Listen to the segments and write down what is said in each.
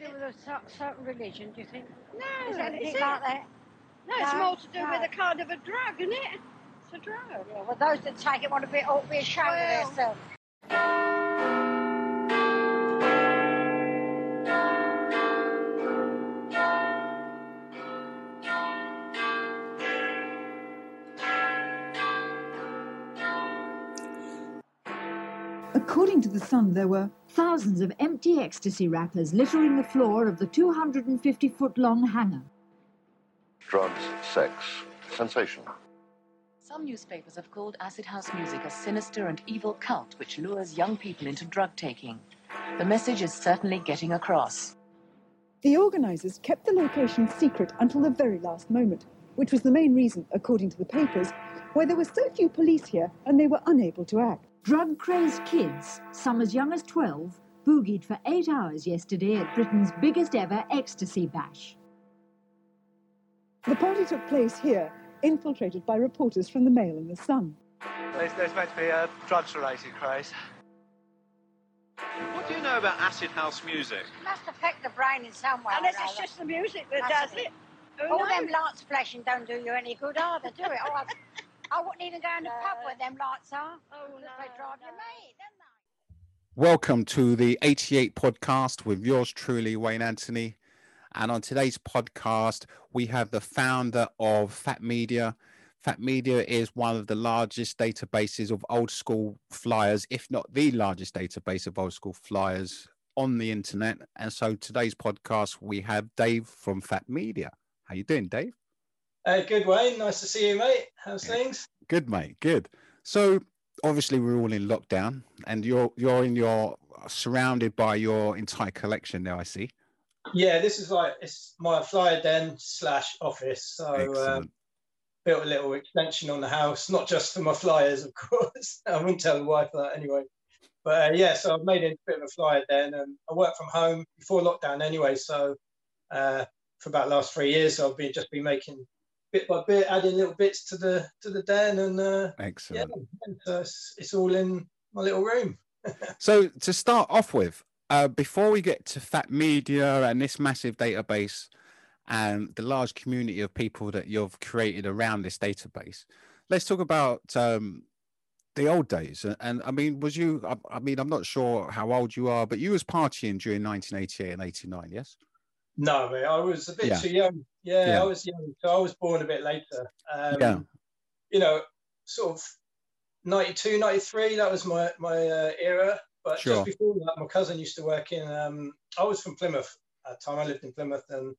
do with a cer- certain religion, do you think? No, Is it anything is it? like that? No, it's No, more to do no. with a kind of a drug, isn't it? It's a drug. Yeah, well, those that take it want to be, ought to be ashamed Well- of themselves. According to The Sun, there were thousands of empty ecstasy wrappers littering the floor of the 250 foot long hangar. drugs, sex, sensation. Some newspapers have called acid house music a sinister and evil cult which lures young people into drug taking. The message is certainly getting across. The organisers kept the location secret until the very last moment, which was the main reason, according to the papers, why there were so few police here and they were unable to act. Drug crazed kids, some as young as 12, boogied for eight hours yesterday at Britain's biggest ever ecstasy bash. The party took place here, infiltrated by reporters from the Mail and the Sun. There's, there's meant to be a drugs-related craze. What do you know about acid house music? It must affect the brain in some way. or Unless it's just the music that Must does be. it. Who All knows? them lights flashing don't do you any good either, do it? I, I wouldn't even go in the pub No. where them lights are. Oh, They drive no. you mad, don't they? Welcome to the 88 podcast with yours truly, Wayne Anthony. And on today's podcast, we have the founder of PhatMedia. Fat Media is one of the largest databases of old school flyers, if not the largest database of old school flyers on the internet. And so today's podcast, we have Dave from PhatMedia. How you doing, Dave? Uh, good, Wayne. Nice to see you, mate. How's things? Good, mate. Good. So obviously we're all in lockdown, and you're you're in your surrounded by your entire collection now. I see. Yeah, this is like it's my flyer den slash office. So um, built a little extension on the house, not just for my flyers, of course. I wouldn't tell the wife that anyway. But uh, yeah, so I've made it a bit of a flyer den, and I work from home before lockdown anyway. So uh, for about the last three years, I've been just been making bit by bit, adding little bits to the to the den, and uh, Excellent. and so it's, it's all in my little room. So to start off with, uh, before we get to PhatMedia and this massive database and the large community of people that you've created around this database, let's talk about um, the old days. And, and I mean, was you? I, I mean, I'm not sure how old you are, but you was partying during 1988 and 89, yes? No, mate, I was a bit Yeah. too young. Yeah, Yeah. I was young. So I was born a bit later. Um, Yeah. You know, sort of 92, 93, that was my, my uh, era. But Sure. just before that, my cousin used to work in, um, I was from Plymouth at the time. I lived in Plymouth and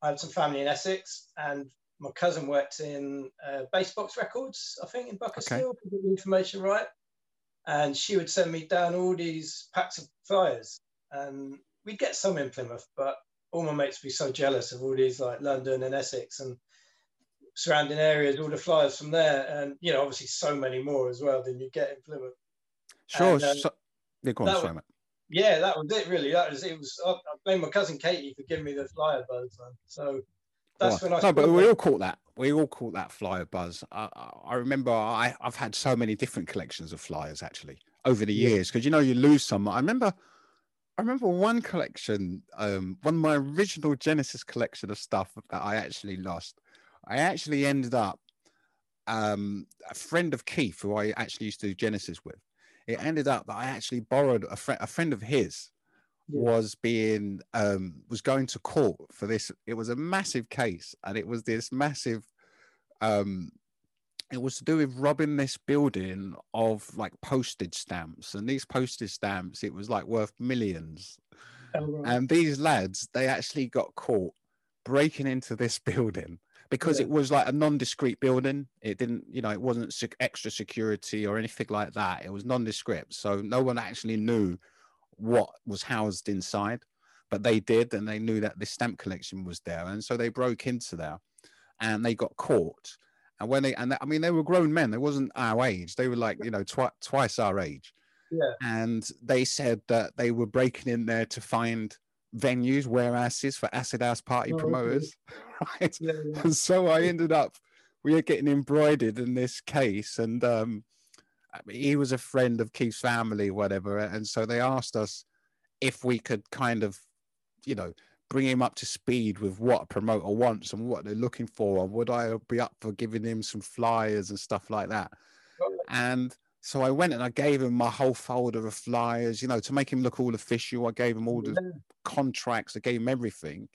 I had some family in Essex. And my cousin worked in uh, Basebox Records, I think, in Buckersfield, to get the information right. And she would send me down all these packs of flyers. And we'd get some in Plymouth, but all my mates would be so jealous of all these like London and Essex and surrounding areas, all the flyers from there, and you know, obviously so many more as well than you get in Plymouth. Sure. And, um, so, yeah, on, sorry, was- Yeah, that was it. Really, that was it. Was I, I blame my cousin Katie for giving me the flyer buzz, man. So that's when I. no, but we all caught that. We all caught that flyer buzz. I, I- remember I, I've had so many different collections of flyers actually over the years because you know you lose some. I remember, I remember one collection, um, one of my original Genesis collection of stuff that I actually lost. I actually ended up um, a friend of Keith, who I actually used to do Genesis with. It ended up that I actually borrowed a friend, a friend of his was being um was going to court for this it was a massive case and it was this massive um it was to do with robbing this building of like postage stamps and these postage stamps it was like worth millions Oh, right. and these lads they actually got caught breaking into this building because Yeah. it was like a non-discrete building it didn't you know it wasn't sec- extra security or anything like that it was nondescript so no one actually knew what was housed inside but they did and they knew that the stamp collection was there and so they broke into there and they got caught and when they and i mean they were grown men. They wasn't our age. They were like you know twi- twice our age. Yeah, and they said that they were breaking in there to find venues warehouses for acid house party Oh, okay. promoters right? Yeah, yeah. and so I ended up, we were getting embroidered in this case, and um, I mean, he was a friend of Keith's family, whatever, and so they asked us if we could kind of you know, bring him up to speed with what a promoter wants and what they're looking for. And would I be up for giving him some flyers and stuff like that? And so I went and I gave him my whole folder of flyers, you know, to make him look all official. I gave him all the contracts, I gave him everything.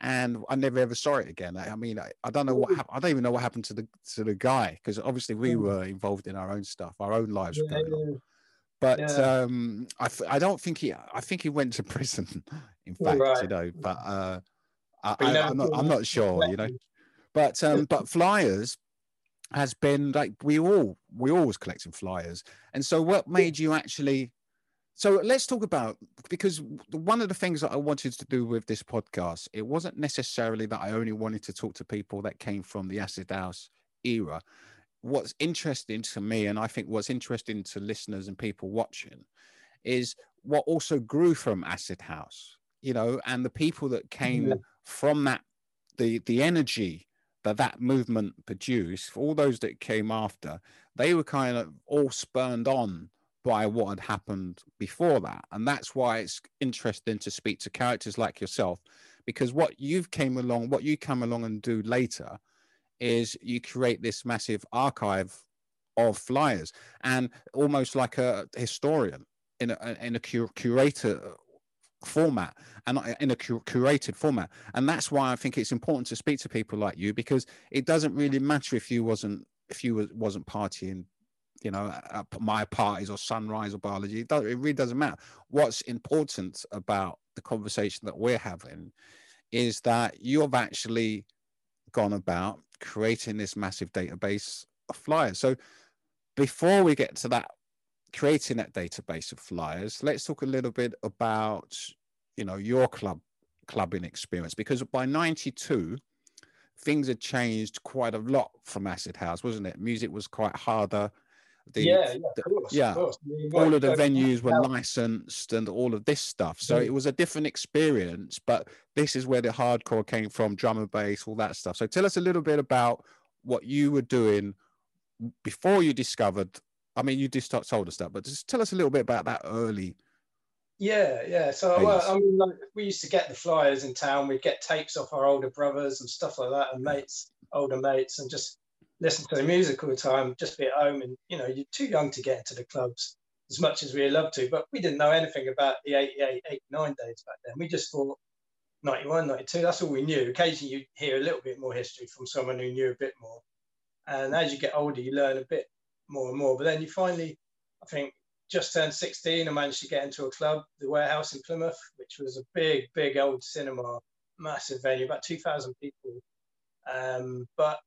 And I never ever saw it again. I, I mean, I, I, don't know what happened. I don't even know what happened to the to the guy because obviously we were involved in our own stuff, our own lives were going on. But yeah. um, I, I don't think he. I think he went to prison. In fact, right. you know, but uh, I, am not. I'm not sure. You know, but um, but flyers has been like we all we always collecting flyers. And so, what made you actually? So let's talk about because one of the things that I wanted to do with this podcast, it wasn't necessarily that I only wanted to talk to people that came from the acid house era what's interesting to me, and I think what's interesting to listeners and people watching, is what also grew from Acid House, you know, and the people that came yeah. from that, the the energy that that movement produced, all those that came after, they were kind of all spurned on by what had happened before that, and that's why it's interesting to speak to characters like yourself, because what you've came along, what you come along and do later is you create this massive archive of flyers and almost like a historian in a, in a cur- curator format and in a curated format. And that's why i think it's important to speak to people like you because it doesn't really matter if you wasn't if you was, wasn't partying you know at my parties or sunrise or biology it, it really doesn't matter. What's important about the conversation that we're having is that you've actually gone about creating this massive database of flyers. So before we get to that, creating that database of flyers, let's talk a little bit about, you know, your club clubbing experience because by 92 things had changed quite a lot from acid house wasn't it music was quite harder the, yeah, yeah, of course, yeah. Of course. all of the venues were licensed and all of this stuff. So mm. it was a different experience, but this is where the hardcore came from, drum and bass, all that stuff. So tell us a little bit about what you were doing before you discovered. I mean, you just told us that, but just tell us a little bit about that early. Yeah, yeah. So well, I mean, like, we used to get the flyers in town. We'd get tapes off our older brothers and stuff like that, and mates, older mates, and just listen to the music all the time, just be at home. And, you know, you're too young to get into the clubs as much as we love to. But we didn't know anything about the 88, 89 days back then. We just thought 91, 92, that's all we knew. Occasionally you hear a little bit more history from someone who knew a bit more. And as you get older, you learn a bit more and more. But then you finally, I think, just turned 16 and managed to get into a club, the Warehouse in Plymouth, which was a big, big old cinema, massive venue, about 2,000 people. Um, but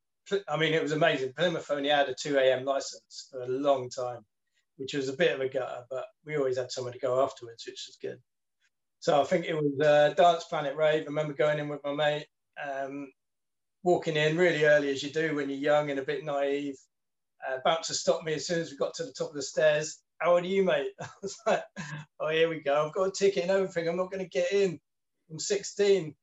I mean, it was amazing. Plymouth only had a 2 a.m. license for a long time, which was a bit of a gutter, but we always had somewhere to go afterwards, which was good. So I think it was uh, Dance Planet Rave. I remember going in with my mate, um, walking in really early as you do when you're young and a bit naive. Uh, bouncer stopped me as soon as we got to the top of the stairs. How old are you, mate? I was like, oh, here we go. I've got a ticket and everything. I'm not going to get in. I'm 16.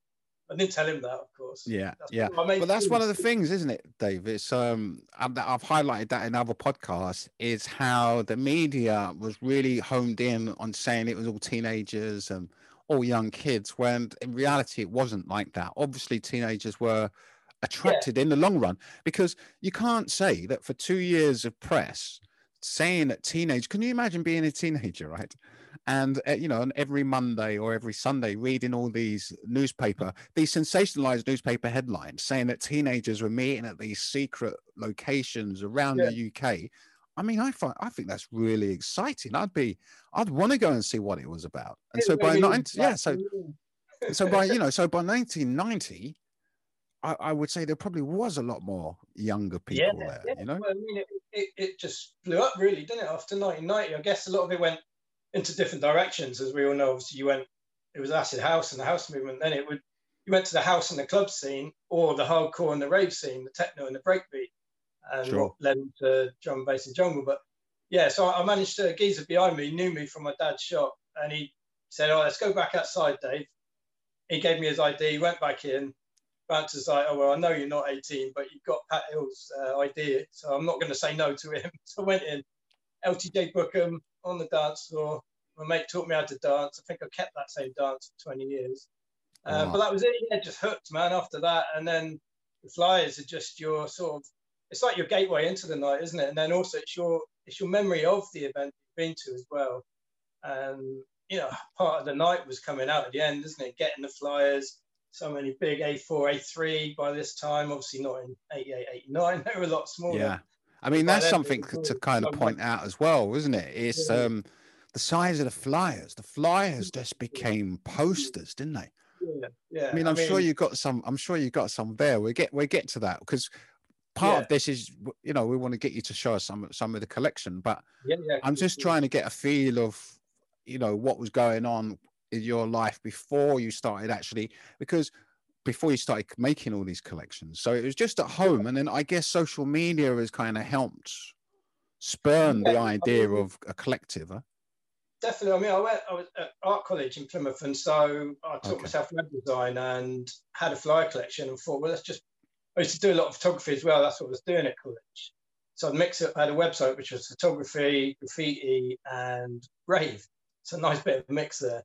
I didn't tell him that, of course. Yeah, that's yeah. But that's one of the things, isn't it, Dave? It's um, I've, I've highlighted that in other podcasts. Is how the media was really honed in on saying it was all teenagers and all young kids, when in reality it wasn't like that. Obviously, teenagers were attracted yeah. in the long run because you can't say that for two years of press saying that teenage. Can you imagine being a teenager, right? and uh, you know, on every Monday or every Sunday, reading all these newspaper, these sensationalized newspaper headlines saying that teenagers were meeting at these secret locations around yeah. the UK. I mean, I find I think that's really exciting. I'd be, I'd want to go and see what it was about. And it so by nine, yeah, so so by you know, so by 1990, I, I, would say there probably was a lot more younger people yeah, there. Yeah. You know, well, I mean, it, it, it, just blew up really, didn't it? After 1990, I guess a lot of it went into different directions, as we all know. Obviously, you went, it was acid house and the house movement. Then it would, you went to the house and the club scene, or the hardcore and the rave scene, the techno and the breakbeat, and sure. what led into drum, bass, and jungle. But yeah, so I managed to. Geezer behind me knew me from my dad's shop, and he said, "Oh, let's go back outside, Dave." He gave me his ID. Went back in. Bouncer's like, "Oh well, I know you're not 18, but you've got Pat Hill's uh, ID, so I'm not going to say no to him." So I went in. LTJ Bukem on the dance floor, My mate taught me how to dance. I think I kept that same dance for 20 years. Uh, Wow. But that was it. Yeah, just hooked, man. After that, and then the flyers are just your sort of. It's like your gateway into the night, isn't it? And then also it's your it's your memory of the event you've been to as well. And you know, part of the night was coming out at the end, isn't it? Getting the flyers. So many big A4, A3 by this time. Obviously not in 88, 89. They were a lot smaller. Yeah. I mean, that's something to kind of point out as well, isn't it? It's um the size of the flyers. The flyers just became posters, didn't they? Yeah, yeah. I mean, I'm sure you got some. I'm sure you got some there. We get we get to that because part Yeah. of this is you know we want to get you to show us some some of the collection, but Yeah, yeah. I'm just trying to get a feel of you know what was going on your life before you started actually because before you started making all these collections. So it was just at home, and then I guess social media has kind of helped spurn the Yeah, I idea mean- of a collective. Huh? Definitely. I mean, I went. I was at art college in Plymouth, and so I taught Okay. myself web design and had a flyer collection, and thought, well, let's just. I used to do a lot of photography as well. That's what I was doing at college. So I'd mix it. I had a website which was photography, graffiti, and rave. It's a nice bit of a mix there.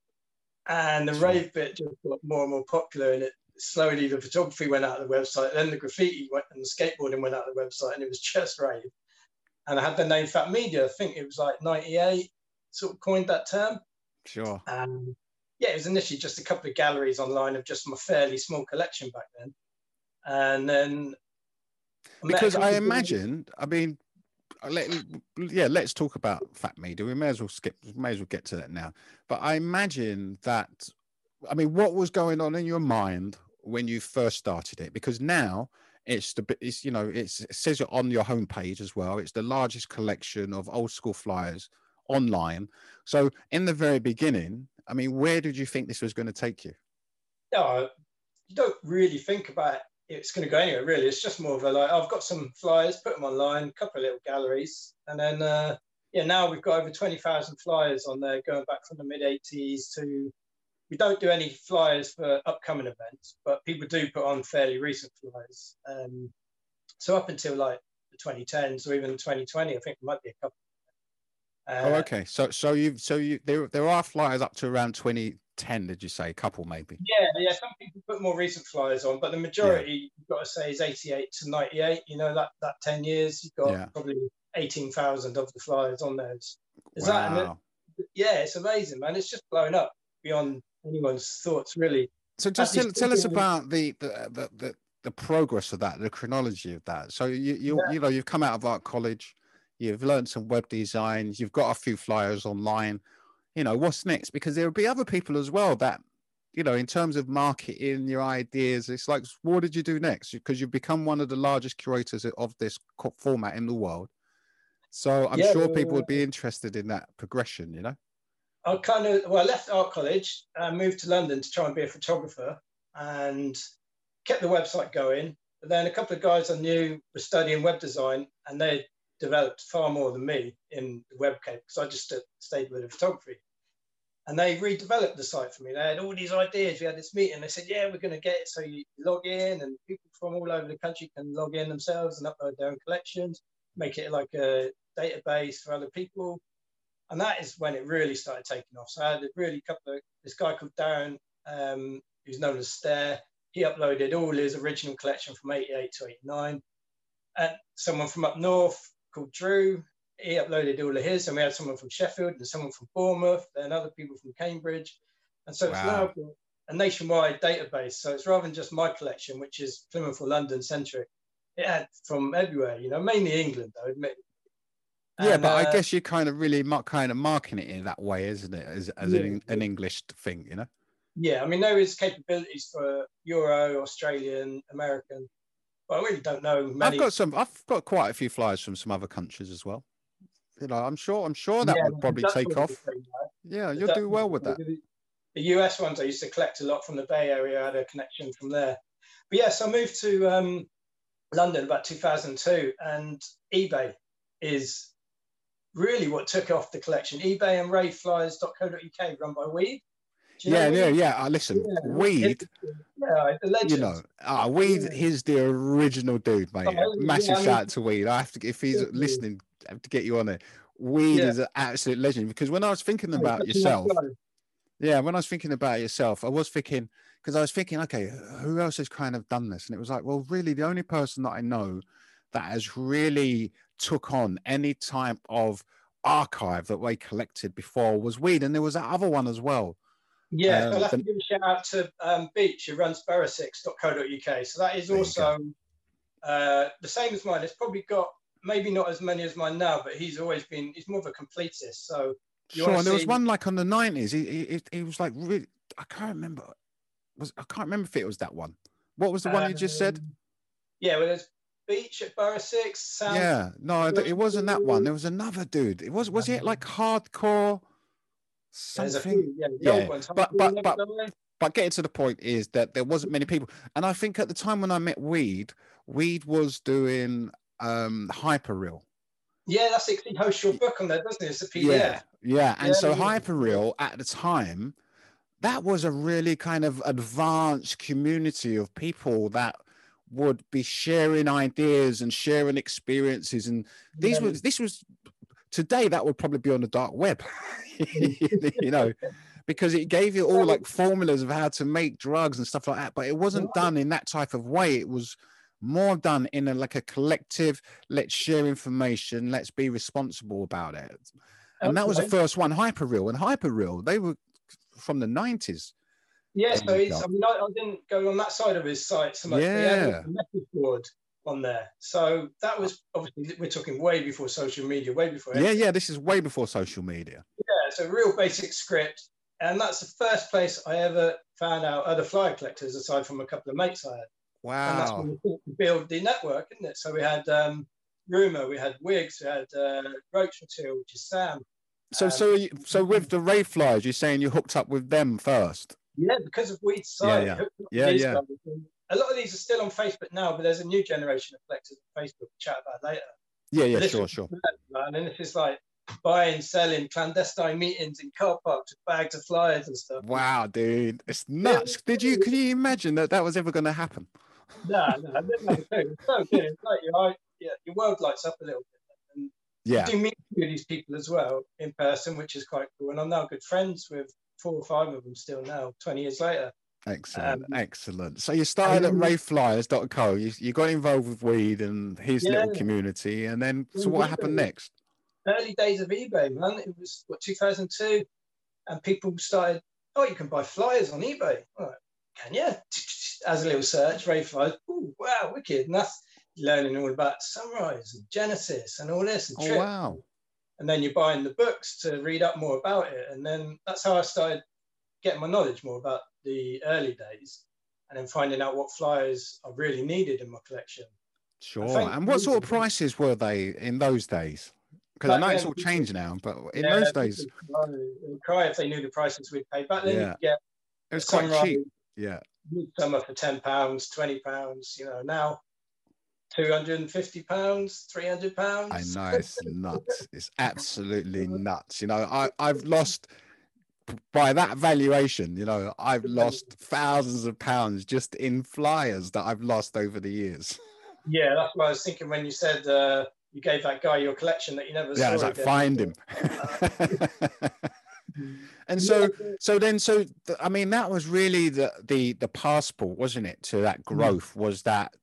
And the rave bit just got more and more popular, and it slowly the photography went out of the website. Then the graffiti went, and the skateboarding went out of the website, and it was just rave. And I had the name PhatMedia. I think it was like '98 sort of coined that term. Sure. And yeah, it was initially just a couple of galleries online of just my fairly small collection back then. And then I because I imagine, I mean, Uh, let, yeah, let's talk about PhatMedia. We may as well skip, may as well get to that now. But I imagine that, I mean, what was going on in your mind when you first started it? Because now it's the, bit it's you know, it's, it says it on your homepage as well. It's the largest collection of old school flyers online. So in the very beginning, I mean, where did you think this was going to take you? no, you don't really think about it's going to go anywhere really. It's just more of a like I've got some flyers, put them online, a couple of little galleries, and then uh, yeah, now we've got over twenty thousand flyers on there, going back from the mid '80s to. We don't do any flyers for upcoming events, but people do put on fairly recent flyers. Um, so up until like the 2010s or even 2020, I think there might be a couple. oh, Uh, okay. So, so you, so you, there, there are flyers up to around 2010, did you say? A couple, maybe. Yeah, yeah. Some people put more recent flyers on, but the majority you've got to say is 88 to 98. You know that that 10 years, you've got Yeah. probably 18,000 of the flyers on those. Is that? It- Wow. yeah, it's amazing, man. It's just blown up beyond anyone's thoughts, really. So just tell, tell us about the the, the the the progress of that, the chronology of that. So you you you know you've come out of art college, you've learned some web design, you've got a few flyers online. You know what's next? Because there'll be other people as well that you know in terms of marketing your ideas. It's like what did you do next? Because you've become one of the largest curators of this format in the world. So I'm Yeah, sure well, people would be interested in that progression. You know. I kind of well, I left art college and moved to London to try and be a photographer, and kept the website going. But then a couple of guys I knew were studying web design, and they developed far more than me in the web because I just st- stayed with the photography. And they redeveloped the site for me. They had all these ideas. We had this meeting. They said, "Yeah, we're going to get it so you log in, and people from all over the country can log in themselves and upload their own collections, make it like a database for other people." and that is when it really started taking off. So I had a really couple of this guy called Darren, um, who's known as Stare. He uploaded all his original collection from 88 to 89. And someone from up north called Drew, he uploaded all of his. And we had someone from Sheffield and someone from Bournemouth, and other people from Cambridge. And so it's now a nationwide database. So it's rather than just my collection, which is Plymouth or London centric. It had from everywhere, you know, mainly England, though, admit. Yeah, And, but I uh, guess you're kind of really kind of marking it in that way, isn't it? As, as Yeah. an, an English thing, you know? Yeah, I mean, there is capabilities for Euro, Australian, American, but I really don't know many. I've got some. I've got quite a few flyers from some other countries as well. You know, I'm sure. I'm sure that Yeah, would probably take off. it's saying, right? Yeah, you'll do well with that. The US ones, I used to collect a lot from the Bay Area. I had a connection from there. But yes, I moved to um, London about 2002, and eBay is really what took off the collection. eBay and raveflyers.co.uk, run by Weed. Do you know Yeah, yeah, yeah. Uh, listen, Yeah, Weed. Yeah, the legend. You know, ah, Weed. Yeah. He's the original dude, mate. Oh, yeah, Massive I mean- shout out to Weed. I have to. If he's listening, I have to get you on it. weed is an absolute legend because when I was thinking about yourself, yeah, when I was thinking about yourself, I was thinking because I was thinking, okay, who else has kind of done this? And it was like, well, really, the only person that I know that has really took on any type of archive that we collected before was weed, and there was that other one as well. Yeah, Um, I'll have to give a shout out to um, Beach, who runs borough6.co.uk. So that is also uh, the same as mine. It's probably got maybe not as many as mine now, but he's always been, he's more of a completist. So you Sure, and there was one like on the nineties. He, he he- was like really, I can't remember. Was I can't remember if it was that one. What was the one you just said? Um, Yeah, well, there's Beach at Borough 6. Sound, Yeah, no, it wasn't that one. There was another dude. It was was it like hardcore something? yeah, Yeah, but but but but getting to the point is that there wasn't many people, and I think at the time when I met Weed, Weed was doing um hyperreal. Yeah, that's it. He hosts your book on there, doesn't it? It's a PDF. Yeah, yeah, and Yeah, so yeah. hyperreal at the time, that was a really kind of advanced community of people that would be sharing ideas and sharing experiences and these Yeah. was this was today that would probably be on the dark web you know because it gave you all like formulas of how to make drugs and stuff like that but it wasn't done in that type of way it was more done in a like a collective let's share information let's be responsible about it and that was the first one hyperreal and hyperreal they were from the 90s Yeah, so. I mean, I, I didn't go on that side of his site so much. Yeah. message board on there. So that was obviously, we're talking way before social media, way before. yeah yeah this is way before social media Yeah, it's a real basic script. And that's the first place I ever found out other flyer collectors aside from a couple of mates I had. Wow. And that's when we build the network, isn't it? So we had um, Rumour, we had Wigs, we had uh, Roach Material, which is Sam. so um, so you, so with the rave flyers you're saying you hooked up with them first Yeah, because of Weed's Yeah, site. yeah. with Yeah, yeah. A lot of these are still on Facebook now, but there's a new generation of collectors on Facebook. We'll chat about later. yeah yeah sure sure Man, and this is like buying, selling, clandestine meetings in car parks with bags of flyers and stuff. Wow, dude, it's nuts. Did you? Can you imagine that that was ever going to happen? No, no, I didn't have. It's so good. It's like your, yeah, your world lights up a little bit. And Yeah, do meet these people as well in person, which is quite cool. And I'm now good friends with four or five of them still now, 20 years later. Excellent, Um, excellent. So you started at um, raveflyers.co. You, you got involved with weed and his little community, and then so what yeah. happened next? Early days of eBay, man. It was, what, 2002? And people started, oh, you can buy flyers on eBay. Right, can you? As a little search, Rave Flyers. Ooh, wow, wicked. And that's learning all about Sunrise and Genesis and all this and Oh Trip. wow, and then you're buying the books to read up more about it and then that's how i started getting my knowledge more about the early days and then finding out what flyers i really needed in my collection sure. And what sort of prices were they in those days? Because I know it's all changed now, but in Yeah, those days cry- would cry if they knew the prices we'd pay back then Yeah. you get it was quite cheap. Yeah, summer for 10 pounds 20 pounds you know now 250 pounds 300 pounds I know it's nuts. It's absolutely nuts. You know, I I've lost by that valuation. You know, I've lost thousands of pounds just in flyers that I've lost over the years. yeah that's what i was thinking when you said uh, you gave that guy your collection that you never yeah, saw it's like again. find him. and so, Yeah. so then, so th- I mean, that was really the the the passport, wasn't it, to that growth? Was that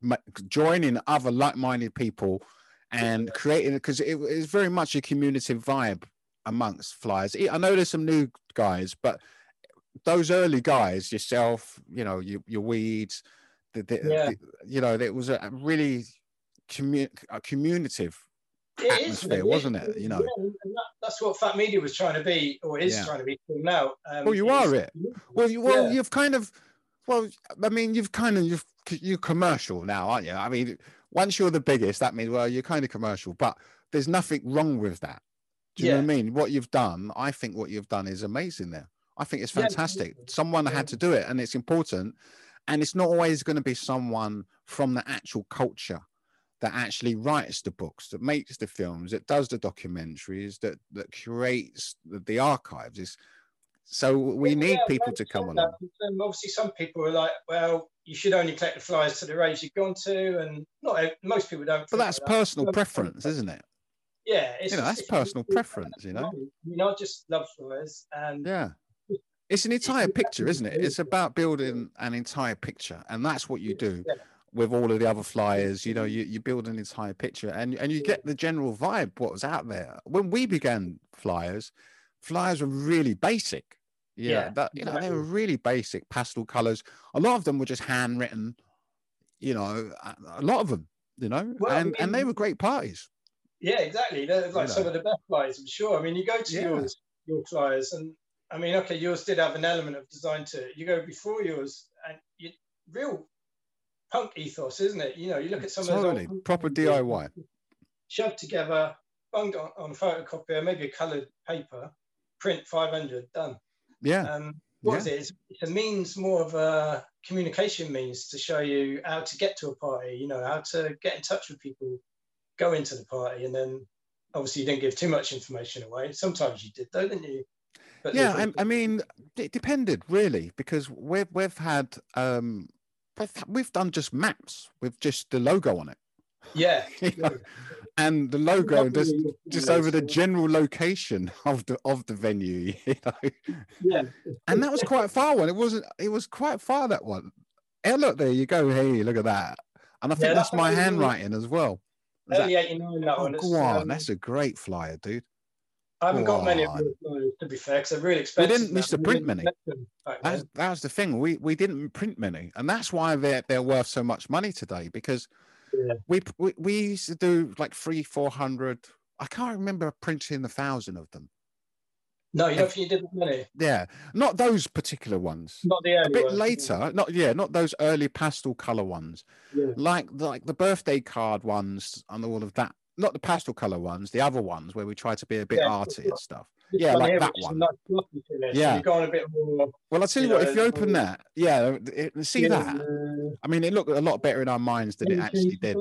ma- joining other like-minded people and creating because it was very much a community vibe amongst flyers. I know there's some new guys, but those early guys, yourself, you know, your, your weeds, the, the, Yeah. the- you know, it was a really commu- a communicative It is, atmosphere, really. wasn't it? You know, Yeah, that's what PhatMedia was trying to be, or is Yeah. trying to be now. Um, Well, you are it. Well, you, well, you've kind of, well, I mean, you've kind of, you've, you're commercial now, aren't you? I mean, once you're the biggest, that means, well, you're kind of commercial, but there's nothing wrong with that. Do you know what I mean? What you've done, I think what you've done is amazing there. I think it's fantastic. absolutely. Someone Yeah. had to do it and it's important. And it's not always going to be someone from the actual culture that actually writes the books, that makes the films, that does the documentaries, that that curates the, the archives. Is so we Yeah, need yeah, people to come along. um, obviously, some people are like, well, you should only take the flyers to the raves you've gone to, and not most people don't. But that's that. personal preference, isn't it? Yeah, it's you know, just- that's personal preference, you know. You know, just love flyers and Yeah. It's an entire picture, isn't it? It's about building an entire picture, and that's what you do Yeah. with all of the other flyers. You know, you, you build an entire picture, and and you get the general vibe what was out there when we began flyers. Flyers were really basic. Yeah, Yeah, that you know they were really basic pastel colors. A lot of them were just handwritten. You know, a lot of them. You know, Well, I and and they were great parties. Yeah, exactly. They're like You some of the best flyers, I'm sure. I mean, you go to Yeah. yours, your flyers, and I mean, okay, yours did have an element of design to it. You go before yours, and you real punk ethos, isn't it? You know, you look at some of those old proper DIY. shoved together, bunged on, on photocopier, maybe a coloured paper, print 500, done. Yeah, Um, what is it? It's, it's a means more of a communication means to show you how to get to a party, you know, how to get in touch with people, go into the party, and then obviously you didn't give too much information away. Sometimes you did, though, didn't you? But yeah I, I mean it depended really because we've we've had um we've, we've done just maps with just the logo on it. Yeah, you know, and the logo Lovely just just over the general location of the of the venue you know. Yeah, and that was quite far one. It wasn't it was quite far that one. Hey look there you go. Hey look at that. And i think Yeah, that's that my handwriting as well Is that- early 89, that oh, one. Go on um, that's a great flyer dude I haven't got many of on. those, to be fair, because they're really expensive. We didn't used to print many. That's, that was the thing. We we didn't print many, and that's why they're they're worth so much money today. Because Yeah. we, we we used to do like three, four hundred. I can't remember printing a thousand of them. No, you don't think you did as many? Yeah, not those particular ones. Not the early A bit ones. later, not yeah, not those early pastel color ones, Yeah. like like the birthday card ones and all of that. Not the pastel color ones, the other ones where we try to be a bit Yeah, arty and stuff. Yeah, like that which is a one. so Yeah. You're a bit more. Well, I'll tell you, You what, know, if you open um, that, yeah, it, see that. uh, I mean, it looked a lot better in our minds than it actually did.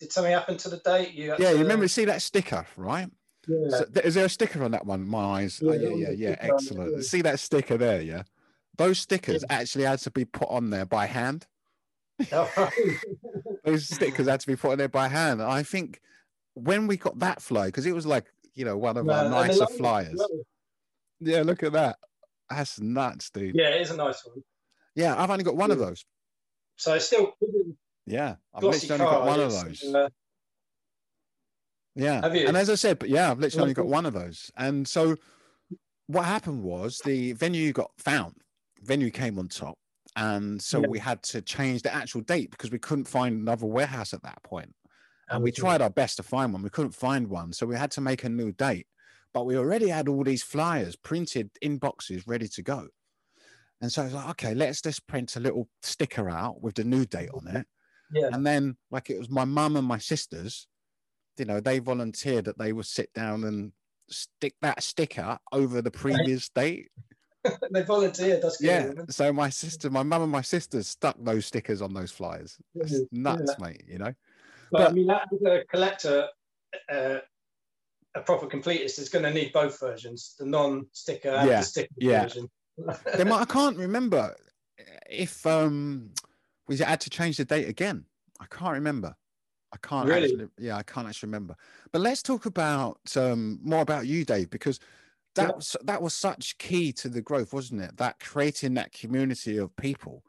Did, something happen to the date? You Yeah, you to- remember, see that sticker, right? Yeah. So, is there a sticker on that one? My eyes. Oh, Yeah, yeah, yeah, yeah. it, Excellent. yeah. See that sticker there, yeah? Those stickers actually had to be put on there by hand. Oh, Those stickers had to be put on there by hand. I think when we got that fly, because it was like, you know, one of our nicer flyers. Yeah, look at that. That's nuts, dude. Yeah, it is a nice one. Yeah, I've only got one of those. So it's still Yeah, I've literally only got one of those. uh, Yeah. And as I said, but yeah, I've literally only got one of those. And so what happened was the venue got found. Venue came on top. And so Yeah. we had to change the actual date because we couldn't find another warehouse at that point. And we tried our best to find one. We couldn't find one. So we had to make a new date. But we already had all these flyers printed in boxes ready to go. And so I was like, okay, let's just print a little sticker out with the new date on it. Yeah. And then, like, it was my mum and my sisters, you know, they volunteered that they would sit down and stick that sticker over the previous date. they volunteered. That's good. Yeah. So my sister, my mum and my sisters stuck those stickers on those flyers. Nuts, yeah. mate, you know? But, I mean, that, a collector, uh, a proper completist is going to need both versions: the non-sticker and Yeah, the sticker yeah. version. They might, I can't remember if um we had to change the date again. I can't remember. I can't Really? actually, yeah, I can't actually remember. But let's talk about um more about you, Dave, because that Yeah. was that was such key to the growth, wasn't it? That creating that community of people.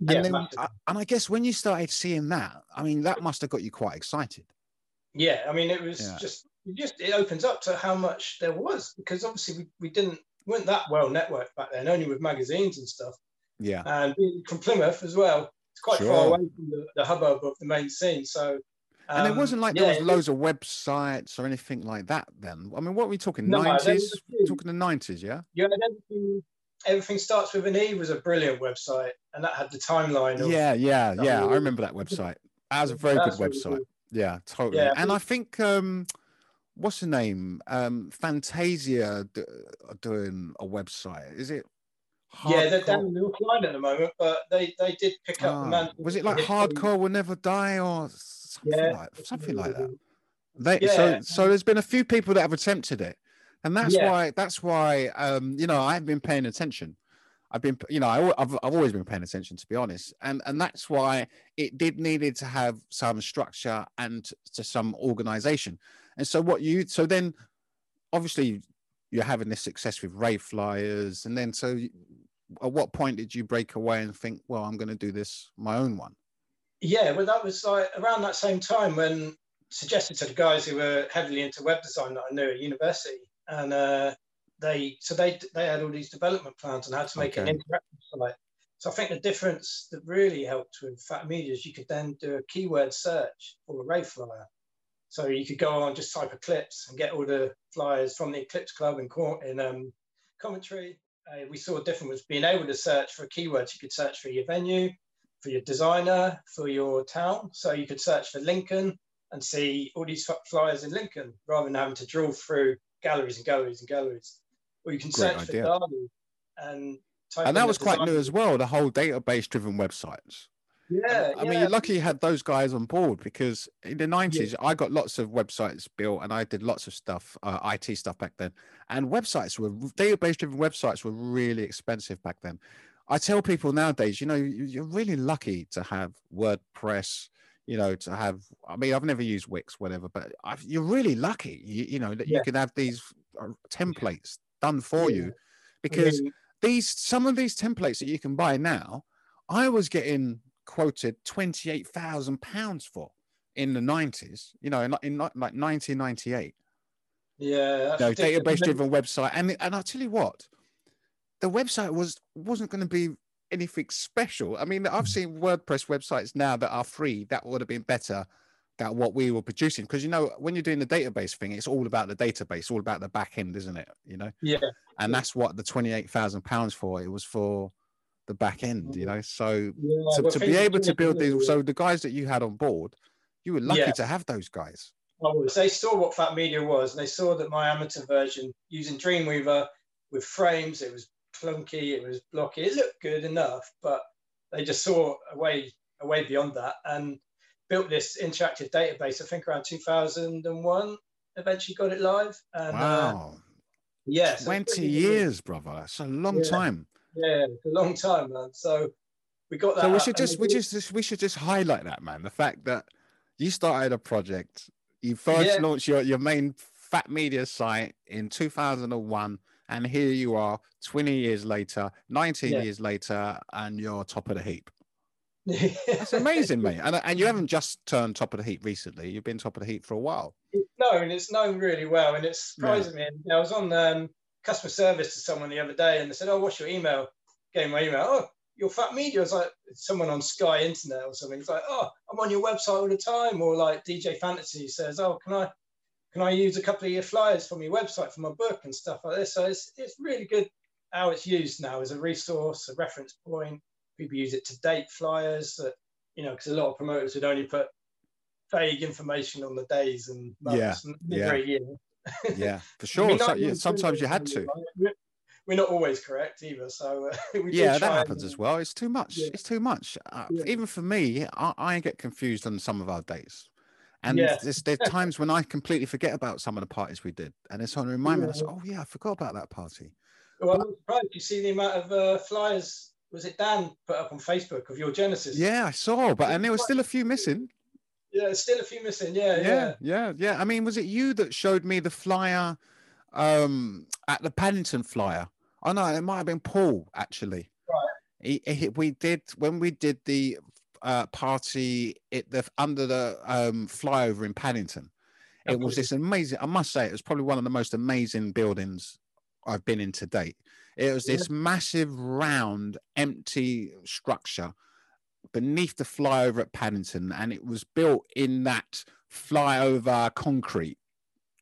Yeah, and then. I, and I guess when you started seeing that, I mean, that must have got you quite excited. Yeah, I mean, it was Yeah. just it just it opens up to how much there was because obviously we, we didn't weren't that well networked back then, only with magazines and stuff. Yeah. And being from Plymouth as well, it's quite Sure. far away from the, the hubbub of the main scene. So And it um, wasn't like yeah, there was loads of websites or anything like that then. I mean, what are we talking? No, Nineties? few. Talking the nineties, yeah? Had everything. Everything starts with an E was a brilliant website, and that had the timeline. Of, Yeah, yeah, yeah. I remember that website. That was a very good really website. good. Yeah, totally. Yeah, and I think um what's the name? Um Fantazia d- doing a website. Is it Yeah, they're Hardcore- down the offline at the moment, but they they did pick up the Ah, man. was it like hardcore will never die or something Yeah. like something like that? They, Yeah. So so there's been a few people that have attempted it, and that's Yeah. why that's why um you know I've been paying attention. I've been, you know, I, have I've always been paying attention to be honest, and and that's why it did needed to have some structure and to some organization. And so what you, so then, obviously, you're having this success with Rave flyers, and then so, at what point did you break away and think, well, I'm going to do this my own one? Yeah, well, that was like around that same time when suggested to the guys who were heavily into web design that I knew at university, and uh, they so they they had all these development plans on how to make okay. an interactive site. So I think the difference that really helped with PhatMedia is you could then do a keyword search for a rave flyer. So you could go on just type Eclipse and get all the flyers from the Eclipse Club in, in um, Coventry. Uh, we saw a difference was being able to search for keywords. You could search for your venue, for your designer, for your town. So you could search for Lincoln and see all these flyers in Lincoln rather than having to drill through galleries and galleries and galleries or you can Great search idea. for Derby and and that was quite new as well. The whole database-driven websites. Yeah, I yeah. mean, you're lucky you had those guys on board because in the 90s, yeah. I got lots of websites built and I did lots of stuff, uh, IT stuff back then. And websites were database driven websites were really expensive back then. I tell people nowadays, you know, you're really lucky to have WordPress, you know, to have, I mean, I've never used Wix, whatever, but I've, you're really lucky, you, you know, that yeah. you can have these uh, templates done for yeah. you because these some of these templates that you can buy now i was getting quoted 28000 pounds for in the 90s you know in, in like 1998 yeah you know, database driven website and and i'll tell you what the website was wasn't going to be anything special. I mean i've mm. seen wordpress websites now that are free that would have been better than what we were producing. Because you know when you're doing the database thing it's all about the database all about the back end isn't it? You know? Yeah and that's what the 28,000 pounds for it was for the back end you know? So yeah, to, to be able to build these so the guys that you had on board you were lucky yeah. to have those guys. Oh, they saw what PhatMedia was and they saw that my amateur version using dreamweaver with frames it was clunky it was blocky it looked good enough but they just saw a way a way beyond that and built this interactive database, I think around 2001, eventually got it live. And, uh, wow. Uh, yeah. 20 years, brother. That's a long yeah. time. Yeah, it's a long time, man. So we got that. So we should just, we just, we should just highlight that, man. The fact that you started a project, you first yeah. launched your, your main PhatMedia site in 2001 and here you are 20 years later 19 yeah. years later and you're top of the heap that's amazing, mate. And, and you haven't just turned top of the heap recently. You've been top of the heap for a while. No, and it's known really well. And it's surprising yeah. me. I was on um, customer service to someone the other day and they said, Oh, what's your email? Gave my email. Oh, your PhatMedia. I was like, someone on Sky Internet or something. It's like, Oh, I'm on your website all the time. Or like DJ Fantasy says, Oh, can I can I use a couple of your flyers from your website for my book and stuff like this? So it's, it's really good how it's used now as a resource, a reference point people use it to date flyers that you know because a lot of promoters would only put vague information on the days and months yeah, yeah. yeah, for sure. I mean, so, yeah, sometimes you had to. We're not always correct either, so uh, yeah, that happens and, as well. It's too much. Yeah. It's too much. Uh, even for me, I, I, get confused on some of our dates. And there's, there's times when I completely forget about some of the parties we did, and it's on to remind me. I say, "Oh yeah, I forgot about that party." Well, but, I'm surprised you see the amount of uh, flyers was it Dan put up on Facebook of your Genesis? Yeah, I saw, but and there was still a few missing. Yeah, still a few missing. Yeah, yeah, yeah, yeah, yeah. I mean, was it you that showed me the flyer um, at the Paddington flyer? Oh no, it might have been Paul actually. Right. He, he, we did when we did the uh, party at the under the um, flyover in Paddington. It was this amazing. I must say, it was probably one of the most amazing buildings I've been in to date. It was this yeah. massive, round, empty structure beneath the flyover at Paddington, and it was built in that flyover concrete.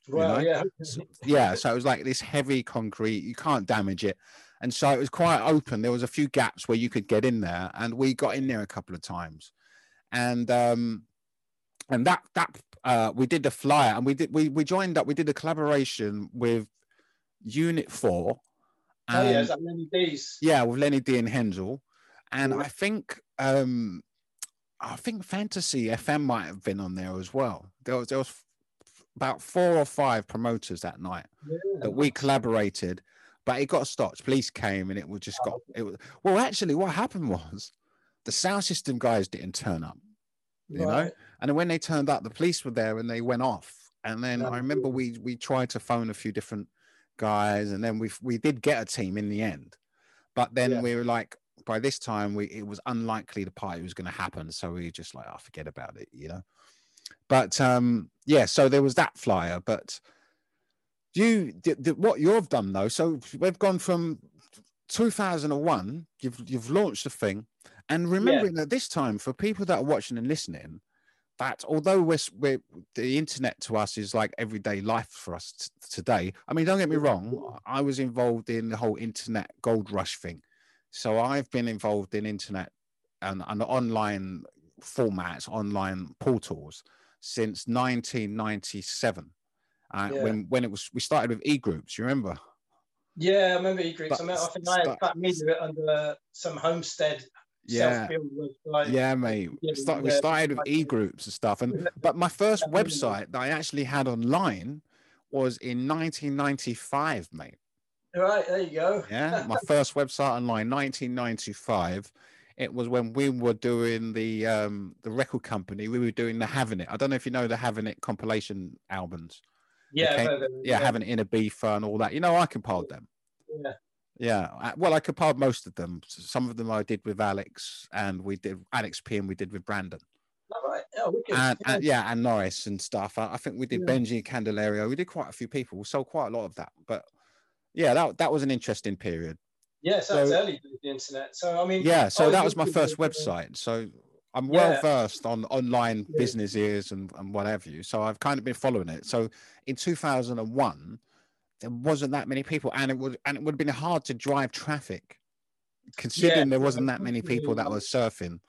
Well, yeah. Yeah, so it was like this heavy concrete. You can't damage it. And so it was quite open. There was a few gaps where you could get in there, and we got in there a couple of times. And um, and that that uh, we did the flyer, and we did we we joined up. We did a collaboration with Unit Four, oh yeah, is that Lenny D's? Yeah, with Lenny D and Hensel, and yeah. I think um, I think Fantasy FM might have been on there as well. There was there was about four or five promoters that night yeah. that we collaborated. But it got stopped. Police came and it was just got it was well actually what happened was the sound system guys didn't turn up. You know? And then when they turned up, the police were there and they went off. And then I remember we we tried to phone a few different guys, and then we we did get a team in the end. But then Yeah. we were like, by this time, we it was unlikely the party was going to happen, so we just like, oh, forget about it, you know. But um, yeah, so there was that flyer. But you, the, the, what you've done though, so we've gone from 2001. You've you've launched a thing, and remembering that this time for people that are watching and listening, that although we're, we're the internet to us is like everyday life for us t- today. I mean, don't get me wrong. I was involved in the whole internet gold rush thing, so I've been involved in internet and, and online formats, online portals since 1997. Uh, Yeah. When when it was we started with e groups, you remember? Yeah, I remember e-groups. I, mean, I think I had that media under some homestead Yeah. website. yeah, mate. We, start, we started with e groups and stuff. And but my first website that I actually had online was in 1995, mate. Right, there you go. Yeah, my first website online, 1995. It was when we were doing the um the record company. We were doing the Having It. I don't know if you know the Having It compilation albums. Yeah, came- no, yeah, no. Having It in Ibiza and all that. You know, I compiled them. Yeah. Yeah, well, I compiled most of them. Some of them I did with Alex, and we did Alex P, and we did with Brandon, All right. Oh, and, yeah. and yeah, and Norris and stuff. I, I think we did Yeah. Benji Candelario. We did quite a few people. We sold quite a lot of that. But yeah, that that was an interesting period. Yeah, so so- early the internet. So I mean, Yeah, I so that was my first uh, website. So I'm well Yeah. versed on online Yeah. businesses and, and what have you. So I've kind of been following it. So in 2001, there wasn't that many people, and it would and it would have been hard to drive traffic, considering there wasn't that many people that were surfing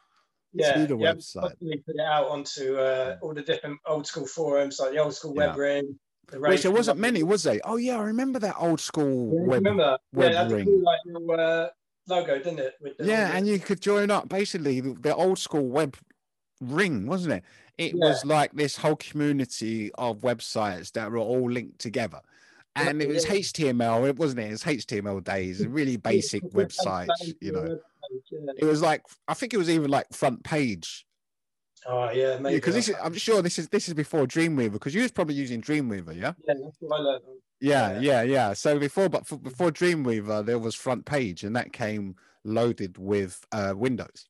Yeah, to the yeah, website. put it out onto uh, all the different old school forums, like the old school web Yeah. ring. The Which there wasn't many, was there? Oh yeah, I remember that old school Yeah, web. remember web yeah, that's ring. cool, like uh, logo, didn't it? Yeah, and you could join up basically the, old school web ring, wasn't it? It Yeah. was like this whole community of websites that were all linked together. And it was HTML, it wasn't it? It was HTML days, really basic websites, you know. It was like I think it was even like front page. Oh yeah, maybe. Because this is I'm sure this is this is before Dreamweaver, because you was probably using Dreamweaver, yeah? yeah, that's what I learned. Yeah, yeah, yeah. So before, but for, before Dreamweaver, there was front page, and that came loaded with uh, Windows.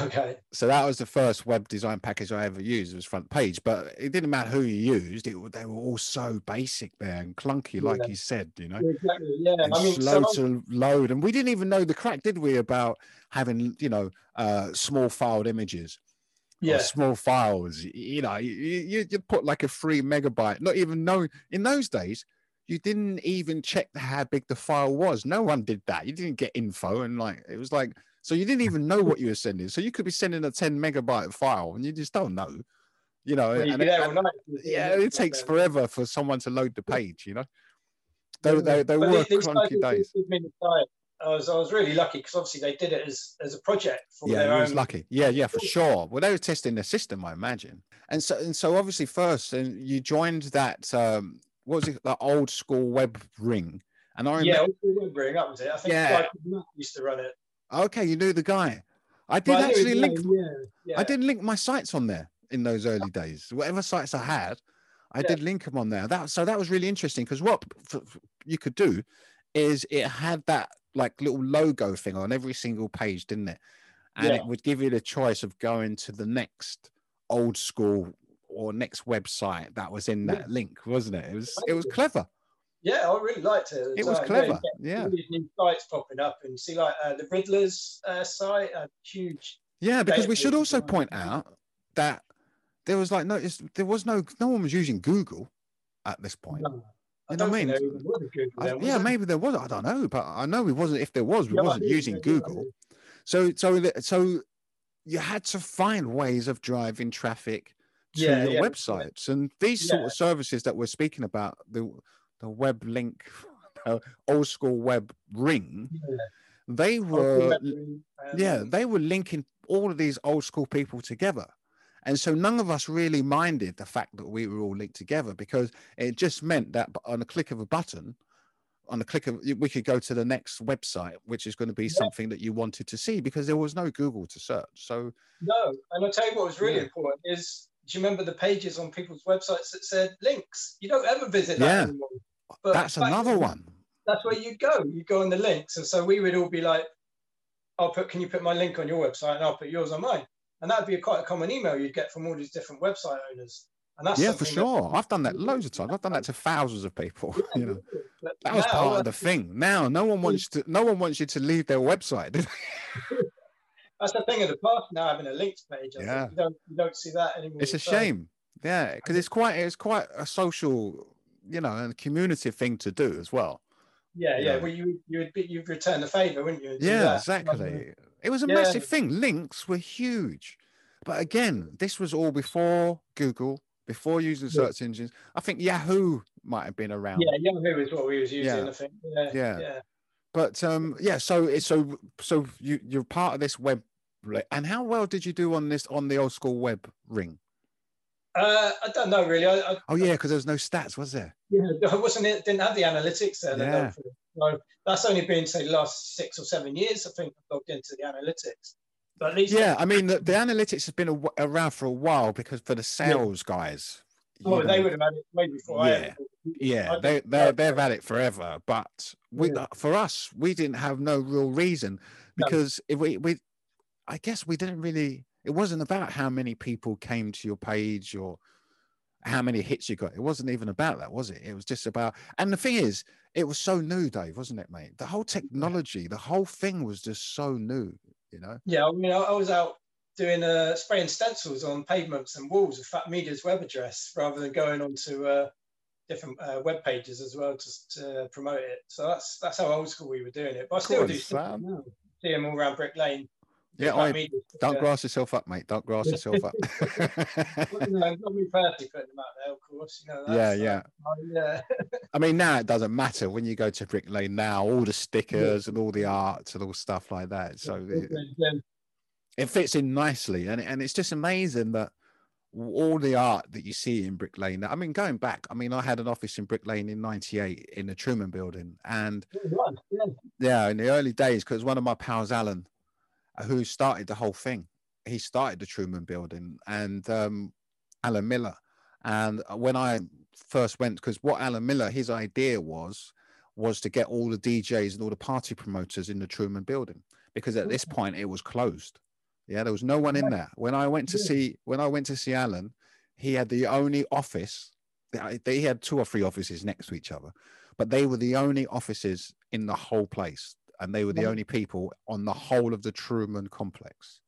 Okay. So that was the first web design package I ever used. Was front page, but it didn't matter who you used. It they were all so basic there and clunky, like Yeah. you said. You know, Yeah, exactly. Yeah, and I mean, slow to load, and we didn't even know the crack, did we? About having you know uh, small filed images. yeah, small files. You know, you, you you put like a three megabyte. Not even know in those days, you didn't even check how big the file was. No one did that. You didn't get info, and like it was like so you didn't even know what you were sending. So you could be sending a ten megabyte file, and you just don't know. You know, Well, you and, and- yeah, it takes forever for someone to load the page. You know, they they, they were clunky days. give me the site. I was I was really lucky because obviously they did it as as a project for yeah, their he was own. lucky. Yeah, yeah, for sure. Well, they were testing the system, I imagine. And so, and so, obviously, first, and you joined that. Um, what was it? The old school web ring. And I remember. Yeah, also web ring, that was it. I think Yeah. Matt used to run it. Okay, you knew the guy. I did I actually link. Yeah, yeah. I did link my sites on there in those early days. Whatever sites I had, I Yeah. did link them on there. That so that was really interesting because what you could do is it had that like little logo thing on every single page, didn't it? And Yeah. it would give you the choice of going to the next old school or next website that was in that Yeah. link, wasn't it? It was it was clever. Yeah, I really liked it. It was like, clever. get Yeah. New sites popping up, and see like uh, the Riddlers uh, site, a huge. Yeah, because we should also point out that there was like no, it's- there was no, no one was using Google at this point. No, I You know what I don't mean? think there was a Google I- yeah, maybe there was. I don't know, but I know it wasn't. If there was, we Yeah, wasn't using I Google. So, so, so you had to find ways of driving traffic to Yeah, your yeah, websites, and these sort of services that we're speaking about, the the web link, uh, old school web ring, Yeah. they were ring, um, yeah, they were linking all of these old school people together. And so none of us really minded the fact that we were all linked together because it just meant that on a click of a button, on the click of we could go to the next website, which is going to be something that you wanted to see because there was no Google to search. So No, and I'll tell you what was really Yeah. important is do you remember the pages on people's websites that said links? You don't ever visit that Yeah. anymore. But that's another one. That's where you go. You go on the links, and so we would all be like, "I'll put. Can you put my link on your website, and I'll put yours on mine?" And that would be a quite a common email you'd get from all these different website owners. And that's yeah, for something that- sure. I've done that loads of times. I've done that to thousands of people. You know, that that was now, part of the thing. Now, no one wants to. No one wants you to leave their website. That's the thing of the past now having a links page. I Yeah. you don't you don't see that anymore. it's a So- shame. Yeah, because it's quite it's quite a social, you know, and community thing to do as well. Yeah, you yeah. Well, you you would be, you'd return the favour, wouldn't you? Yeah, that? exactly. It was a Yeah. massive thing. Links were huge. But again, this was all before Google, before using Yeah. search engines. I think Yahoo might have been around. Yeah, Yahoo is what we was using. Yeah. I think. Yeah, Yeah. yeah. But um yeah, so it's so so you you're part of this web and how well did you do on this on the old school web ring? Uh, I don't know really. I, I, Oh yeah, because there was no stats, was there? yeah, I wasn't it didn't have the analytics there. Yeah. So that's only been say the last six or seven years. I think I've logged into the analytics. But at least Yeah, I mean the, the analytics has been a, around for a while because for the sales guys. oh, they know, would have had it way before I had it. Yeah, I they they're, they've had it forever, but we Yeah. for us we didn't have no real reason No. because if we we I guess we didn't really it wasn't about how many people came to your page or how many hits you got. It wasn't even about that, was it? It was just about and the thing is, it was so new, Dave, wasn't it, mate? The whole technology, the whole thing was just so new, you know. Yeah, I mean, I, I was out doing uh, spraying stencils on pavements and walls with PhatMedia's web address rather than going onto uh, different uh, web pages as well to, to promote it. So that's that's how old school we were doing it. But I still do course, stuff Sam. now. See them all around Brick Lane. Yeah, I, Media's, don't yeah. grass yourself up, mate. Don't grass yourself up. Well, you know, not me personally putting them out there, of course. You know, yeah, yeah. uh, yeah. I mean, now it doesn't matter when you go to Brick Lane. Now all the stickers and all the art and all stuff like that. So it, Yeah. it fits in nicely, and and it's just amazing that all the art that you see in Brick Lane. I mean, going back, I mean, I had an office in Brick Lane in '98 in the Truman Building, and yeah. yeah, in the early days, because one of my pals, Alan, uh, who started the whole thing, he started the Truman Building, and um, Alan Miller. And when I first went, because what Alan Miller, his idea was, was to get all the DJs and all the party promoters in the Truman Building, because at this point it was closed. Yeah, there was no one in there. When I went to see, when I went to see Alan, he had the only office. They they had two or three offices next to each other, but they were the only offices in the whole place, and they were the only people on the whole of the Truman complex.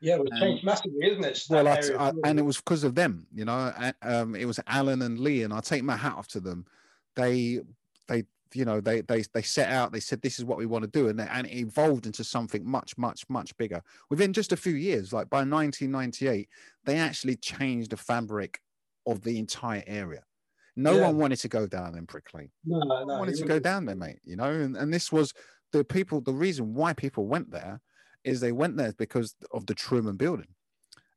Yeah, Um, changed massively, isn't it? Well, I, I, and it was because of them, you know. a- Um, it was Alan and Lee, and I take my hat off to them. They, they, you know, they they they set out. They said this is what we want to do, and they- and it evolved into something much, much, much bigger within just a few years. Like by 1998, they actually changed the fabric of the entire area. No Yeah. one wanted to go down in Brick Lane. no, No no, one wanted to go down there, mate. You know, and, and this was the people. The reason why people went there is they went there because of the Truman Building,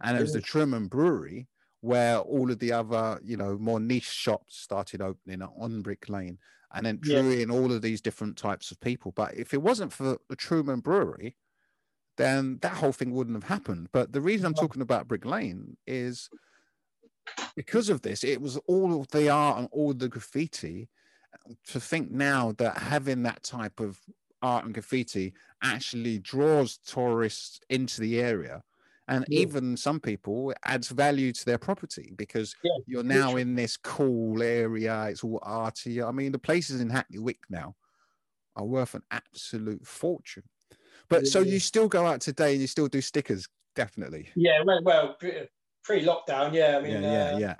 and it was the mm. Truman Brewery where all of the other, you know, more niche shops started opening on Brick Lane, and then Yeah. drew in all of these different types of people. But if it wasn't for the Truman Brewery, then that whole thing wouldn't have happened. But the reason I'm talking about Brick Lane is because of this, it was all of the art and all the graffiti. To think now that having that type of art and graffiti actually draws tourists into the area. And Yeah. even some people it adds value to their property because Yeah, you're now literally. in this cool area. It's all arty. I mean, the places in Hackney Wick now are worth an absolute fortune. But so Yeah. you still go out today and you still do stickers, definitely. Yeah, well, well pre- pre-lockdown, yeah. I mean, yeah, yeah, uh, yeah.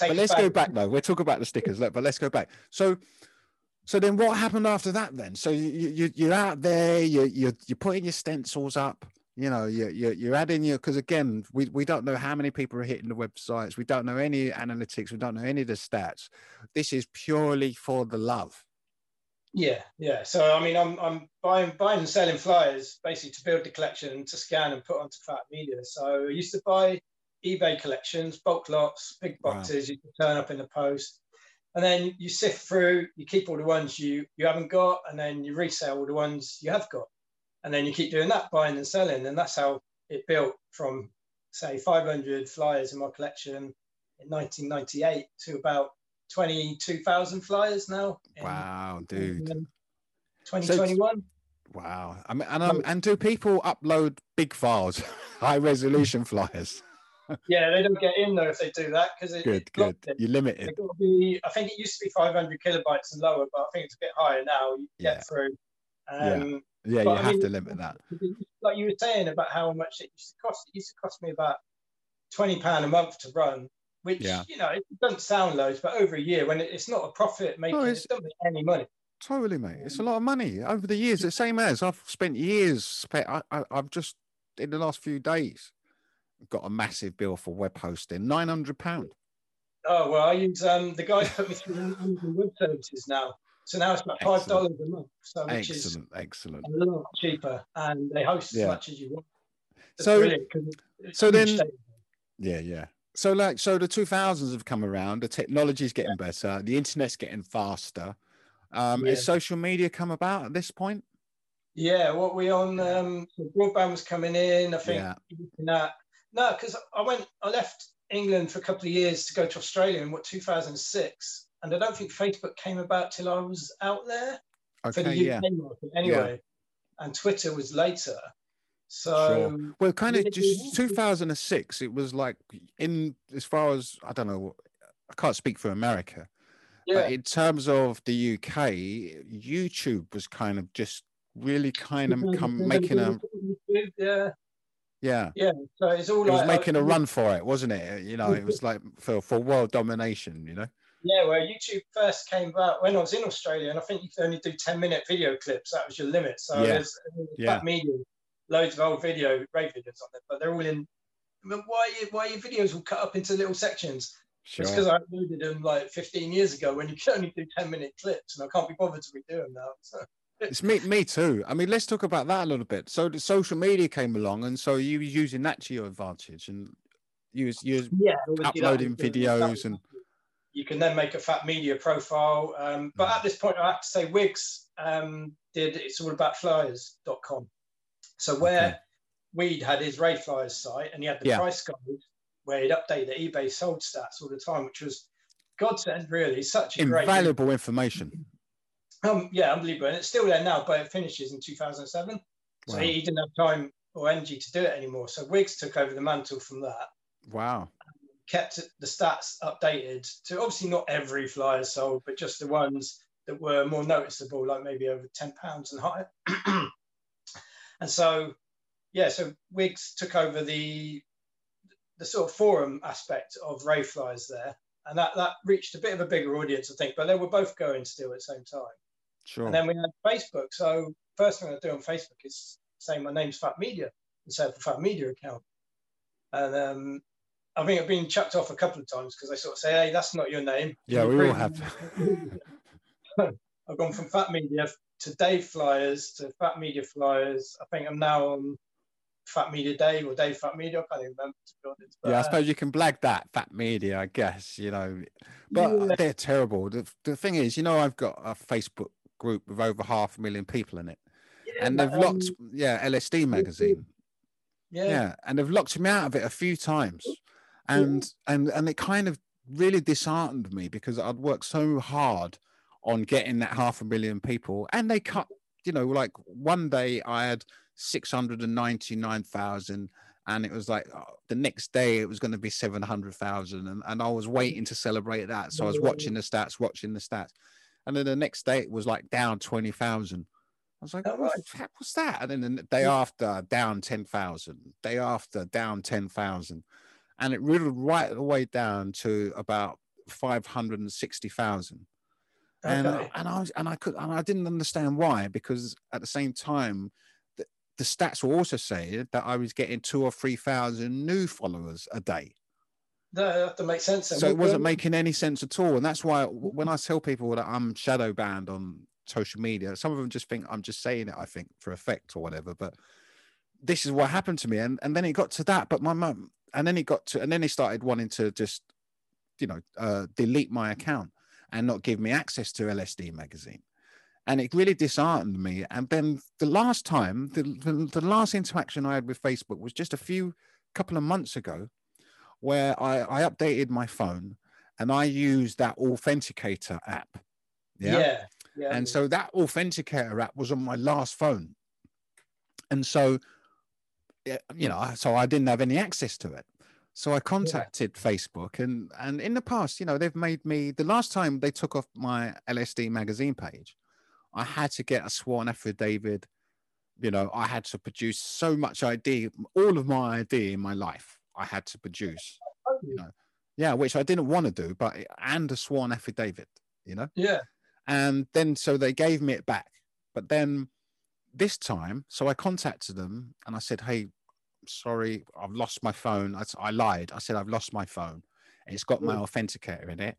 But let's go back- back though. We'll talk about the stickers. Look, but let's go back. So, so then what happened after that? Then, so you, you you're out there. You you you're putting your stencils up. You know, you you you're adding your because again, we we don't know how many people are hitting the websites. We don't know any analytics. We don't know any of the stats. This is purely for the love. Yeah, yeah. So I mean, I'm I'm buying buying and selling flyers basically to build the collection to scan and put onto PhatMedia. So I used to buy eBay collections, bulk lots, big Wow. boxes. You could turn up in the post. And then you sift through, you keep all the ones you you haven't got, and then you resell all the ones you have got, and then you keep doing that, buying and selling, and that's how it built from say 500 flyers in my collection in 1998 to about 22,000 flyers now. Wow, dude. 2021. wow. I mean, and um, and do people upload big files, high resolution flyers? Yeah, they don't get in there if they do that because it, good, good. You limit it. Be, I think it used to be 500 kilobytes and lower, but I think it's a bit higher now. You get Yeah. through. Yeah. Um, Yeah, but you I have mean, to limit that. Like you were saying about how much it used to cost. It used to cost me about 20 pound a month to run, which Yeah. you know it doesn't sound loads, but over a year when it, it's not a profit making, it's- it doesn't make any money. Totally, mate. It's a lot of money over the years. The same as I've spent years. I, I, I've just in the last few days got a massive bill for web hosting, nine hundred pound. Oh well, I use um the guys put me through Web Services now, so now it's about five dollars a month, so which is Excellent, excellent. a lot cheaper, and they host Yeah. as much as you want. It's So- brilliant 'cause it- it's so then- data. Yeah, yeah. So like, so the two thousands have come around. The technology is getting better. The internet's getting faster. Um, Yeah. Has social media come about at this point? Yeah, what we on? Um, broadband was coming in. I think Yeah. looking at no, because I went, I left England for a couple of years to go to Australia in what 2006, and I don't think Facebook came about till I was out there for the Okay, UK yeah. market anyway, and Twitter was later. So Sure. Well, kind of just 2006. It was like in as far as I don't know. I can't speak for America, yeah, but in terms of the UK, YouTube was kind of just really kind of come making a yeah, yeah. yeah. So it's all It was like making a run for it, wasn't it? You know, it was like for for world domination. You know. Yeah, where YouTube first came about when I was in Australia, and I think you could only do 10 minute video clips. That was your limit. So Yeah. there's, Yeah. Loads of old video, great videos on there, but they're all in. But why, why are your videos all cut up into little sections? Sure. It's because I uploaded them like 15 years ago when you could only do 10 minute clips, and I can't be bothered to redo them now. So It's me, me too. I mean, let's talk about that a little bit. So the social media came along, and so you were using that to your advantage, and you was you was yeah, that uploading was videos and you can then make a PhatMedia profile. Um, but at this point, I have to say, Wiggs um, did it's all about flyers.com. So where Okay. Weed had his Rave Flyers site and he had the Yeah. price guide where he'd update the eBay sold stats all the time, which was godsend, really. Such a great. invaluable information. Um, yeah, unbelievable. And it's still there now, but it finishes in 2007. So Wow. he, he didn't have time or energy to do it anymore. So Wiggs took over the mantle from that Wow. kept the stats updated to obviously not every flyer sold, but just the ones that were more noticeable, like maybe over ten pounds and higher. and so, yeah, so Wiggs took over the the sort of forum aspect of Rave flyers there, and that that reached a bit of a bigger audience, I think. But they were both going still at the same time. Sure. And then we had Facebook. So first thing I do on Facebook is say my name's PhatMedia and set up a PhatMedia account. And um, I think I've been chucked off a couple of times because they sort of say, "Hey, that's not your name." yeah, we all have. I've gone from PhatMedia to Dave Flyers to PhatMedia Flyers. I think I'm now on PhatMedia Dave or Dave PhatMedia. I can't even remember to be honest. But, yeah, I uh, suppose you can blag that PhatMedia, I guess. You know, but Yeah. they're terrible. The, the thing is, you know, I've got a Facebook group with over half a million people in it, yeah, and they've locked, um, yeah, LSD magazine. yeah, yeah and they've locked me out of it a few times. And and and it kind of really disheartened me because i'd worked so hard on getting that half a million people and they cut you know like one day i had 699,000 and it was like oh, the next day it was going to be 700,000 and, and I was waiting to celebrate that. So I was watching the stats watching the stats and then the next day it was like down 20,000 I was like, Oh, "What the heck was that? And then the day after, down 10,000. Day after, down 10,000. And it riddled right the way down to about 560,000. And, Okay. and I was, and I could, and I didn't understand why, because at the same time, the, the stats were also saying that I was getting two or 3,000 new followers a day. That, that doesn't make sense. So it wasn't making any sense at all. And that's why when I tell people that I'm shadow banned on social media, some of them just think I'm just saying it, I think, for effect or whatever. But this is what happened to me. And, and then it got to that. But my mum, and then it got to, and then they started wanting to just, you know, uh, delete my account. and not give me access to LSD magazine. And it really disheartened me. And then the last time, the, the, the last interaction I had with Facebook was just a few couple of months ago, where I, I updated my phone and I used that authenticator app. Yeah. Yeah. yeah. And so that authenticator app was on my last phone. And so, you know, so I didn't have any access to it. So I contacted Facebook and and in the past, you know, they've made me the last time they took off my LSD magazine page, I had to get a sworn affidavit. You know, I had to produce so much ID, all of my ID in my life, I had to produce. You know, yeah, which I didn't want to do, but and a sworn affidavit, you know. Yeah. And then so they gave me it back, but then this time, so I contacted them and I said, "Hey, sorry, I've lost my phone." I, I lied. I said I've lost my phone. It's got my authenticator in it.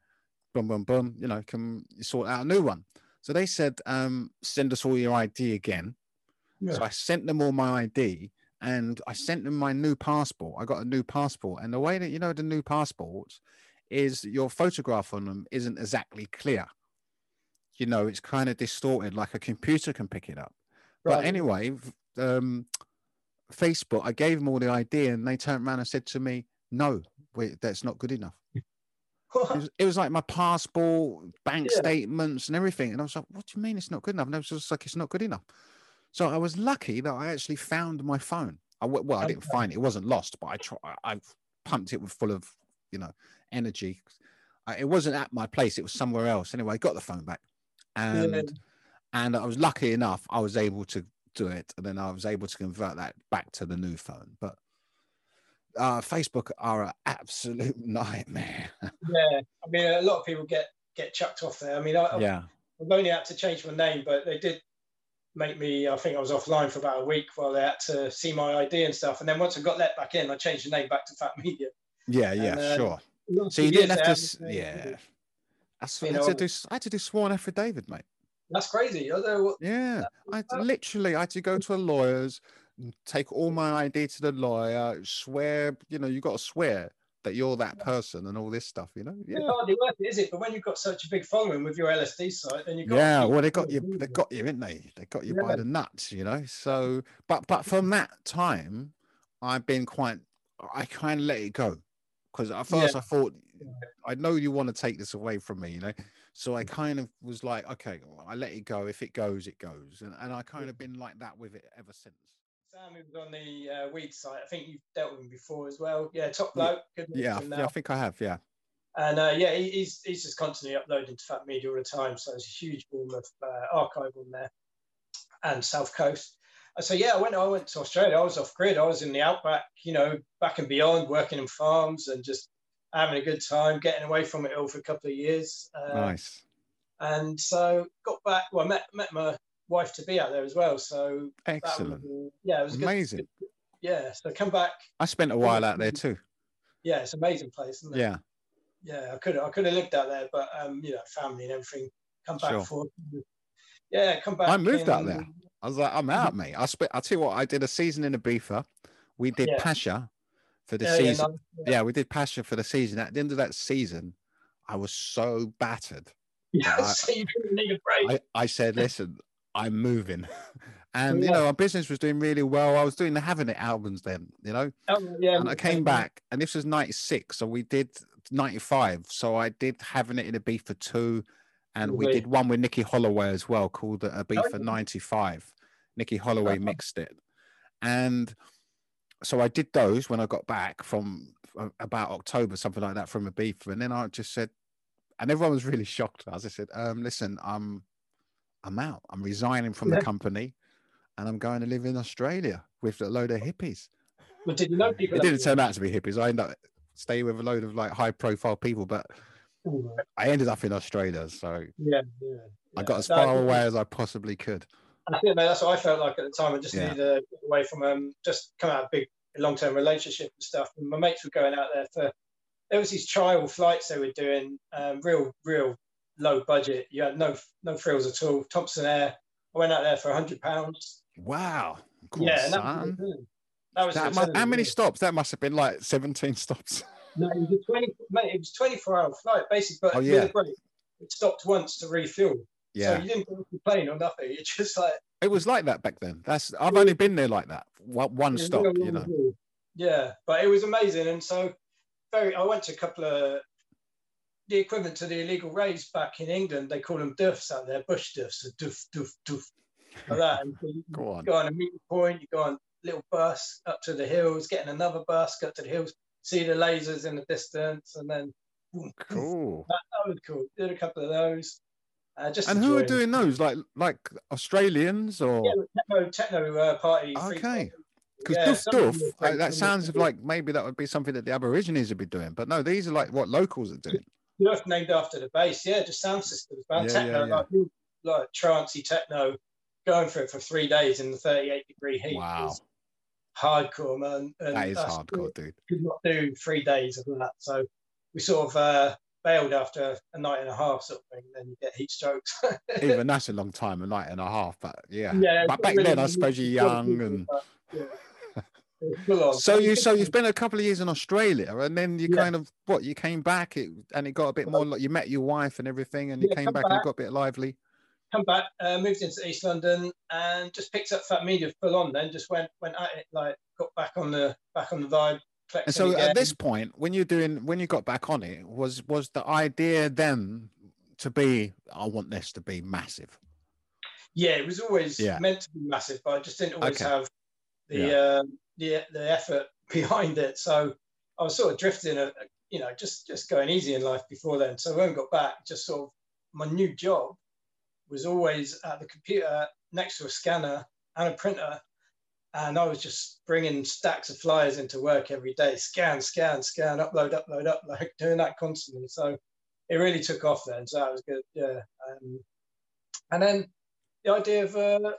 Boom, boom, boom. You know, can you sort out a new one? So they said, um, "Send us all your ID again." Yeah. So I sent them all my ID and I sent them my new passport. I got a new passport, and the way that you know the new passports is your photograph on them isn't exactly clear. You know, it's kind of distorted, like a computer can pick it up. But anyway, um, Facebook, I gave them all the idea, and they turned around and said to me, "No, wait, that's not good enough." It was, it was like my passport, bank Yeah. statements, and everything. And I was like, "What do you mean it's not good enough?" And it was just like, "It's not good enough." So I was lucky that I actually found my phone. I well, I didn't find it; it wasn't lost, but I try, I pumped it with full of you know energy. I, it wasn't at my place; it was somewhere else. Anyway, I got the phone back, and Yeah. and I was lucky enough; I was able to do it, and then I was able to convert that back to the new phone. But uh, Facebook are an absolute nightmare. yeah. I mean, a lot of people get get chucked off there. I mean, I, yeah, I've only had to change my name, but they did make me. I think I was offline for about a week while they had to see my ID and stuff. And then once I got let back in, I changed the name back to PhatMedia. yeah, yeah, And, uh, sure. So you didn't have to, yeah. That's, You I, had to know- do, I had to do sworn affidavit, mate. That's crazy. I know what, Yeah, I had to, literally I had to go to a lawyer's, take all my ID to the lawyer, swear. You know, you got to swear that you're that person and all this stuff. You know, it's yeah, hardly worth it, is it? But when you've got such a big following with your LSD site, then you've got yeah. Well, they got you. They got you, didn't they? They got you by the nuts. You know. So, but but from that time, I've been quite. I kind of let it go because at first I thought, I know you want to take this away from me, you know. So I kind of was like, okay, well, I let it go. If it goes, it goes, and, and I kind of been like that with it ever since. Sam, who was on the uh, weed site, I think you've dealt with him before as well. Yeah, top bloke. Yeah, yeah. I think I have. Yeah, And uh, yeah, he, he's he's just constantly uploading to PhatMedia all the time. So there's a huge boom of uh, archive on there, and South Coast. So yeah, I went I went to Australia. I was off grid. I was in the outback, you know, back and beyond, working in farms and just having a good time, getting away from it all for a couple of years. Uh, nice. And so got back. Well, I met met my wife to be out there as well. So that was, Excellent. uh, yeah, it was a good- Amazing. yeah, so come back. I spent a while out there too. Yeah, it's an amazing place, isn't it? Yeah, yeah, I could I could have lived out there, but um, you know, family and everything. Come back Sure. for yeah, come back. I moved out there. I was like, I'm out, mate. I spent. I'll tell you what. I did a season in Ibiza. We did Yeah. Pacha for the Yeah, yeah, season. nice, yeah. we did Pacha for the season. At the end of that season, I was so battered. Yeah, I- so you didn't need a break. I, I said, listen, I'm moving. And you know, our business was doing really well. I was doing the Having It albums then, you know. Oh, yeah, and I came back, and this was '96, so we did '95. So I did Having It in Ibiza two, and we did one with Nicky Holloway as well, called uh, Ibiza yeah. '95. Nicky Holloway Uh-huh. mixed it, and so I did those when I got back from uh, about October, something like that, from Ibiza, and then I just said, and everyone was really shocked. As I said, um, "Listen, I'm, I'm out. I'm resigning from Yeah. the company, and I'm going to live in Australia with a load of hippies." But did you know people? It didn't turn out to be hippies. I ended up staying with a load of like high profile people, but right. I ended up in Australia, so Yeah, yeah. I got as far away as I possibly could. I think that's what I felt like at the time. I just Yeah. needed to get away from um, just come out of a big long term relationship and stuff. And my mates were going out there for there was these trial flights they were doing, um, real real low budget. You had no no frills at all. Thompson Air. I went out there for hundred pounds. Wow. Come Yeah, and that that was That good mu- how many stops? That must have been like 17 stops. No, it was a twenty. Mate, it was twenty four hour flight basically, but Oh, yeah. break. it stopped once to refuel. Yeah. So you didn't go off the plane or nothing. It's just like It was like that back then. That's I've only been there like that. One, one stop, you know. Yeah, but it was amazing, and so very. I went to a couple of the equivalent to the illegal raves back in England. They call them doofs out there, bush doofs, a doof, doof, doof, like that. And so you Go on. go on a meeting point, you go on little bus up to the hills, getting another bus, go up to the hills, see the lasers in the distance, and then boom, Cool. that, that was cool. Did a couple of those. Uh, just And who are doing those? Like like Australians or Yeah, techno, techno uh, party. okay? Because Yeah, doof doof, like, that sounds like maybe that would be something that the Aborigines would be doing. But no, these are like what locals are doing. Named after the bass, yeah, just sound systems, man. Yeah, techno, yeah, yeah. like like trancey techno, going for it for three days in the 38 degree heat. Wow. hardcore, man. And That is hardcore, dude. Could not do three days of that, so we sort of uh, bailed after a night and a half, sort of thing. Then you get heat strokes. Even that's a long time, a night and a half. But yeah, Yeah, but back really- then I suppose you're young and. yeah. It was full on. So you so you spent a couple of years in Australia, and then you Yeah. kind of what you came back, it, and it got a bit more like you met your wife and everything, and you Yeah, came come back, and it got a bit lively. come back, uh, moved into East London, and just picked up PhatMedia full on. Then just went went at it, like got back on the back on the vibe. And so again. at this point, when you're doing when you got back on it, was was the idea then to be I want this to be massive? yeah, it was always Yeah. meant to be massive, but I just didn't always Okay. have the um, the the effort behind it. So I was sort of drifting, uh, you know, just just going easy in life before then. So when I got back, just sort of my new job was always at the computer next to a scanner and a printer. And I was just bringing stacks of flyers into work every day, scan, scan, scan, upload, upload, upload, doing that constantly. So it really took off then. So that was good. Yeah. Um, and then the idea of a,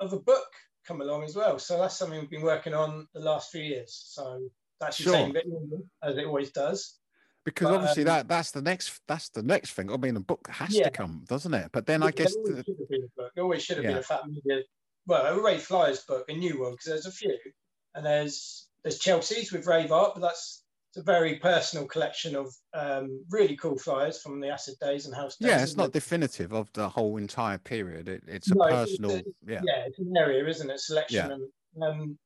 of a book come along as well. So that's something we've been working on the last few years. So that's Sure. taking a bit longer, as it always does. Because But, obviously um, that that's the next that's the next thing. I mean, a book has Yeah. to come, doesn't it? But then I There guess always the- should have been a book. There always should have been a PhatMedia, well, a Rave Flyers book, a new one, because there's a few, and there's there's Chelsea's with Rave Art, but that's it's a very personal collection of um, really cool flyers from the Acid Days and House Days. yeah, it's isn't it? definitive of the whole entire period. It, it's a No, personal, it's- yeah. yeah, it's an area, isn't it? Selection, Yeah. and um,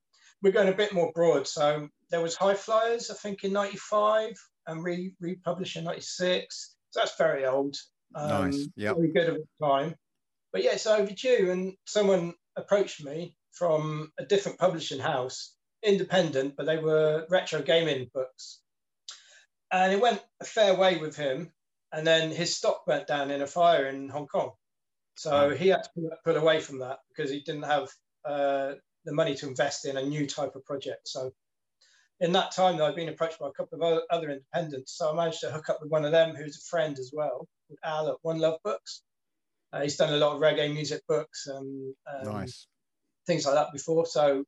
we're going a bit more broad. So there was High Flyers, I think, in '95, and re republished in '96. So that's very old. Um, Nice, yep. Very good of its time. But yeah, it's overdue. And someone approached me from a different publishing house, independent, but they were retro gaming books. And it went a fair way with him. And then his stock went down in a fire in Hong Kong. So he had to pull, away from that because he didn't have uh, the money to invest in a new type of project. So in that time, though, I'd been approached by a couple of other, independents. So I managed to hook up with one of them who's a friend as well, called Al at One Love Books. Uh, he's done a lot of reggae music books and um, Nice. things like that before. So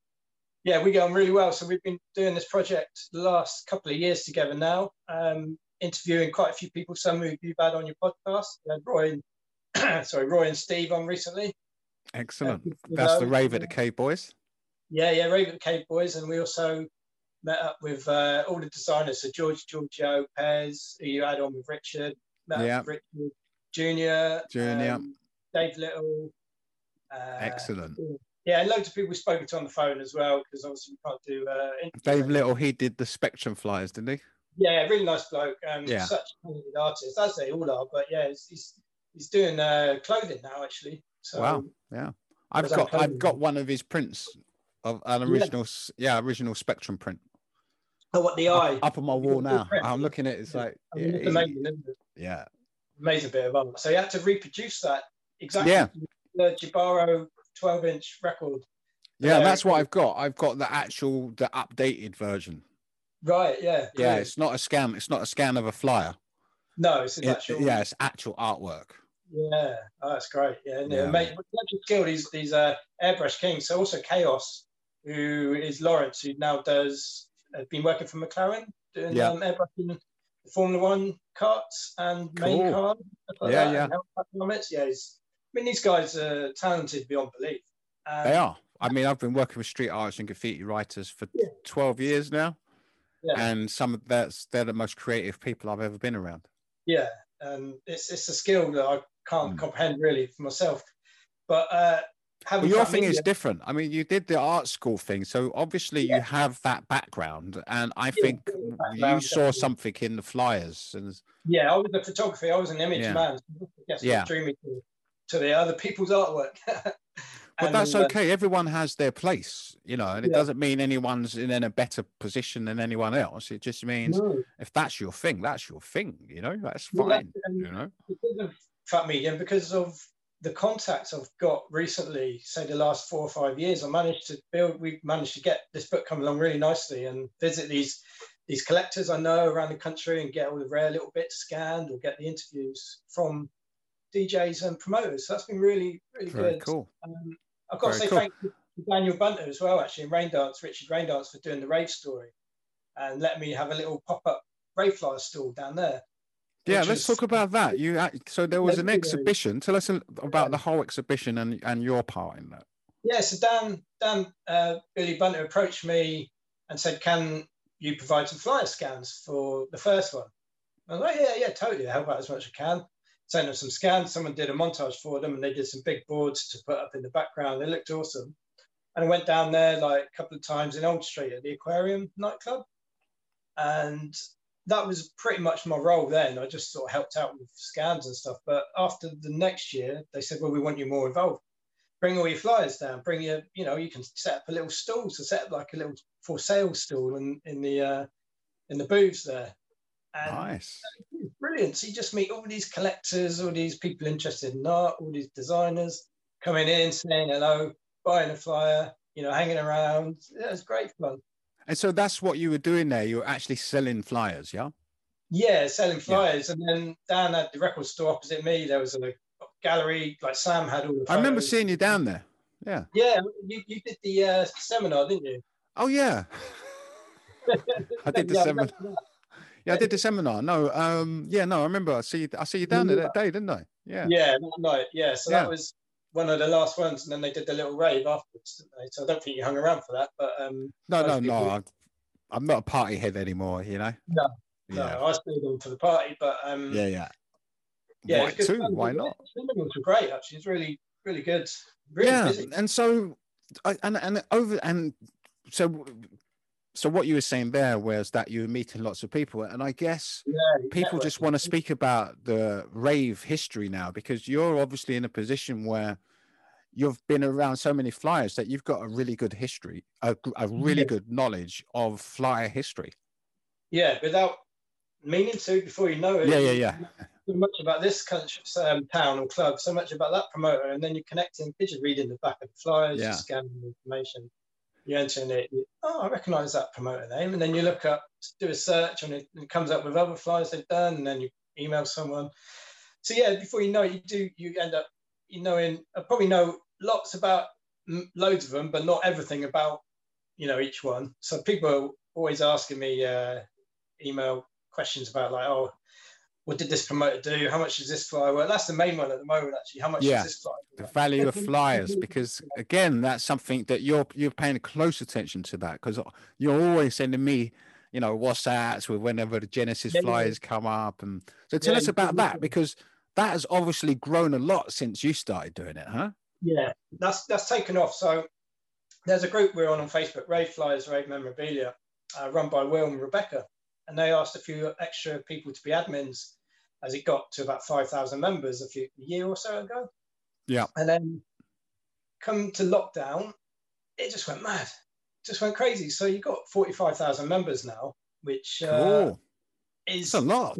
yeah, we get on really well. So we've been doing this project the last couple of years together now, um, interviewing quite a few people, some who you've had on your podcast. We had Roy and sorry, Roy and Steve on recently. Excellent. to That's the rave at the Cave Boys. Yeah, yeah, Raven Cave Boys, and we also met up with uh, all the designers. So George Giorgio, Pez, who you had on with Richard, met Yeah. up with Richard Junior, Junior. um, Dave Little. Uh, Excellent. Yeah, and loads of people we've spoken to on the phone as well, because obviously we can't do uh. Dave Little, he did the Spectrum flyers, didn't he? Yeah, really nice bloke. Um, Yeah. Such a talented artist, as they all are. But yeah, he's, he's, he's doing uh, clothing now, actually. So, wow. Yeah. I've got I've got one of his prints of an original s yeah, original Spectrum print. Oh, what the eye? Up, up on my wall now. I'm looking at it, it's Yeah. like I mean, it's yeah, amazing, it? yeah. amazing bit of art. So you had to reproduce that exactly. Yeah. The Jibaro 12 inch record. Yeah, Yeah. that's what I've got. I've got the actual the updated version. Right, yeah. Yeah, brilliant. it's not a scam. it's not a scan of a flyer. No, it's It- actual. yeah, it's actual artwork. Yeah, oh, that's great. Yeah, and Yeah. yeah. mate, skilled, he's, he's uh, airbrush king. So also Chaos, who is Lawrence, who now does, has been working for McLaren, doing Yeah. um, airbrushing Formula One karts and main Cool. cars. stuff like Yeah, that, yeah. helmet. Yeah, he's, mean, these guys are talented beyond belief. Um, They are. I mean, I've been working with street artists and graffiti writers for Yeah. 12 years now, Yeah. and some of that's they're the most creative people I've ever been around. Yeah, and it's it's a skill that I can't Mm. comprehend really for myself. But uh, having Well, your thing is different. I mean, you did the art school thing, so obviously you have that background, and I Yeah, think you background, saw definitely. something in the flyers, and Yeah, I was a photography. I was an image Yeah. man. So Yeah. what drew me to, the other people's artwork. but that's uh, okay. Everyone has their place, you know, and it Yeah. doesn't mean anyone's in a better position than anyone else. It just means no. if that's your thing, that's your thing. You know, that's Well, fine. that's- and You know, because of Fat Medium, because of the contacts I've got recently, say the last four or five years, I managed to build. We managed to get this book come along really nicely and visit these these collectors I know around the country and get all the rare little bits scanned or get the interviews from DJs and promoters. So that's been really really very good. cool. Um, I've got to say cool. thank you to Daniel Bunter as well, actually, in Raindance, Richard Raindance, for doing the rave story and let me have a little pop up rave flyer stall down there. Yeah, let's was- talk about that. You so there was an exhibition. Tell us about the whole exhibition and and your part in that. Yeah, so Dan, Dan, uh, Billy Bunter approached me and said, "Can you provide some flyer scans for the first one?" I was like, "Yeah, yeah, totally. I'll help out as much as I can." Sent them some scans. Someone did a montage for them, and they did some big boards to put up in the background. They looked awesome. And I went down there like a couple of times in Old Street at the Aquarium nightclub, and that was pretty much my role then. I just sort of helped out with scans and stuff. But after the next year, they said, "Well, we want you more involved." bring all your flyers down. Bring your, you know, you can set up a little stall. So set up like a little for sale stall in in the uh, in the booths there. And Nice. brilliant. So you just meet all these collectors, all these people interested in art, all these designers coming in, saying hello, buying a flyer, you know, hanging around. Yeah, was great fun. And so that's what you were doing there. You were actually selling flyers, yeah? Yeah, selling flyers. And then down at the record store opposite me, there was a gallery, like Sam had all the I remember seeing you down there. Yeah. Yeah, you, you did the uh, seminar, didn't you? Oh yeah. I did the Yeah, seminar. Yeah, I did the seminar. No, um, yeah, no, I remember. I see. I see you down there that day, didn't I? Yeah. Yeah, that night. Yeah, so Yeah. that was one of the last ones, and then they did the little rave afterwards. Didn't they? So I don't think you hung around for that, but um, No, no, most no. people- I'm, not a party head anymore. You know. No, Yeah. no, I stayed on for the party, but um, Yeah, yeah. yeah, Why too? Why not? Seminars were great, actually. It's really, really good. Really yeah, busy. and so, I- and and over and so, so what you were saying there was that you were meeting lots of people, and I guess Yeah, people just want to speak about the rave history now because you're obviously in a position where you've been around so many flyers that you've got a really good history, a really Yeah. good knowledge of flyer history. Yeah, without meaning to, before you know it. Yeah, yeah, yeah. So much about this country, um, town or club, so much about that promoter, and then you're connecting. because You're reading the back of the flyers, Yeah. you're scanning the information, you're entering it. You, oh, I recognise that promoter name, and then you look up, do a search, and it, it comes up with other flyers they've done, and then you email someone. So yeah, before you know it, you do you end up you knowing I probably know lots about loads of them, but not everything about you know each one. So people are always asking me uh, email questions about like, oh, what did this promoter do? How much does this flyer worth? That's the main one at the moment, actually. How much Yeah. is this flyer? the value of flyers because again that's something that you're you're paying close attention to that because you're always sending me you know whatsapps with whenever the genesis Yeah, yeah. flyers come up and so tell Yeah, us about that because that has obviously grown a lot since you started doing it huh Yeah, that's that's taken off. So there's a group we're on on Facebook, Rave Flyers, Rave Memorabilia, uh, run by Will and Rebecca, and they asked a few extra people to be admins as it got to about five thousand members a few a year or so ago. yeah And then come to lockdown, it just went mad, just went crazy. So you got forty five thousand members now, which uh, cool is it's a lot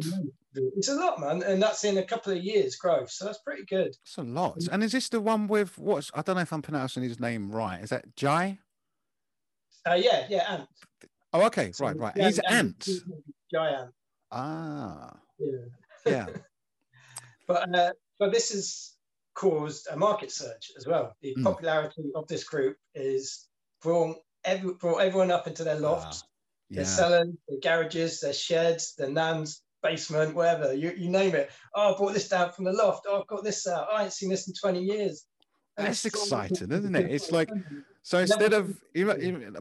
It's a lot, man, and that's in a couple of years growth. So that's pretty good. it's a lot and is this the one with what's i don't know if i'm pronouncing his name right is that jai Uh, yeah, yeah, Ant. Oh okay So, right right he's Ant- ant Giant. ah Yeah. yeah But uh, but this has caused a market surge as well. The Mm. popularity of this group is brought, every, brought everyone up into their lofts, their yeah cellars, their garages, their sheds, their nan's basement, wherever you, you name it. Oh, I brought this down from the loft. Oh, I've got this out. I ain't seen this in 20 years. That's exciting, isn't it? It's like So instead of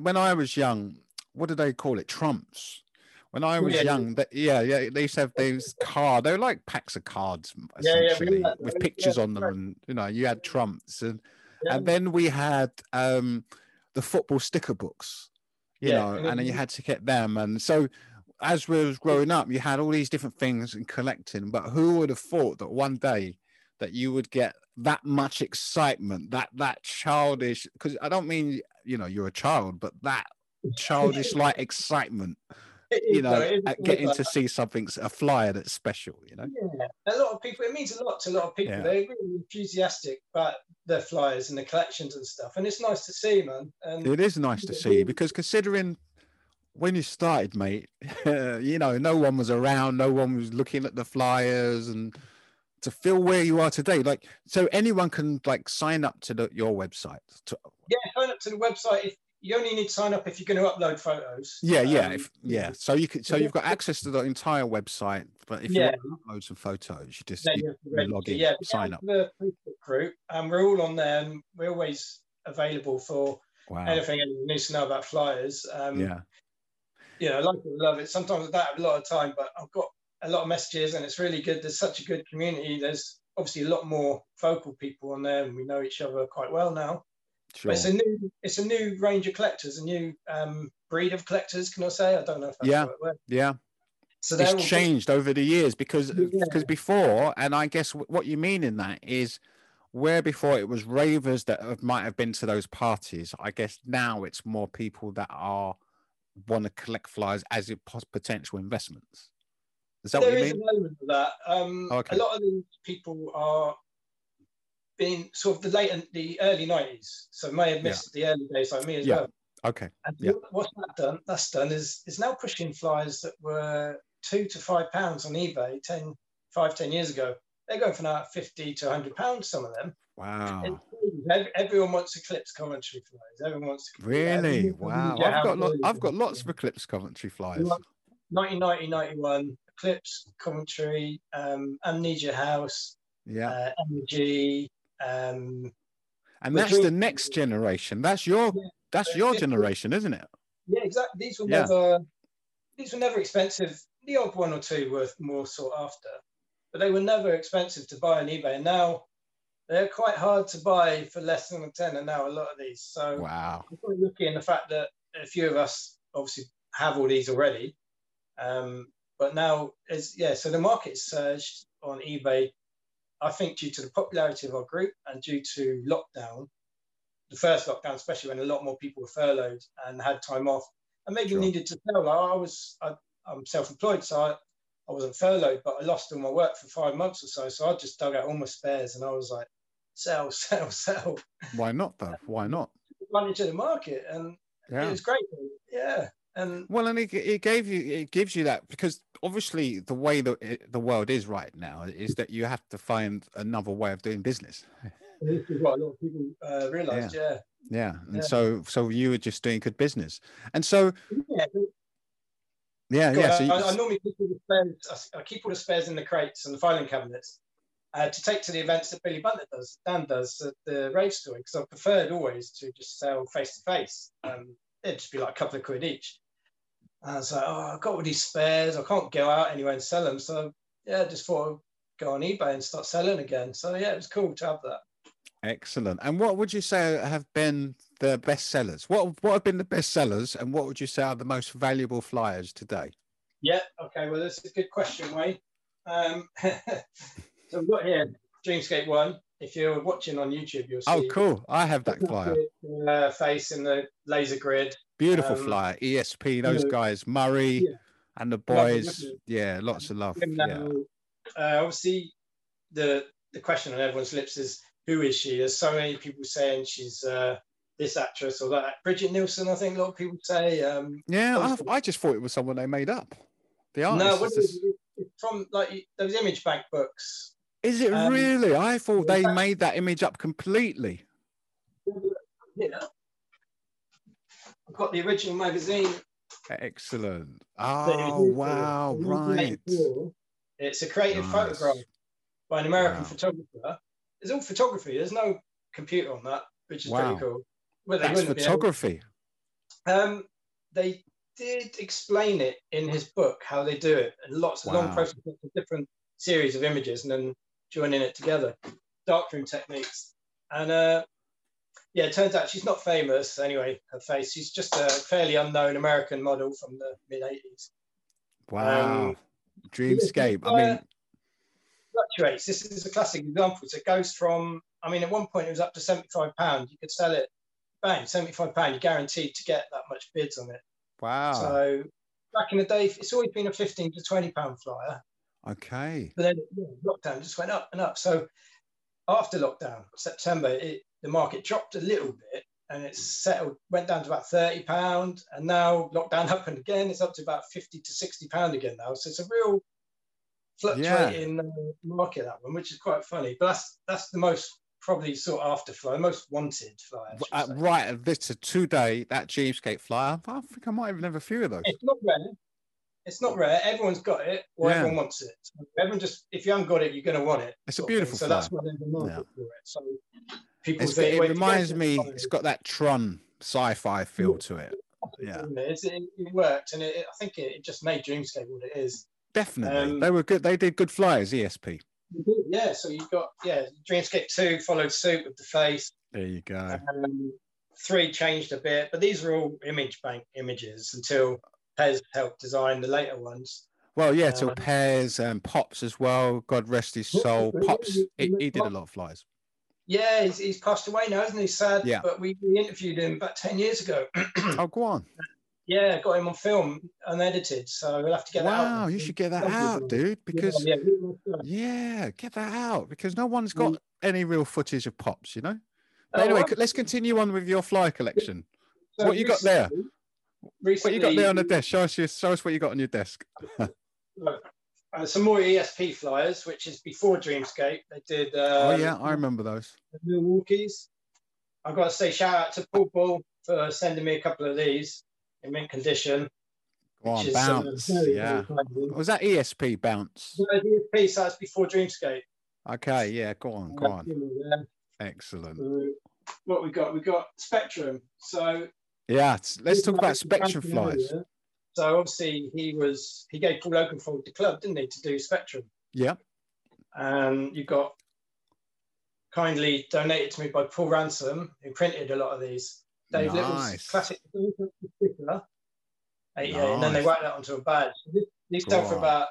when I was young, what did they call it? Trumps. When I was Yeah. young, that yeah, yeah, they used to have those card. They were like packs of cards, Yeah, yeah, essentially, with pictures yeah, on them, and you know, you had trumps, and Yeah. and then we had um the football sticker books, you Yeah, know, and and then you had to get them, and so as we was growing up, you had all these different things and collecting. But who would have thought that one day that you would get that much excitement, that that childish? Because I don't mean you know you're a child, but that childish like excitement you know, at getting like to see something, a flyer that's special, you know? Yeah, a lot of people. It means a lot to a lot of people. Yeah. They're really enthusiastic about their flyers and the collections and stuff, and it's nice to see, man. And It is nice to see because considering when you started, mate, you know, no one was around, no one was looking at the flyers and to feel where you are today, like, so anyone can like sign up to the, your website. To, yeah, sign up to the website. If you only need to sign up if you're going to upload photos. yeah, yeah, Um, if, yeah. So you can, so you've got access to the entire website, but if you want to upload some photos, you just you, you to log in, Yeah, sign up. The Facebook group, and we're all on there. And we're always available for Wow. anything anyone needs to know about flyers. Um, Yeah. you know, I like it, love it. Sometimes I don't have a lot of time, but I've got a lot of messages and it's really good. There's such a good community. There's obviously a lot more vocal people on there and we know each other quite well now. Sure. It's a new it's a new range of collectors, a new um, breed of collectors, can I say? I don't know if that's Yeah. the right. Yeah. So it's changed over the years because Yeah. because before and i guess what you mean in that is where before it was ravers that have, might have been to those parties i guess now it's more people that are want to collect flyers as it potential investments is that There what you is mean an element of that. Um, Okay. A lot of these people are being sort of the late and the early 90s, so may have Yeah. missed the early days like me as Yeah. well. okay And Yeah. what- what's that done? That's done is is now pushing flyers that were two to five pounds on eBay 10, five, 10 years ago. They're going for now 50 to 100 pounds, some of them. wow. Ev- Everyone wants Eclipse Coventry flyers. Everyone wants to really wow i've got lo- i've got lots of eclipse Coventry flyers 1990, 91, Eclipse Coventry, um, Amnesia House, yeah uh, Energy. Um, and that's the next generation that's your Yeah. that's your generation isn't it yeah, exactly. These were Yeah. never these were never expensive. The odd one or two were more sought after, but they were never expensive to buy on eBay. And now they're quite hard to buy for less than a tenner now. A lot of these. So wow I'm lucky in the fact that a few of us obviously have all these already. Um, but now, is yeah, so the market surged on eBay. I think due to the popularity of our group and due to lockdown, the first lockdown, especially when a lot more people were furloughed and had time off, and maybe Sure. needed to sell. Like I was, I, I'm self-employed, so I, I wasn't furloughed, but I lost all my work for five months or so. So I just dug out all my spares and I was like, sell, sell, sell. why not though why not Advantage of the market, and yeah it was great. Yeah, and Well, and it, it gave you it gives you that because obviously the way that it, the world is right now is that you have to find another way of doing business. this is what a lot of people uh, realised. Yeah, Yeah, and Yeah. so so you were just doing good business, and so yeah. yeah, God, yeah. So you, I, I normally keep all the spares. I, I keep all the spares in the crates and the filing cabinets uh, to take to the events that Billy Butler does, Dan does at the rave story, because I preferred always to just sell face to face. Um, It'd just be like a couple of quid each. And I was like, oh, I've got all these spares. I can't go out anywhere and sell them. So yeah, just thought I'd go on eBay and start selling again. So yeah, it was cool to have that. excellent. And what would you say have been the best sellers? What what have been the best sellers, and what would you say are the most valuable flyers today? Yeah. Okay. Well, that's a good question, Wayne. Um, so we've got here Dreamscape One. If you're watching on YouTube, you'll see. Oh, cool! I have that flyer. Uh, face in the laser grid. Beautiful Um, flyer. ESP. Those know, guys, Murray yeah. and the boys. lovely. Yeah, lots of love. And Yeah. uh, obviously, the the question on everyone's lips is who is she? There's so many people saying she's uh, this actress or that. Brigitte Nielsen, I think a lot of people say. Um, Yeah, I, I just thought it was someone they made up. The artist. no, is what just- is it? It's from like those image bank books. Is it Um, really? I thought they made that image up completely. Yeah. I've got the original magazine. Excellent. that it was Oh wow! Right. It's a creative Nice. photograph by an American Wow. photographer. It's all photography. There's no computer on that, which is Wow. pretty cool. Well, That's wouldn't be able- photography. Um, they did explain it in his book how they do it, and lots of long Wow. process, lots of different series of images, and then joining it together, darkroom techniques. And uh, yeah, it turns out she's not famous anyway. Her face, she's just a fairly unknown American model from the mid '80s. Wow. Um, Dreamscape. I mean, fluctuates. This is a classic example. So it goes from, I mean, at one point it was up to seventy-five pound. You could sell it, bang, seventy-five pound. You're guaranteed to get that much bids on it. wow. So back in the day, it's always been a fifteen to twenty pound flyer. okay. But then yeah, lockdown just went up and up. So after lockdown, September, it, the market dropped a little bit and it's settled, went down to about thirty pound, and now lockdown happened again. It's up to about fifty to sixty pound again now. So it's a real fluctuating uh, market that one, which is quite funny. But that's that's the most probably sought after flyer, most wanted flyer. Uh, right, this to today, that Dreamscape flyer. I think I might even have a few of those. It's not rare. It's not rare. Everyone's got it, or Yeah. everyone wants it. So everyone just, if you haven't got it, you're going to want it. It's a beautiful So that's why there's a market Yeah. for it. So people It's, say, it "Wait, to get reminds me, flyer, it's got that Tron sci-fi feel to it. Yeah, it? It, it worked, and it, I think it, it just made Dreamscape what it is. definitely. Um, they were good. They did good flyers. ESP. Yeah. So you've got yeah, Dreamscape two followed suit with the face. There you go. Um, three changed a bit, but these are all image bank images until Pez helped design the later ones. Well, yeah, till um, Pears and Pops as well. God rest his soul. Pops, he, he did a lot of flyers. Yeah, he's, he's passed away now, isn't he? Sad. Yeah. But we, we interviewed him about 10 years ago. Oh, go on. yeah, got him on film, unedited. So we'll have to get that out. Wow, you should get that out, dude. Because yeah, stuff. yeah, get that out because no one's got Mm. any real footage of Pops, you know. But Oh, anyway, let's continue on with your fly collection. so what you got there? recently- What you got there on the desk? Show us, your, show us what you got on your desk. uh, some more ESP flyers, which is before Dreamscape. They did. oh Um, yeah, I remember those. the Milwaukee's. I've got to say shout out to Paul Ball for sending me a couple of these in mint condition. Go on, is, uh, bounce. very, yeah. very kind of him. Was that ESP bounce? ESP, so that's before Dreamscape. Okay, yeah. Go on, go on. Yeah. Excellent. What we got? We got Spectrum. So Yeah, let's talk about Spectrum flyers. So obviously he was he gave Paul Oakenfold the club, didn't he, to do Spectrum? Yeah. And you got kindly donated to me by Paul Ransom, who printed a lot of these. Dave Little's Nice. classic sticker. 88, and then they Nice. whacked that onto a badge. These- sell for about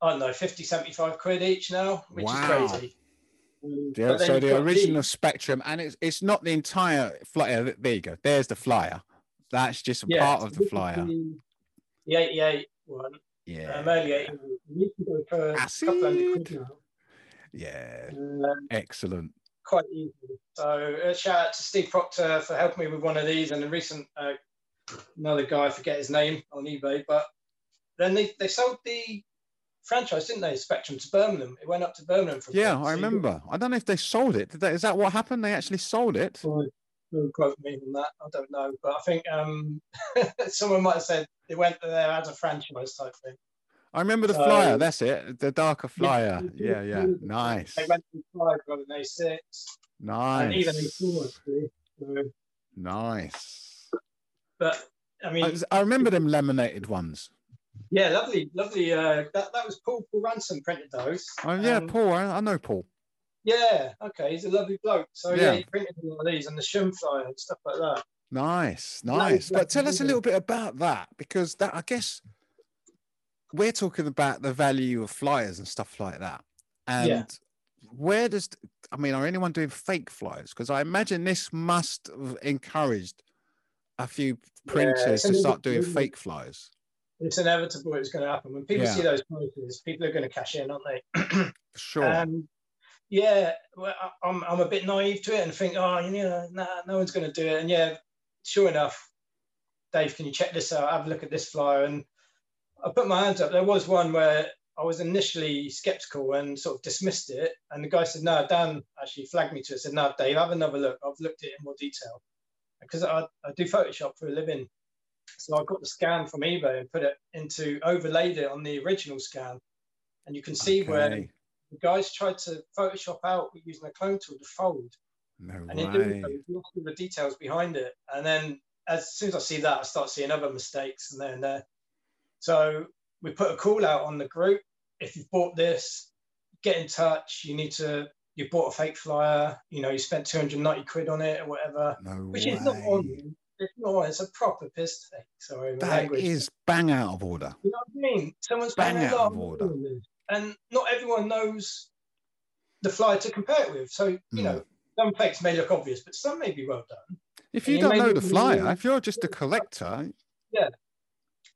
I don't know, 50, 75 quid each now, which Wow. is crazy. Um, Yeah, so the original these. Spectrum, and it's it's not the entire flyer. There you go. There's the flyer. That's just a Yeah, part of the flyer. The, the 88 one. Yeah. Um, early 88. We used to go for a couple hundred quid now. Yeah. Um, Excellent. quite easy. So a shout out to Steve Proctor for helping me with one of these, and a recent uh, another guy, I forget his name on eBay, but then they, they sold the franchise, didn't they? Spectrum to Birmingham. It went up to Birmingham From Yeah. I remember. I don't know if they sold it. Did they, is that what happened? They actually sold it. Don't quote me on that. I don't know, but I think um, someone might have said it went there as a franchise type thing. I remember the So- flyer. That's it. The darker flyer. Yeah, Yeah, yeah. Nice. They went to five rather than A6, and even Nice. A4. So, Nice. but I mean, I, I remember them laminated ones. Yeah, lovely, lovely. Uh, that that was Paul Paul Ransom printed those. Oh yeah, Um, Paul. I, I know Paul. Yeah, okay, he's a lovely bloke. So yeah, Yeah. he printed a lot of these and the Shoom flyer and stuff like that. Nice, nice. But tell us a little bit about that because that I guess we're talking about the value of flyers and stuff like that. And Yeah. where does I mean, are anyone doing fake flyers? Because I imagine this must have encouraged a few printers it's to start doing fake flyers. It's inevitable it's going to happen. When people Yeah. see those prices, people are going to cash in, aren't they? Sure. Um, yeah, well, I'm, I'm a bit naive to it and think, oh, you know, nah, no one's going to do it. And yeah, sure enough, Dave, can you check this out? Have a look at this flyer. And I put my hands up. There was one where I was initially skeptical and sort of dismissed it. And the guy said, no, Dan actually flagged me to it. Said, no, Dave, have another look. I've looked at it in more detail. Because I, I do Photoshop for a living. So I got the scan from eBay and put it into, overlaid it on the original scan. And you can see where Okay. The guys tried to Photoshop out using a clone tool to fold. No And in doing so, way. all the details behind it. And then as soon as I see that, I start seeing other mistakes and there and there. So we put a call out on the group. If you've bought this, get in touch. You need to. You bought a fake flyer. You know, you spent 290 quid on it or whatever, No which way. is not on you. It's not on. It's a proper piss take. Sorry, That is bang out of order. You know what I mean? Someone's Bang out of order. Money on this, and not everyone knows the flyer to compare it with. So you Mm. know, some fakes may look obvious, but some may be well done. If you you don't may know the flyer, if you're just a collector, yeah,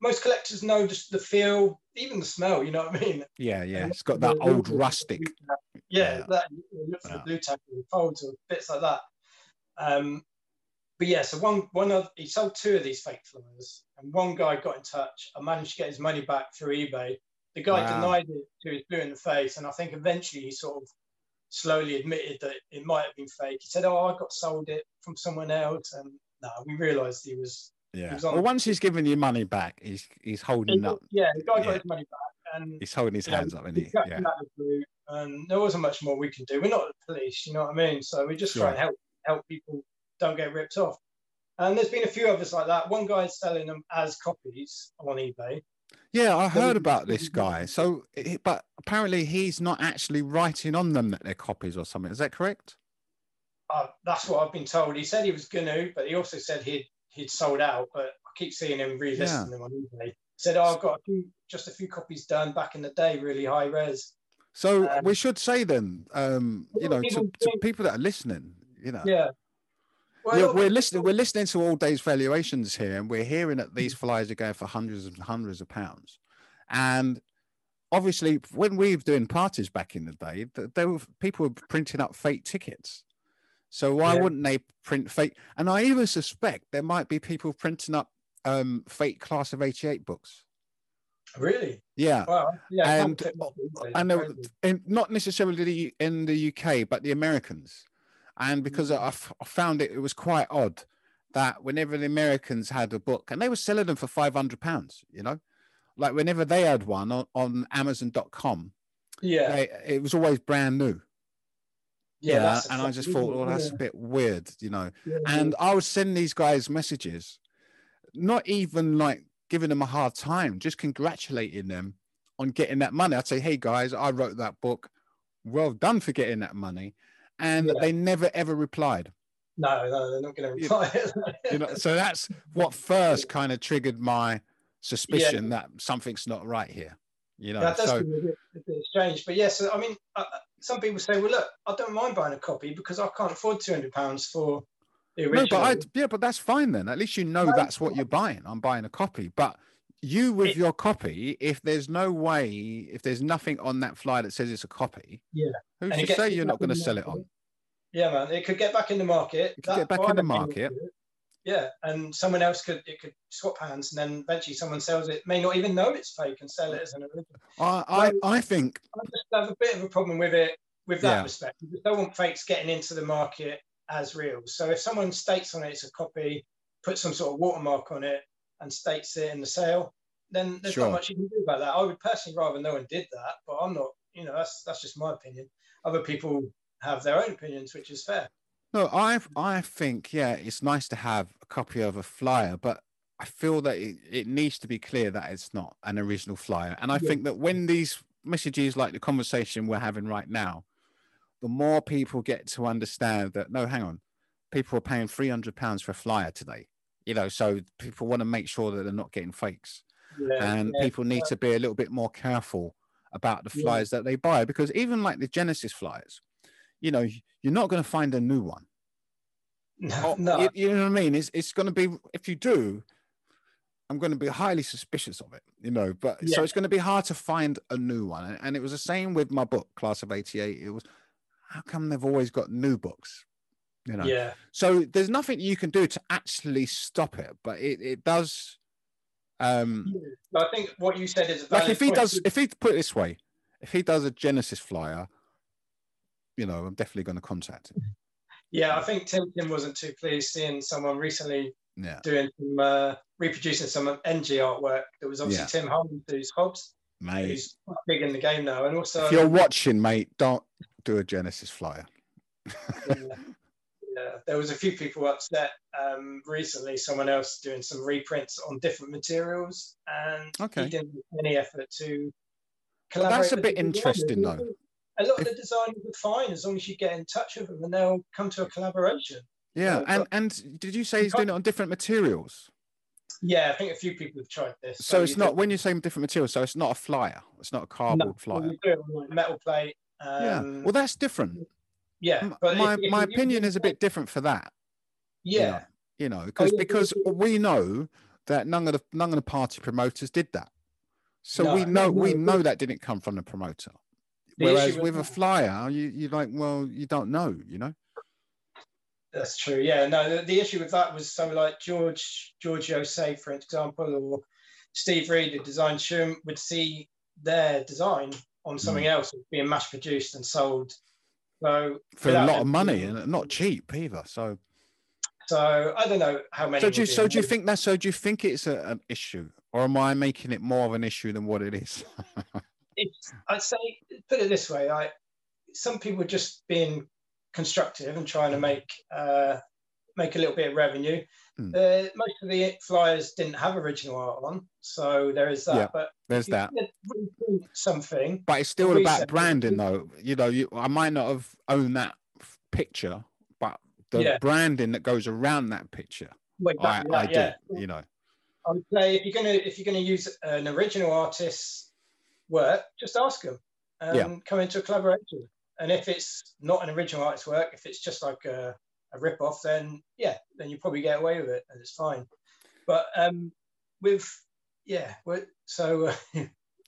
Most collectors know just the feel, even the smell. You know what I mean? yeah, yeah, it's got that old rustic. Yeah, Yeah. that you look for Yeah. the blue tag and folds or bits like that. Um, but yeah, so one one of he sold two of these fake flyers, and one guy got in touch. I managed to get his money back through eBay. The guy Wow. denied it to his blue in the face, and I think eventually he sort of slowly admitted that it might have been fake. He said, "Oh, I got sold it from someone else," and no, we realised he was. Yeah. was on- Well, once he's given you money back, he's he's holding up. Yeah, the guy got his money back, and He's holding his you know, hands up, isn't we he? Yeah. the and there wasn't much more we can do. We're not the police, you know what I mean? So we just try Sure. and help help people don't get ripped off. And there's been a few others like that. One guy's selling them as copies on eBay. Yeah, I heard about this guy. So, but apparently he's not actually writing on them that they're copies or something. Is that correct? Uh, that's what I've been told. He said he was gonna, but he also said he'd he'd sold out. But I keep seeing him relisting Yeah. them on eBay. Said, oh, I've got a few, just a few copies done back in the day, really high res. So Um, we should say then, um, you know, to, to people that are listening, you know, Yeah. Well, a yeah, lot of we're listening. We're listening to all days valuations here, and we're hearing that these flyers are going for hundreds and hundreds of pounds. And obviously, when we were doing parties back in the day, there were people were printing up fake tickets. So why Yeah. wouldn't they print fake? And I even suspect there might be people printing up um, fake class of '88 books. Really? Yeah, Wow. Yeah. And fit much eBay, and in, not necessarily in the UK, but the Americans. And because I, f- I found it, it was quite odd that whenever the Americans had a book, and they were selling them for five hundred pounds, you know, like whenever they had one on, on Amazon.com, Yeah. they, it was always brand new. Yeah. that's and I just thought, well, that's yeah. a bit weird, you know. Yeah, And I would send these guys messages, not even like giving them a hard time, just congratulating them on getting that money. I'd say, hey guys, I wrote that book. Well done for getting that money. And Yeah. they never ever replied. No, no, they're not going to reply. You know, so that's what first kind of triggered my suspicion that something's not right here. You know, that does so seem a bit, a bit strange. But yes, I mean, uh, some people say, well, look, I don't mind buying a copy because I can't afford two hundred pounds for the no, but I yeah, but that's fine then. At least you know No, that's what you're buying. I'm buying a copy. But you with It- your copy, if there's no way, if there's nothing on that flyer that says it's a copy, Yeah. who's And to say you're not going to sell it on? Yeah, man, it could get back in the market. It could get back in the market. Yeah, and someone else could it could swap hands, and then eventually someone sells it, may not even know it's fake, and sell it as an original. I, I, I think I just have a bit of a problem with it with that Yeah. respect. I just don't want fakes getting into the market as real. So if someone states on it it's a copy, put some sort of watermark on it, and states it in the sale, then there's Sure. not much you can do about that. I would personally rather no one did that, but I'm not. You know, that's that's just my opinion. Other people have their own opinions, which is fair. no, I, I think yeah, it's nice to have a copy of a flyer, but I feel that it, it needs to be clear that it's not an original flyer. And I Yeah. think that when these messages, like the conversation we're having right now, the more people get to understand that no, hang on, people are paying three hundred pounds for a flyer today. You know, so people want to make sure that they're not getting fakes, Yeah, and yeah. people need to be a little bit more careful about the flyers that they buy because even like the Genesis flyers, you know, you're not going to find a new one. No, Oh, no. you, you know what I mean? It's it's going to be if you do, I'm going to be highly suspicious of it. You know, but so it's going to be hard to find a new one. And, and it was the same with my book, Class of '88. It was how come they've always got new books? You know, yeah, so there's nothing you can do to actually stop it, but it it does. Um, I think what you said is like if he point. does, if he put it this way, if he does a Genesis flyer, you know, I'm definitely going to contact him. Yeah, I think Tim Tim wasn't too pleased seeing someone recently Yeah, doing some uh, reproducing some NG artwork. That was obviously Yeah. Tim Holmes, who's Hobbs, mate. who's quite big in the game now, and also if you're watching, mate, don't do a Genesis flyer. yeah. there was a few people upset um, recently. Someone else doing some reprints on different materials, and Okay. he didn't make any effort to collaborate. that's a bit interesting, though. A lot If- of the designers are fine as long as you get in touch with them, and they'll come to a collaboration. Yeah, Yeah, and and did you say he's doing it on different materials? Yeah, I think a few people have tried this. So it's not when you say different materials. So it's not a flyer. It's not a no, cardboard flyer. You do it on like metal plate. Yeah. Um, Well, that's different. Yeah. But my if- if my you opinion is a bit different for that. Yeah. You know, because because we know that none of the none of the party promoters did that. So No, we know no, we no. know that didn't come from the promoter. The Whereas with a flyer, you you like, well, you don't know, you know. That's true. Yeah. No, the, the issue with that was so like George Giorgio Say, for example, or Steve Reed, who designed Shoom, would see their design on something Mm. else being mass produced and sold. So For a lot of money and not cheap either. So So I don't know how many. so do you so do you think that so do you think it's a, an issue or am I making it more of an issue than what it is? it's, I'd say, put it this way: I, some people are just being constructive and trying to make uh, make a little bit of revenue. Hmm. Uh, most of the flyers didn't have original art on, so there is that. Yeah, but There's that. you did reprint something. But it's still about branding, though. You know, you I might not have owned that picture, but the Yeah. branding that goes around that picture, Well, I, exactly I that, yeah. do. You know, I would say if you're gonna if you're gonna use an original artist's work, just ask them and Yeah. come into a collaboration. And if it's not an original artist's work, if it's just like a, a rip off, then yeah, then you probably get away with it and it's fine. But um, with yeah, so uh,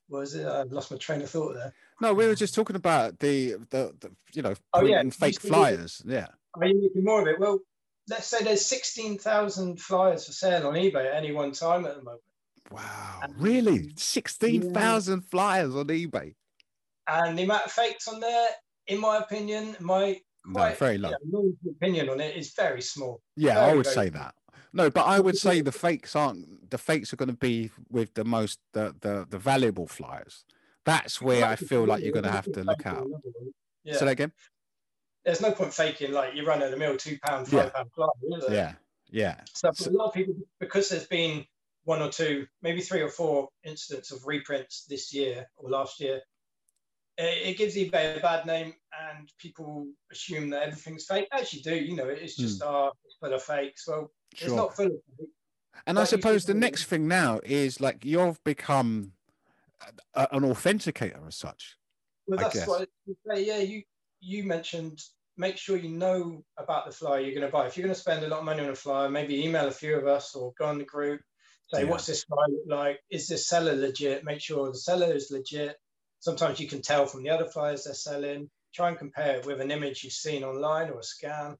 what was it? I lost my train of thought there. no, we were just talking about the the, the you know Oh, yeah, fake flyers. Yeah, Are you making more of it? Well, let's say there's sixteen thousand flyers for sale on eBay at any one time at the moment. wow, really, sixteen thousand flyers on eBay. and the amount of fakes on there, in my opinion, my No, very low. know, opinion on it is very small. Yeah, I would say small. that. No, but I would say the fakes aren't. The fakes are going to be with the most the the, the valuable flyers. That's where I feel like you're going to have to look out. Yeah. Say that again. There's no point faking like you run of the mill two pound, five Yeah. pound flyer, is there? Yeah, yeah. So for a lot of people, because there's been one or two, maybe three or four incidents of reprints this year or last year, it, gives eBay a bad name, and people assume that everything's fake. You do, you know, it's just ah, it's full of fakes. Well, it's Hmm. Not full of fakes. And I suppose the next thing now is like you've become a, an authenticator as such. Well, I that's guess. what. Yeah, you you mentioned make sure you know about the flyer you're going to buy. If you're going to spend a lot of money on a flyer, maybe email a few of us or go on the group. Say, Yeah. what's this flyer look like? Is this seller legit? Make sure the seller is legit. Sometimes you can tell from the other flyers they're selling. Try and compare it with an image you've seen online or a scan.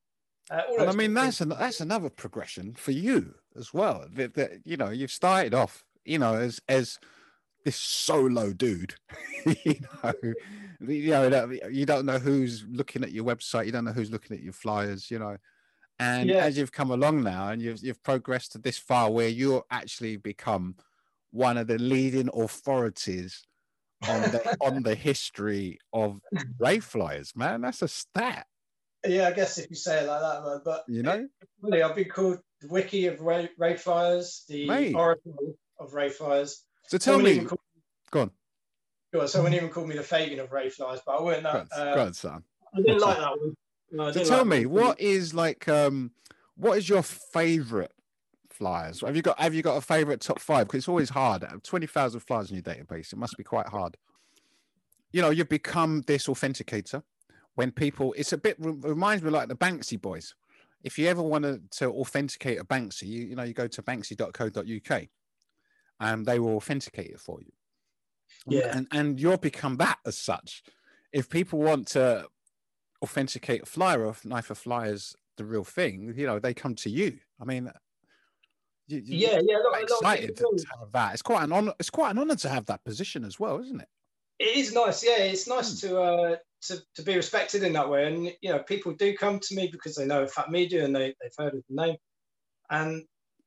Uh, And I mean that's an, that's another progression for you as well. That, that you know you've started off, you know, as as this solo dude. you know, you know you don't know who's looking at your website. You don't know who's looking at your flyers. You know, and Yeah. as you've come along now, and you've you've progressed to this far, where you actually become one of the leading authorities on the on the history of rave flyers. Man, that's a stat. Yeah, I guess if you say it like that, man. But You know. really, I've been called the wiki of ray, rave flyers, the Mate. oracle of rave flyers. So tell Someone me, called- go on, Go on, someone even called me the Fagin of ray flies, but I weren't go that. on, Uh, go on, son. I didn't like that one. No, So tell like me, what is like um what is your favorite flyers? Have you got have you got a favorite top five? Because it's always hard. Twenty thousand flyers in your database, it must be quite hard. You know, you've become this authenticator. When people, it's a bit reminds me like the Banksy boys. If you ever wanted to authenticate a Banksy, you, you know, you go to banksy.co.uk and they will authenticate it for you. Yeah. And and you'll become that as such. If people want to authenticate a flyer or knife of flyers the real thing, you know, they come to you. I mean, you, Yeah, yeah, a lot- quite a lot of excited to, to have that. It's quite an honor. It's quite an honor to have that position as well, isn't it? It is nice, yeah. It's Hmm. nice to uh to, to be respected in that way. And you know, people do come to me because they know PhatMedia and they, they've heard of the name. And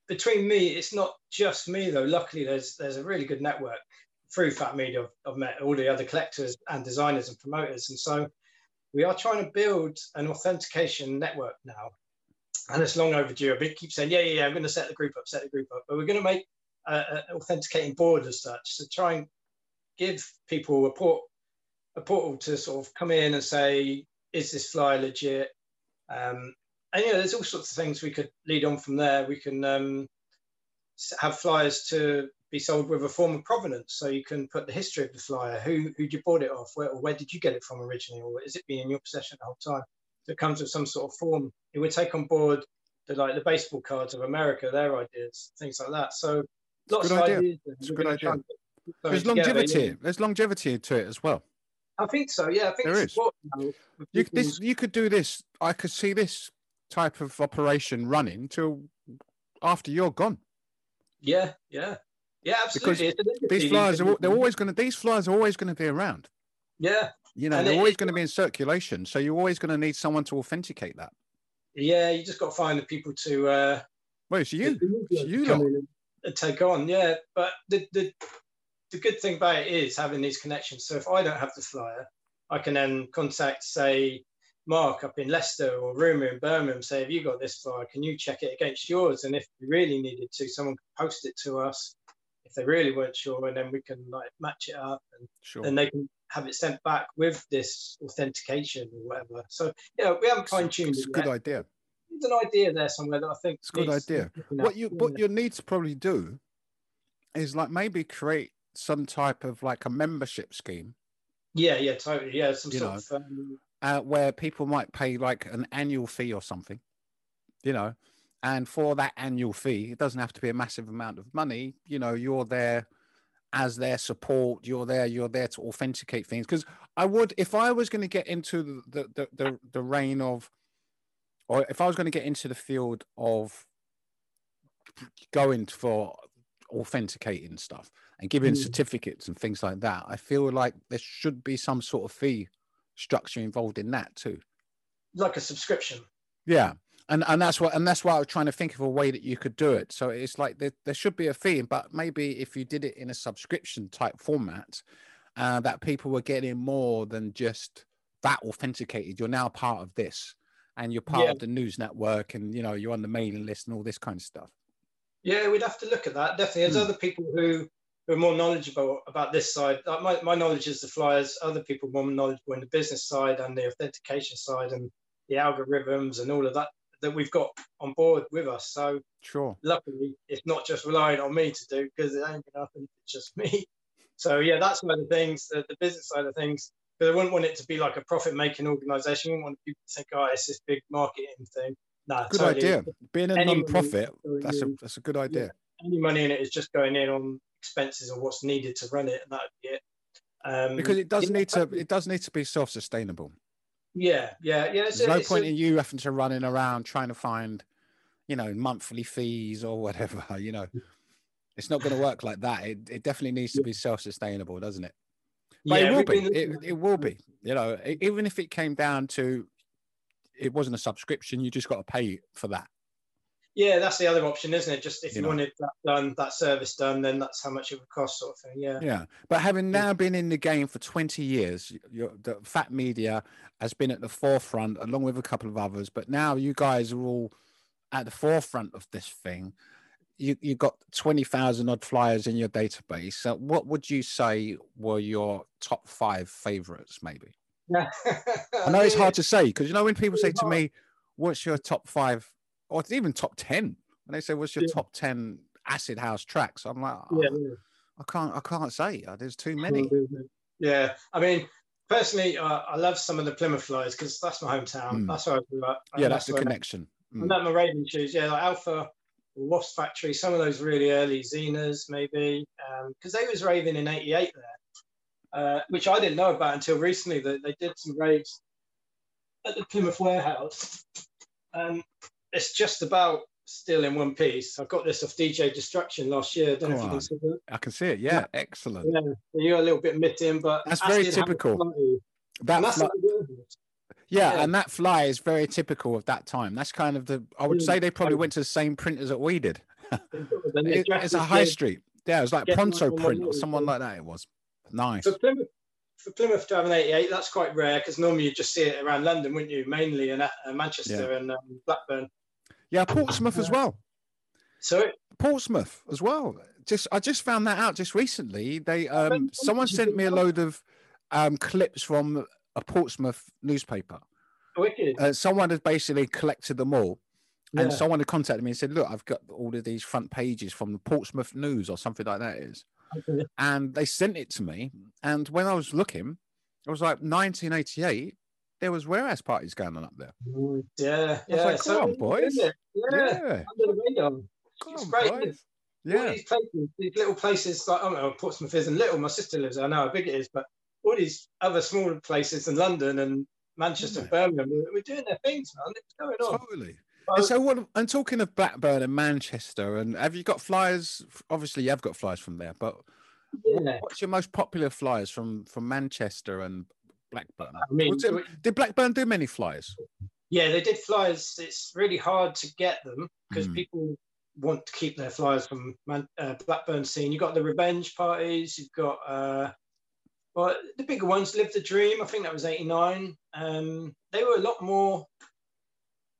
between me, it's not just me though. Luckily there's there's a really good network through PhatMedia. I've, I've met all the other collectors and designers and promoters. And so we are trying to build an authentication network now. And it's long overdue. I keep saying, yeah, yeah, yeah, I'm going to set the group up, set the group up, but we're going to make uh, an authenticating board as such. So try and give people a port a portal to sort of come in and say, is this flyer legit? Um, and you know, there's all sorts of things we could lead on from there. We can um, have flyers to be sold with a form of provenance, so you can put the history of the flyer, who who you bought it off, where or where did you get it from originally, or is it been in your possession the whole time? It comes with some sort of form. It would take on board the like the baseball cards of America, their ideas, things like that. So lots of idea. ideas. It's a good idea. and put something There's together, longevity. yeah. There's longevity to it as well. I think so. Yeah, I think There is. important You this you could do this. I could see this type of operation running till after you're gone. Yeah, yeah, yeah, Because absolutely. Legacy, These flyers are they're always going to these flyers are always going to be around. Yeah, You know, And they're it- always going to be in circulation. So you're always going to need someone to authenticate that. yeah. You just got to find the people to. Uh, Well, it's you. It's you come in and- and take on. Yeah, but the, the the good thing about it is having these connections. So if I don't have the flyer, I can then contact, say, Mark up in Leicester or Rumour in Birmingham. Say, have you got this flyer? Can you check it against yours? And if we really needed to, someone could post it to us. If they really weren't sure, and then we can like match it up, and Sure. then they can have it sent back with this authentication or whatever. So yeah, we haven't fine tuned It's it a good idea. There's an idea there somewhere that I think It's a good idea. What you what you need to probably do is like maybe create some type of like a membership scheme Yeah, yeah, totally. Yeah, some You sort know, of um, uh, where people might pay like an annual fee or something, you know, and for that annual fee, it doesn't have to be a massive amount of money. You know, you're there as their support. You're there. You're there to authenticate things. Because I would, if I was going to get into the the the, the reign of, or if I was going to get into the field of going for authenticating stuff and giving Mm. certificates and things like that, I feel like there should be some sort of fee structure involved in that too. like a subscription. Yeah. And and that's what and that's why I was trying to think of a way that you could do it. So it's like there, there should be a fee, but maybe if you did it in a subscription type format, uh, that people were getting more than just that authenticated. You're now part of this, and you're part Yeah. of the news network, and you know you're on the mailing list and all this kind of stuff. Yeah, we'd have to look at that. Definitely, there's Hmm. other people who, who are more knowledgeable about this side. Like my, my knowledge is the flyers. Other people more knowledgeable in the business side and the authentication side and the algorithms and all of that that we've got on board with us. So Sure. luckily, it's not just relying on me to do because it ain't gonna happen it's just me. So yeah, that's one of the things, the, the business side of things. But I wouldn't want it to be like a profit-making organisation. I wouldn't want people to think, oh, it's this big marketing thing. No, Good totally. idea. Being a Any non-profit, that's a that's a good idea. any money in it is just going in on expenses and what's needed to run it, and that would be it. Um, Because it does need to it does need to be self-sustainable. Yeah, yeah, yeah. It's There's a- no it's point a- in you having to running around trying to find, you know, monthly fees or whatever. You know, it's not going to work like that. It, it definitely needs to be self-sustainable, doesn't it? But Yeah, it will be. been It, it will be. You know, even if it came down to, it wasn't a subscription. You just got to pay for that. Yeah, that's the other option, isn't it? Just if You you, know. wanted that done, that service done, then that's how much it would cost, sort of thing. Yeah. Yeah, but having now been in the game for 20 years, the PhatMedia has been at the forefront along with a couple of others. But now you guys are all at the forefront of this thing. You you got 20,000 odd flyers in your database. So what would you say were your top five favorites, maybe? Yeah. I know it's hard to say because you know when people say to me, "What's your top five or it's even top 10? And they say, "What's your Yeah. top 10 acid house tracks?" I'm like, "Oh, yeah. I can't, I can't say. Uh, There's too many. Yeah, I mean, personally, uh, I love some of the Plymouth Flyers because that's my hometown. Mm. That's where I grew up. and Yeah, that's the connection. Mm. And that my Raven shoes, yeah, like Alpha, Wasp Factory, some of those really early Xenas, maybe, because they was raving in '88 there, uh, which I didn't know about until recently. That they did some raves at the Plymouth warehouse, and it's just about still in one piece. I got this off DJ Destruction last year. I don't know if you can see it. I can see it. Yeah, excellent. Yeah, you're a little bit missing, but That's very typical. That that's fly- what it was. yeah, yeah. and that fly is very typical of that time. That's kind of the. I would say they probably went to the same printers that we did. It- it's a high street. Yeah, it was like Prontaprint or someone like that. It was nice. For Plymouth, for Plymouth to have an 88, that's quite rare because normally you just see it around London, wouldn't you? Mainly in uh, Manchester and um, Blackburn. Yeah, Portsmouth as well. So Portsmouth as well. Just I just found that out just recently. They um someone sent me a load of um clips from a Portsmouth newspaper. wicked. Uh, someone had basically collected them all. And Yeah. someone had contacted me and said, "Look, I've got all of these front pages from the Portsmouth News or something like that is." Okay. And they sent it to me. And when I was looking, it was like 1988. There was warehouse parties going on up there. Mm, yeah, I was yeah. like, so "Come on, boys." Yeah, Yeah. under the radar. Come It's on, great. boys. All Yeah, these places, these little places like I don't know, Portsmouth isn't little. My sister lives there. I know how big it is, but all these other smaller places in London and Manchester, Yeah. Birmingham, we're, doing their things, man. It's going on. totally. So- And so, what? And talking of Blackburn and Manchester, and have you got flyers? Obviously, you have got flyers from there, but yeah. what's your most popular flyers from from Manchester and Blackburn? I mean, it- did Blackburn do many flyers? Yeah, they did flyers. It's really hard to get them because Mm. people want to keep their flyers from Man- uh, Blackburn scene. You've got the revenge parties. You've got uh, well, the bigger ones. Live the Dream. I think that was '89. Um, they were a lot more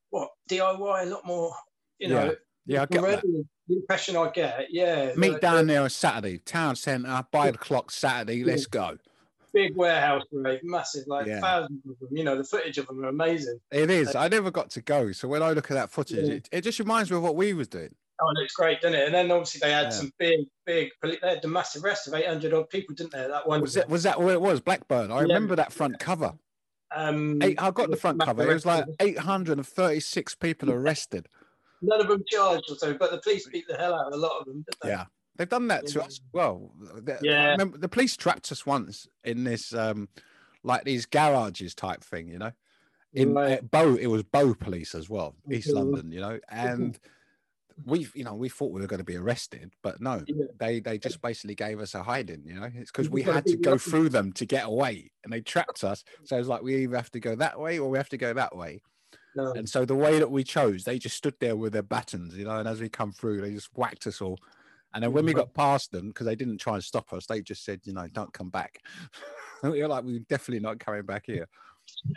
what DIY. A lot more, you know. Yeah, Yeah, I get that. The impression I get, yeah. Meet the- down the there on Saturday, town centre, by the clock Saturday. Let's go. Big warehouse rave, massive, like Yeah. thousands of them. You know, the footage of them are amazing. It is. I never got to go, so when I look at that footage, Yeah. it, it just reminds me of what we was doing. Oh, and it's great, doesn't it? And then obviously they had Yeah. some big, big. They had the massive rest of 800 odd people, didn't they? That one. Was that was that what it was? Blackburn. I Yeah. remember that front cover. Um, Eight, I got the front cover. It was like arrest. 836 people arrested. none of them charged or so, but the police beat the hell out of a lot of them, didn't they? Yeah, they've done that to us. Well, Yeah. remember the police trapped us once in this, um, like these garages type thing, you know. In Right. uh, Bow, it was Bow Police as well, East Okay. London, you know, and we, you know, we thought we were going to be arrested, but no, Yeah. they they just basically gave us a hiding, you know. It's because we had to go through them to get away, and they trapped us. So it's like we either have to go that way or we have to go that way. No. And so the way that we chose, they just stood there with their batons, you know, and as we come through, they just whacked us all. And then when we got past them, because they didn't try and stop us, they just said, you know, don't come back. we were like, we're definitely not coming back here.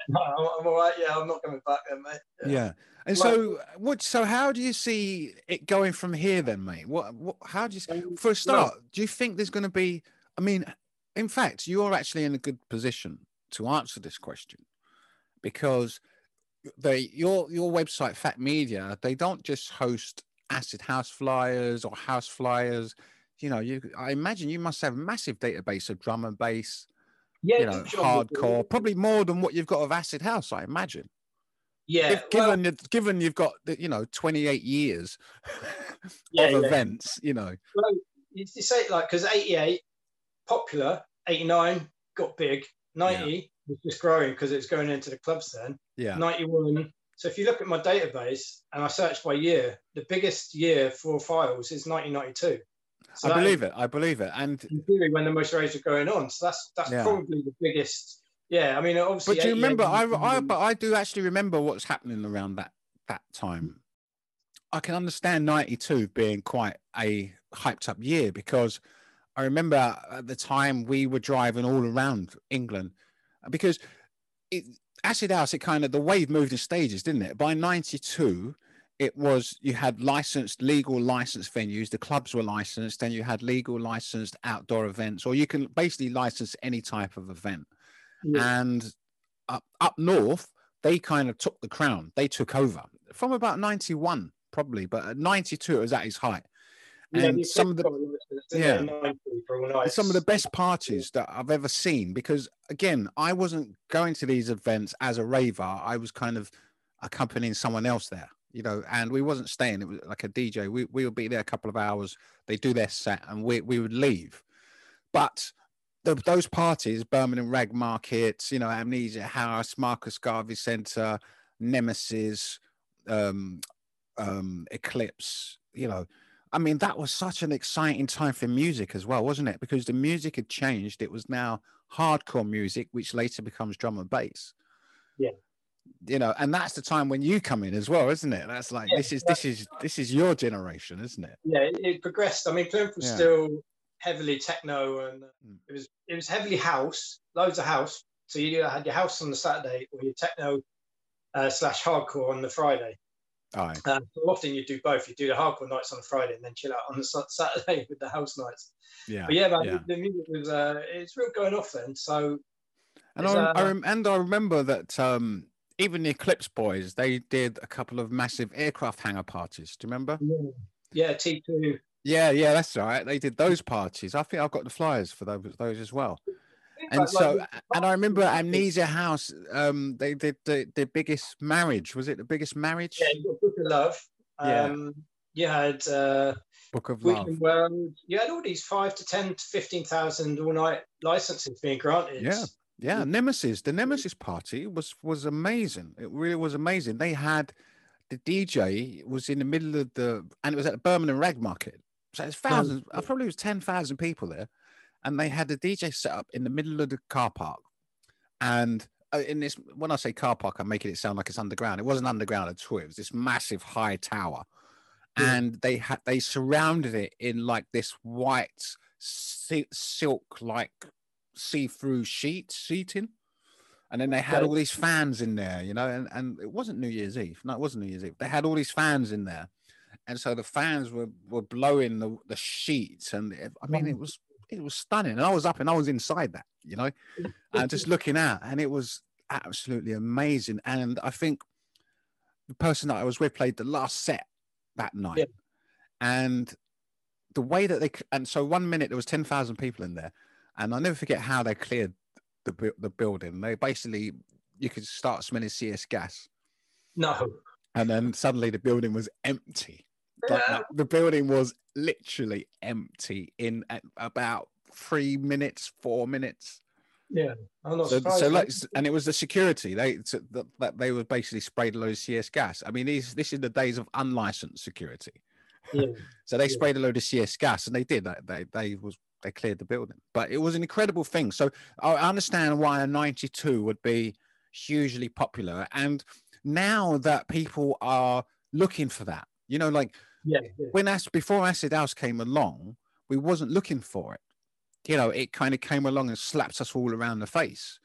No, I'm, all right. Yeah, I'm not coming back then, mate. Yeah. And Well- so what so how do you see it going from here then, mate? What what how do you Um, for a start, do you think there's gonna be I mean, in fact, you're actually in a good position to answer this question because they your your website PhatMedia, they don't just host acid house flyers or house flyers. You know, you I imagine you must have a massive database of drum and bass, Yeah, you know, hardcore, probably more than what you've got of acid house, I imagine. Yeah, If- well, given that given you've got the, you know 28 years Yeah, of yeah. events, you know, well, say it like because 88 popular, 89 got big, 90 was just growing because it was going into the clubs then. yeah, 91. So if you look at my database and I search by year, the biggest year for files is 1992. So I believe is it. I believe it. And theory, when the most raves are going on, so that's that's Yeah. probably the biggest. Yeah, I mean, obviously. but do you remember? I, I but I do actually remember what's happening around that that time. I can understand 92 being quite a hyped up year because I remember at the time we were driving all around England because it, acid house it kind of the wave moved in stages didn't it? By 92 it was you had licensed legal licensed venues the clubs were licensed then you had legal licensed outdoor events or you can basically license any type of event. Yeah. and up, up north they kind of took the crown. They took over from about 91 probably but at 92 it was at its height and the some of the Eclipse got listed, yeah. didn't they, 90 for all it's some of the best parties that I've ever seen because again, I wasn't going to these events as a raver. I was kind of accompanying someone else there, you know, and we wasn't staying. It was like a DJ. We we would be there a couple of hours, they do their set and we we would leave. But the, those parties, Birmingham Rag Market, you know, Amnesia House, Marcus Garvey Centre, Nemesis, um, um, Eclipse, you know, I mean, that was such an exciting time for music as well, wasn't it? Because the music had changed. It was now hardcore music, which later becomes drum and bass. Yeah. You know, and that's the time when you come in as well, isn't it? That's like Yeah, this is this is this is your generation, isn't it? Yeah, it, it progressed. I mean, Plymouth was Yeah. still heavily techno, and Mm. it was it was heavily house, loads of house. So you either had your house on the Saturday or your techno uh, slash hardcore on the Friday. Aye. Uh, so often you do both. You do the hardcore nights on Friday and then chill out on the Saturday with the house nights. Yeah. But yeah, man, yeah. the music was uh, it's real going off then. So And I, I uh, rem- and I remember that um, even the Eclipse Boys, they did a couple of massive aircraft hangar parties. Do you remember? yeah, yeah, T two. Yeah, yeah, that's right. They did those parties. I think I've got the flyers for those those as well. And Like- so, like- and I remember Amnesia House, um, they did the, the biggest marriage. Was it the biggest marriage? Yeah, you got Book of Love. Yeah. Um, you had uh, Book of Love. World. You had all these five to ten to fifteen thousand all night licenses being granted. Yeah, yeah. Nemesis, the Nemesis party was was amazing. It really was amazing. They had the DJ was in the middle of the, and it was at the Birmingham Rag Market. So it's thousands. I probably was ten thousand people there, and they had a DJ set up in the middle of the car park. And uh, in this, when I say car park, I'm making it sound like it's underground. It wasn't underground at all. It was this massive high tower, and they had they surrounded it in like this white silk like see-through sheet seating. And then they had all these fans in there you know and, and it wasn't new year's eve. No it wasn't new year's eve. They had all these fans in there. And so the fans were were blowing the, the sheets. And i mean it was it was stunning. And i was up and i was inside that you know and just looking out and it was absolutely amazing. And i think the person that i was with played the last set that night. Yeah. and the way that they and so one minute there was 10,000 people in there and I'll never forget how they cleared the the building. They basically you could start smelling CS gas. No. and then suddenly the building was empty like, like, the building was literally empty in about 3 minutes 4 minutes Yeah. I'm not so, so like, and it was the security. They so that, that they were basically sprayed a load of CS gas. I mean, these this is the days of unlicensed security. Yeah. So they Yeah. sprayed a load of CS gas, and they did that. They they was they cleared the building, but it was an incredible thing. So I understand why a 92 would be hugely popular, and now that people are looking for that, you know, like yeah, yeah. when as before acid house came along we wasn't looking for it you know it kind of came along and slapped us all around the face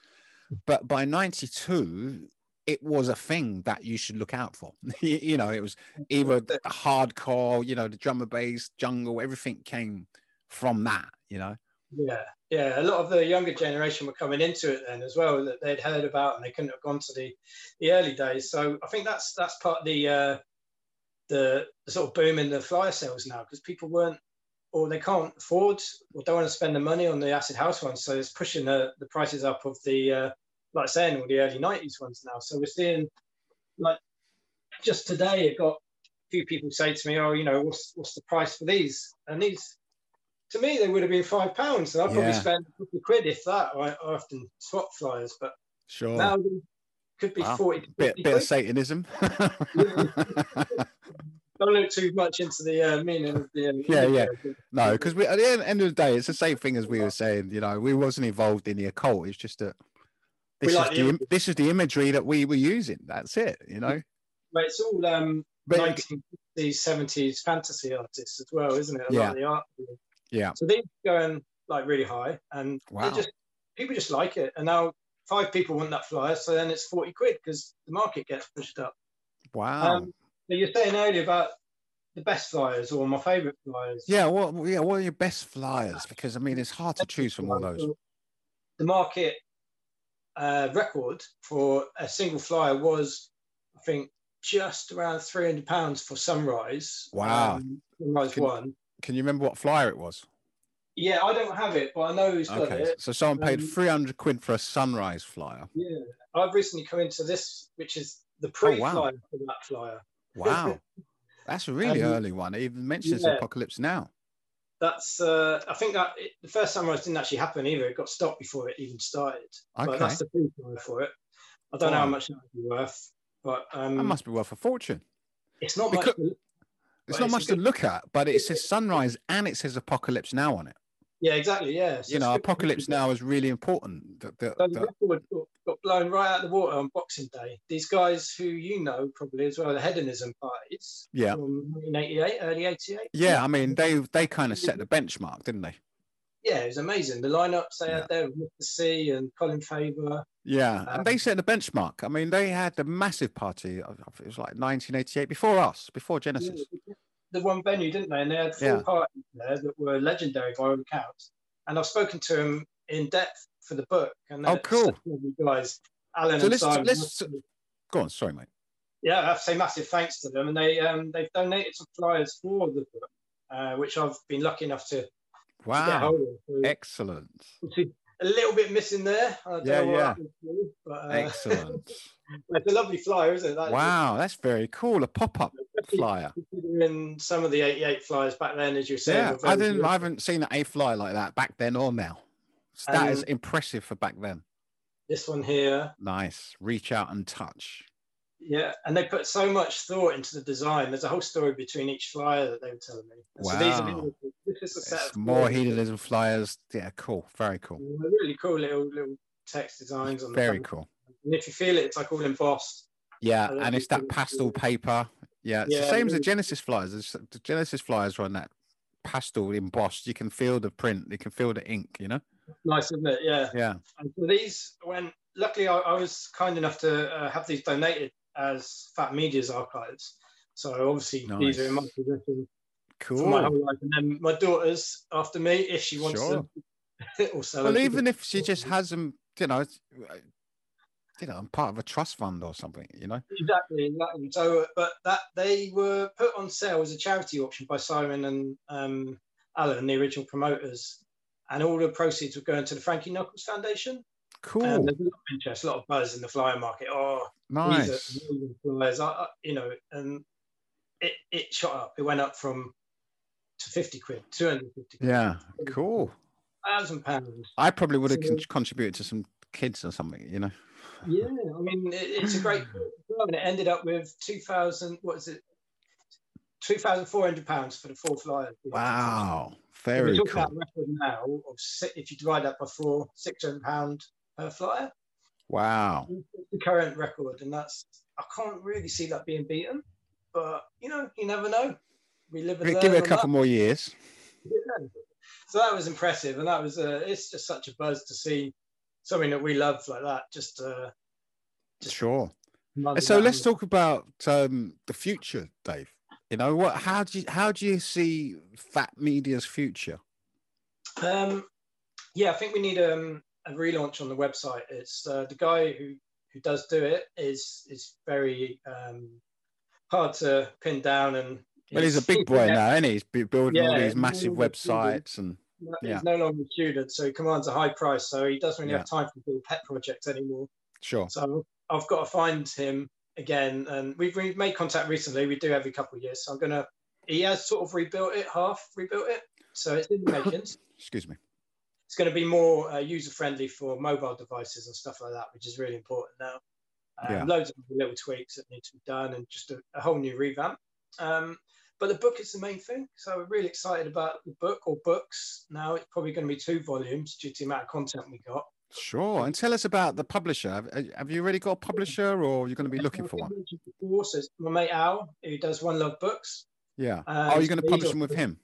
but by 92 it was a thing that you should look out for you know it was either the hardcore you know the drummer bass jungle everything came from that you know Yeah, yeah. A lot of the younger generation were coming into it then as well that they'd heard about and they couldn't have gone to the, the early days. So I think that's that's part of the uh, the, sort of boom in the flyer sales now because people weren't or they can't afford or don't want to spend the money on the acid house ones. So it's pushing the, the prices up of the uh, like I saying all the early '90s ones now. So we're seeing like just today it got a few people say to me, "Oh, you know, what's what's the price for these?" And these to me, they would have been five pounds, and I probably Yeah. spent fifty quid if that. I, I often swap flyers, but sure now could be Wow. forty. bit, bit of satanism Don't look too much into the uh, meaning of the. Uh, Yeah, yeah. no because we at the end, end of the day it's the same thing as we were saying you know we wasn't involved in the occult it's just that this, like is the the, im- imagery. this is the imagery that we were using that's it you know But it's all um, But- 1950s, 70s fantasy artists as well, isn't it? A Yeah. the art. yeah So they're going like really high, and they Wow. just people just like it. And now five people want that flyer, so then it's forty quid because the market gets pushed up. wow Um, you're saying earlier about the best flyers or my favourite flyers. Yeah, what yeah, what are your best flyers? Because I mean it's hard to choose from all those. The market uh, record for a single flyer was, I think, just around three hundred pounds for Sunrise. Wow. Um, Sunrise Can- One. Can you remember what flyer it was? Yeah, I don't have it, but I know who's got Okay, it. so someone paid Um, 300 quid for a sunrise flyer. Yeah, I've recently come into this, which is the pre-flyer wow. for that flyer. Wow. That's a really Um, early one. It even mentions yeah. Apocalypse Now. That's uh, I think that it, the first sunrise didn't actually happen either. It got stopped before it even started. Okay. But that's the pre-flyer for it. I don't know how much that would be worth, but um, That must be worth a fortune. it's not because- much. to- It's not it's much to look at, but it says sunrise and it says Apocalypse Now on it. Yeah, exactly. Yeah. So You know, good- Apocalypse Now is really important. The- the- the the- record got, blown right out of the water on Boxing Day. These guys who you know probably as well, the hedonism parties. Yeah. From 1988, early 88. yeah, I mean, they they kind of set the benchmark, didn't they? yeah, it was amazing. The lineups they had there with Mr. C and Colin Faver. Yeah, Um, and they set the benchmark. I mean, they had a massive party. It was like 1988 before us, before Genesis. The one venue, didn't they? And they had four Yeah. parties there that were legendary by all accounts. And I've spoken to them in depth for the book. And Oh, cool. guys, Alan So and let's Simon. let's go on. Sorry, mate. yeah, I have to say massive thanks to them. And they um, they've donated some flyers for the book, uh, which I've been lucky enough to, to get Wow, hold of. So excellent, a little bit missing there. I don't Yeah, know yeah. it, but, uh, excellent. It's a lovely flyer, isn't it? That- Wow, that's very cool. A pop-up flyer. Considering some of the 88 flyers back then, as you saying, Yeah, I didn't. good. I haven't seen a flyer like that back then or now. So that is Um, impressive for back then. this one here. Nice. Reach out and touch. Yeah, and they put so much thought into the design. There's a whole story between each flyer that they were telling me. And So these are Wow. this is a set of more flyers. hedonism flyers. Yeah, cool. Very cool. Really cool little little text designs on Very cool. And if you feel it, it's like all embossed. Yeah, and it's that pastel paper. Yeah, it's the Yeah, same as the Genesis flyers. The Genesis flyers are on that pastel embossed. You can feel the print. You can feel the ink. You know. Nice, isn't it? Yeah. Yeah. And so these, when luckily I, I was kind enough to uh, have these donated as PhatMedia's archives. So obviously these are in my possession for my Cool. whole life. And then my daughter's after me if she wants Sure. them. or sell Well, them. even if she just has them, you know, you know, I'm part of a trust fund or something. You know. Exactly, exactly. So, but that they were put on sale as a charity auction by Simon and um, Alan, the original promoters, and all the proceeds were going to the Frankie Knuckles Foundation. Cool. And there's a lot of interest, a lot of buzz in the flyer market. Oh, Nice. these are amazing flyers. I, I, you know, and it, it shot up. It went up from to 50 quid, 250 quid, Yeah. Cool. thousand pounds. I probably would have So- con- contributed to some kids or something. You know. Yeah, I mean, it, it's a great book. And it ended up with 2,000, what is it? 2,400 pounds for the four flyers. Wow. We're Very cool. about record now of if you divide that by four, six hundred pound per flyer. Wow. The current record, and that's I can't really see that being beaten. But you know, you never know. We live and Give it a couple that. more years. Yeah. So that was impressive, and that was uh, it's just such a buzz to see something that we love like that. Just uh, Sure. So let's talk about um, the future, Dave. You know what? How do you how do you see PhatMedia's future? Um, yeah, I think we need um, a relaunch on the website. It's uh, the guy who who does do it is is very um, hard to pin down and. Well, he's a big boy now, and he? he's bu- building all these massive websites and He's yeah, no longer a student, so he commands a high price. So he doesn't really Yeah. have time for little pet projects anymore. sure. So I've got to find him again, and we've, we've made contact recently. We do every couple of years, so I'm gonna. He has sort of rebuilt it, half rebuilt it, so it's in the makings. Excuse me. it's going to be more uh, user friendly for mobile devices and stuff like that, which is really important now. Um, Yeah. Loads of little tweaks that need to be done and just a, a whole new revamp. Um, but the book is the main thing. So we're really excited about the book or books. Now it's probably going to be two volumes due to the amount of content we got. Sure. And tell us about the publisher. Have, have you already got a publisher, or are you're going to be looking for one? Before, so my mate Al, who does One Love Books. Yeah. Uh, oh, you're going to publish them with him?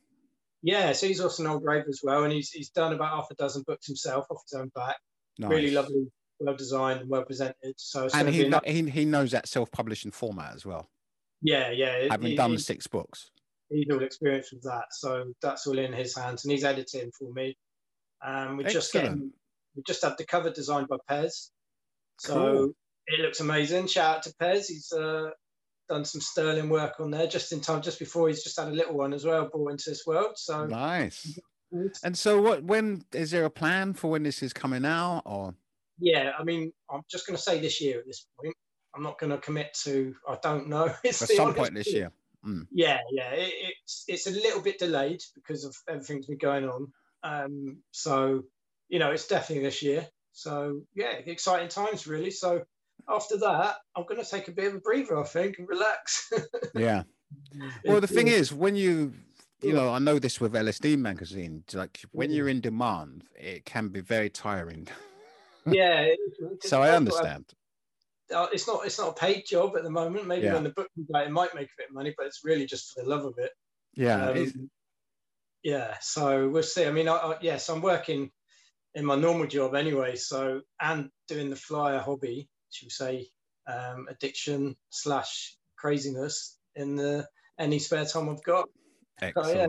Yeah, so he's also an old rave as well, and he's he's done about half a dozen books himself off his own back. Really lovely, well designed, and well presented. So And he, be a kno- nice- he he knows that self-publishing format as well. Yeah, yeah. Having he- done six books. he's all experienced with that, so that's all in his hands, and he's editing for me. Um, we're just getting, we just had the cover designed by Pez, so Cool. it looks amazing. Shout out to Pez, he's uh, done some sterling work on there just in time, just before he's just had a little one as well brought into this world. So Nice. And so, what? When is there a plan for when this is coming out? Or yeah, I mean, I'm just going to say this year at this point. I'm not going to commit to. I don't know. It's at some point this year? Mm. Yeah, yeah. It, it's it's a little bit delayed because of everything's been going on. Um, so you know, it's definitely this year. So yeah, exciting times really. So after that, I'm going to take a bit of a breather, I think, and relax. Yeah. Well, the thing is, when you, you know, I know this with LSD magazine. Like when you're in demand, it can be very tiring. yeah. So I understand. Uh, it's not it's not a paid job at the moment. Maybe Yeah. when the book comes out, it might make a bit of money, but it's really just for the love of it. Yeah. Um, yeah, so we'll see. I mean, I, I, yes, I'm working in my normal job anyway, so and doing the flyer hobby, should we say, um, addiction slash craziness in the any spare time I've got. Excellent. So, yeah,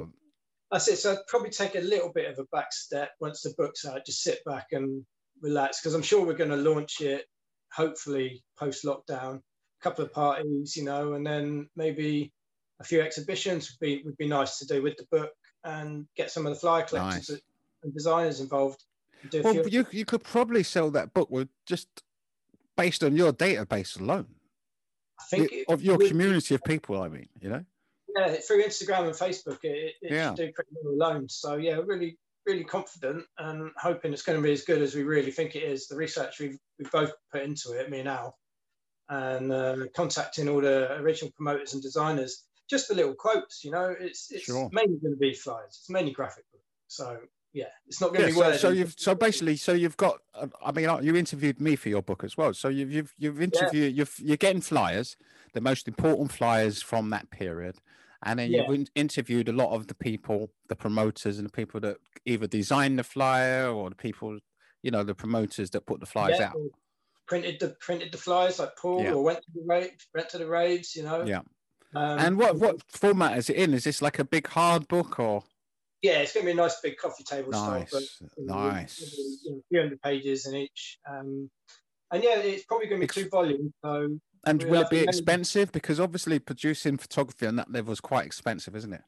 that's it. So I'd probably take a little bit of a back step once the book's out, just sit back and relax because I'm sure we're going to launch it hopefully post lockdown. A couple of parties, you know, and then maybe a few exhibitions would be would be nice to do with the book and get some of the flyer collectors Nice. and designers involved. and do Well, few- you you could probably sell that book with just based on your database alone I think it of your would- community of people. I mean, you know. yeah, through Instagram and Facebook, it, it Yeah. should do pretty well alone. So yeah, really, really confident and hoping it's going to be as good as we really think it is. The research we've we've both put into it, me and Al, and uh, contacting all the original promoters and designers, just the little quotes. You know, it's it's Sure. mainly going to be flyers. It's mainly graphic book. So yeah, it's not going Yeah, to be so, so you've so basically so you've got uh, I mean you interviewed me for your book as well so you've you've you've interviewed you've you're getting flyers the most important flyers from that period and then you've interviewed a lot of the people the promoters and the people that either designed the flyer or the people you know the promoters that put the flyers Yeah, out Printed the printed the flyers like Paul, Yeah. or went to the raves, went to the raves. You know. yeah Um, and what what format is it in is this like a big hard book or Yeah, it's going to be a nice big coffee table style book. nice nice you know, 300 pages in each. Um, and yeah, it's probably going to be two volumes. So and we'll it be expensive because obviously producing photography on that level is quite expensive isn't it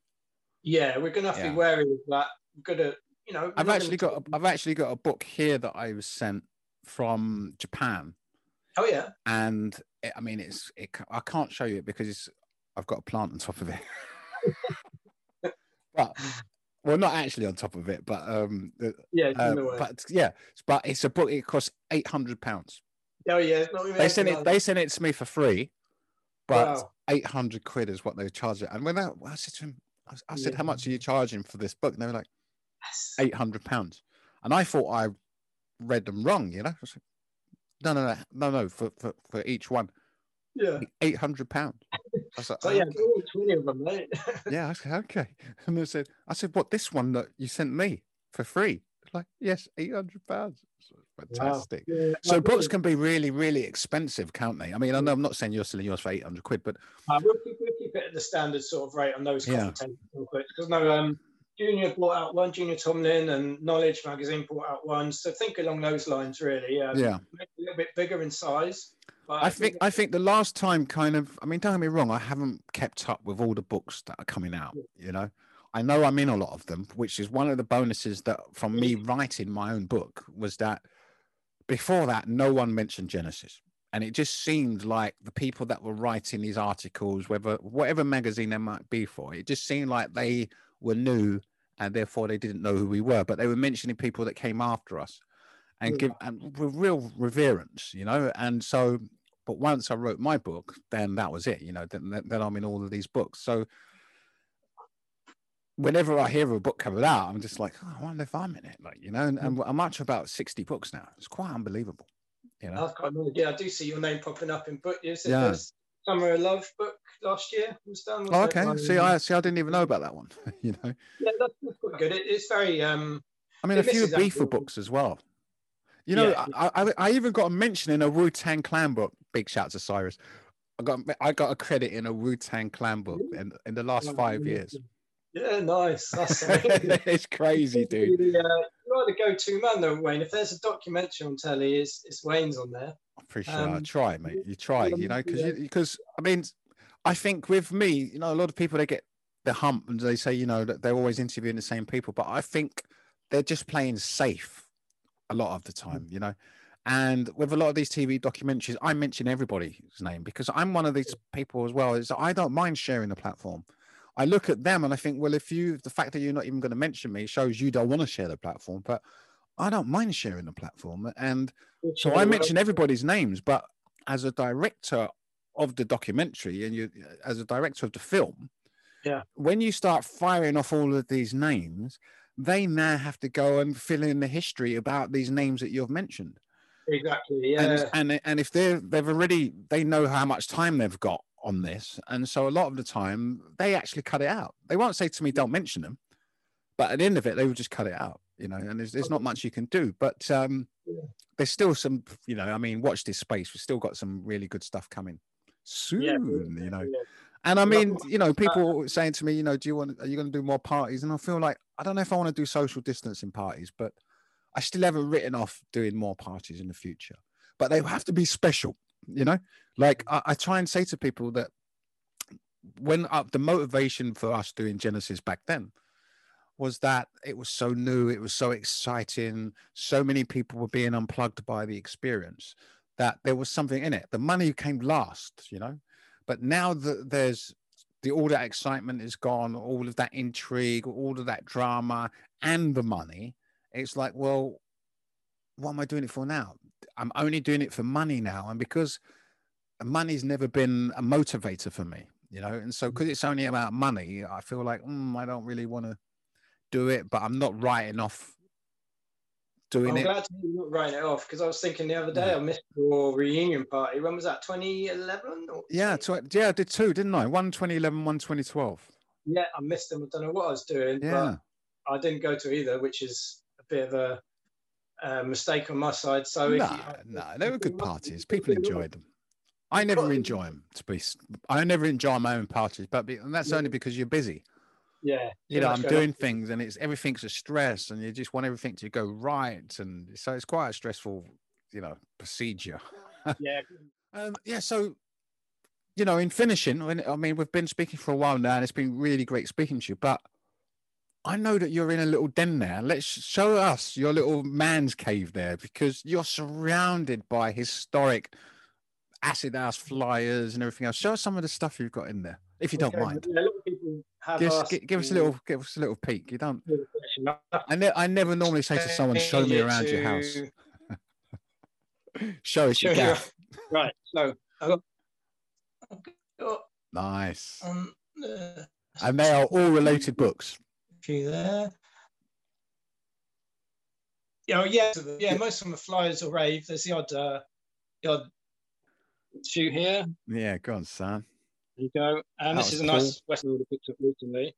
Yeah, we're going to have to be wary of that. We're going to, you know, I've actually got a, I've actually got a book here that I was sent from Japan, Oh yeah, and it, I mean it's it, I can't show you it because it's I've got a plant on top of it. but well, not actually on top of it, but um, yeah, uh, in the way. but yeah, but it's a book. It costs eight hundred pounds. Oh yeah, it's not They sent it. They sent it to me for free, but Wow. eight hundred quid is what they charge it. And when I, I said to him, I, I said, Yeah. "How much are you charging for this book?" And they were like, eight hundred pounds, and I thought I read them wrong. You know, like, no, no, no, no, no, for for, for each one, Yeah. eight hundred pounds. I was like, So yeah, "Okay." 20 of them, yeah, I said, okay. And they said, I said, what this one that you sent me for free? They're Like, yes, eight hundred pounds. Fantastic. Yeah, So books can be really, really expensive, can't they? I mean, I know I'm not saying you're selling yours for eight hundred quid, but Uh, we'll, keep, we'll keep it at the standard sort of rate on those Yeah. because no, um, Junior brought out one, Junior Tomlin, and Knowledge Magazine brought out one. So think along those lines, really. Um, Yeah. maybe a little bit bigger in size. But I think I think the last time kind of I mean don't get me wrong I haven't kept up with all the books that are coming out you know I know I'm in a lot of them which is one of the bonuses that from me writing my own book was that before that no one mentioned Genesis and it just seemed like the people that were writing these articles whether whatever magazine they might be for it just seemed like they were new and therefore they didn't know who we were but they were mentioning people that came after us and Yeah. give and with real reverence you know and so but once I wrote my book, then that was it. You know, then, then- then I'm in all of these books. So whenever I hear of a book coming out, I'm just like, oh, I wonder if I'm in it. Like, you know, and, and I'm up to about 60 books now. It's quite unbelievable. You know, I've got no. I do see your name popping up in book. Is it Yeah. the Summer of Love book last year was done? oh, wasn't it? okay. See, Um, I see. I didn't even know about that one. you know, Yeah, that's, that's quite good. It, it's very. Um, I mean, a few misses out Beefer books as well. You know, Yeah. I, I, I even got a mention in a Wu Tang Clan book. Big shout to Cyrus. I got I got a credit in a Wu Tang Clan book in, in the last five years. Yeah, nice. That's it's crazy, dude. You, uh, you are the go-to man, though, Wayne. If there's a documentary on telly, it's, it's Wayne's on there. I appreciate it. I Um, try, mate. You try, you know, because yeah. because I mean, I think with me, you know, a lot of people they get the hump and they say, you know, that they're always interviewing the same people, but I think they're just playing safe a lot of the time, you know. And with a lot of these TV documentaries, I mention everybody's name because I'm one of these people as well. Is I don't mind sharing the platform. I look at them and I think, well, if you, the fact that you're not even going to mention me shows you don't want to share the platform, but I don't mind sharing the platform. And so I mention everybody's names, but as a director of the documentary and you, as a director of the film, Yeah. when you start firing off all of these names, they now have to go and fill in the history about these names that you've mentioned. Exactly. Yeah. And, and and if they're they've already they know how much time they've got on this, and so a lot of the time they actually cut it out. They won't say to me, "Don't mention them," But at the end of it, they will just cut it out, you know, and there's, there's not much you can do. But um, there's still some, you know, I mean, watch this space. We've still got some really good stuff coming soon, you know. And I mean, you know, people were saying to me, you know, do you want, are you going to do more parties? And I feel like, I don't know if I want to do social distancing parties, but I still haven't written off doing more parties in the future. But they have to be special, you know? Like I, I try and say to people that when uh, the motivation for us doing Genesis back then was that it was so new, it was so exciting, so many people were being unplugged by the experience that there was something in it. The money came last, you know, but now that there's the all that excitement is gone, all of that intrigue, all of that drama, and the money. It's like, well, what am I doing it for now? I'm only doing it for money now, and because money's never been a motivator for me, you know, and so because it's only about money, I feel like mm, I don't really want to do it, but I'm not writing off doing I'm it. glad you're not writing it off because I was thinking the other day I missed your reunion party. When was that? 2011? Or... Yeah, tw- yeah, I did two, didn't I? One 2011, one 2012. Yeah, I missed them. I don't know what I was doing, Yeah. but I didn't go to either, which is a bit of a, uh mistake on my side. So No, you, no, they were good parties. People enjoyed them. I never enjoy them. To be, I never enjoy my own parties, but be, and that's only because you're busy. yeah, You know, I'm doing things, and it's everything's a stress, and you just want everything to go right, and so it's quite a stressful, you know, procedure. yeah, Um, yeah, so you know, in finishing, I mean, we've been speaking for a while now, and it's been really great speaking to you. But I know that you're in a little den there. Let's show us your little man's cave there, because you're surrounded by historic acid house flyers and everything else. Show us some of the stuff you've got in there, if you don't Okay, mind. Yeah, a lot of people have Give us, give us a little, give us a little peek. You don't. I, ne- I never normally say to someone, "Show me around your house." Show us Show your you gaff. Right. So I've got, I've got Nice. um, uh, And they are all related books. Few there. Yeah, oh, yeah, yeah. Most of them are flyers or rave. There's the odd, uh, the odd shoot here. Yeah, go on, son. There you go. And That this is a nice Westwood I picked up recently.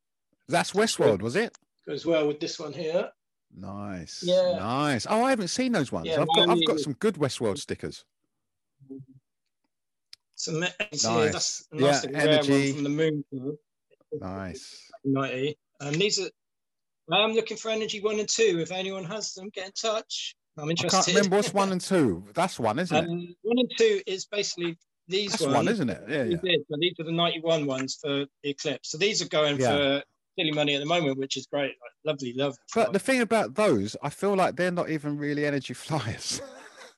That's Westworld, was it? Goes well with this one here. Nice. Yeah. Nice. Oh, I haven't seen those ones. Yeah, I've got I've got some good Westworld stickers. So me- see, Nice. that's a Yeah, nice rare energy. one from the Moon Club, Nice. 90. And these are. I am looking for Energy One and Two. If anyone has them, get in touch. I'm I interested. can't remember what's one and two. That's one, isn't it? Um, one and two is basically these That's ones. one, isn't it? Yeah, yeah. these are the 91 ones for the Eclipse. So these are going Yeah. for silly money at the moment, which is great. Like, lovely, love. But the thing about those, I feel like they're not even really energy flyers.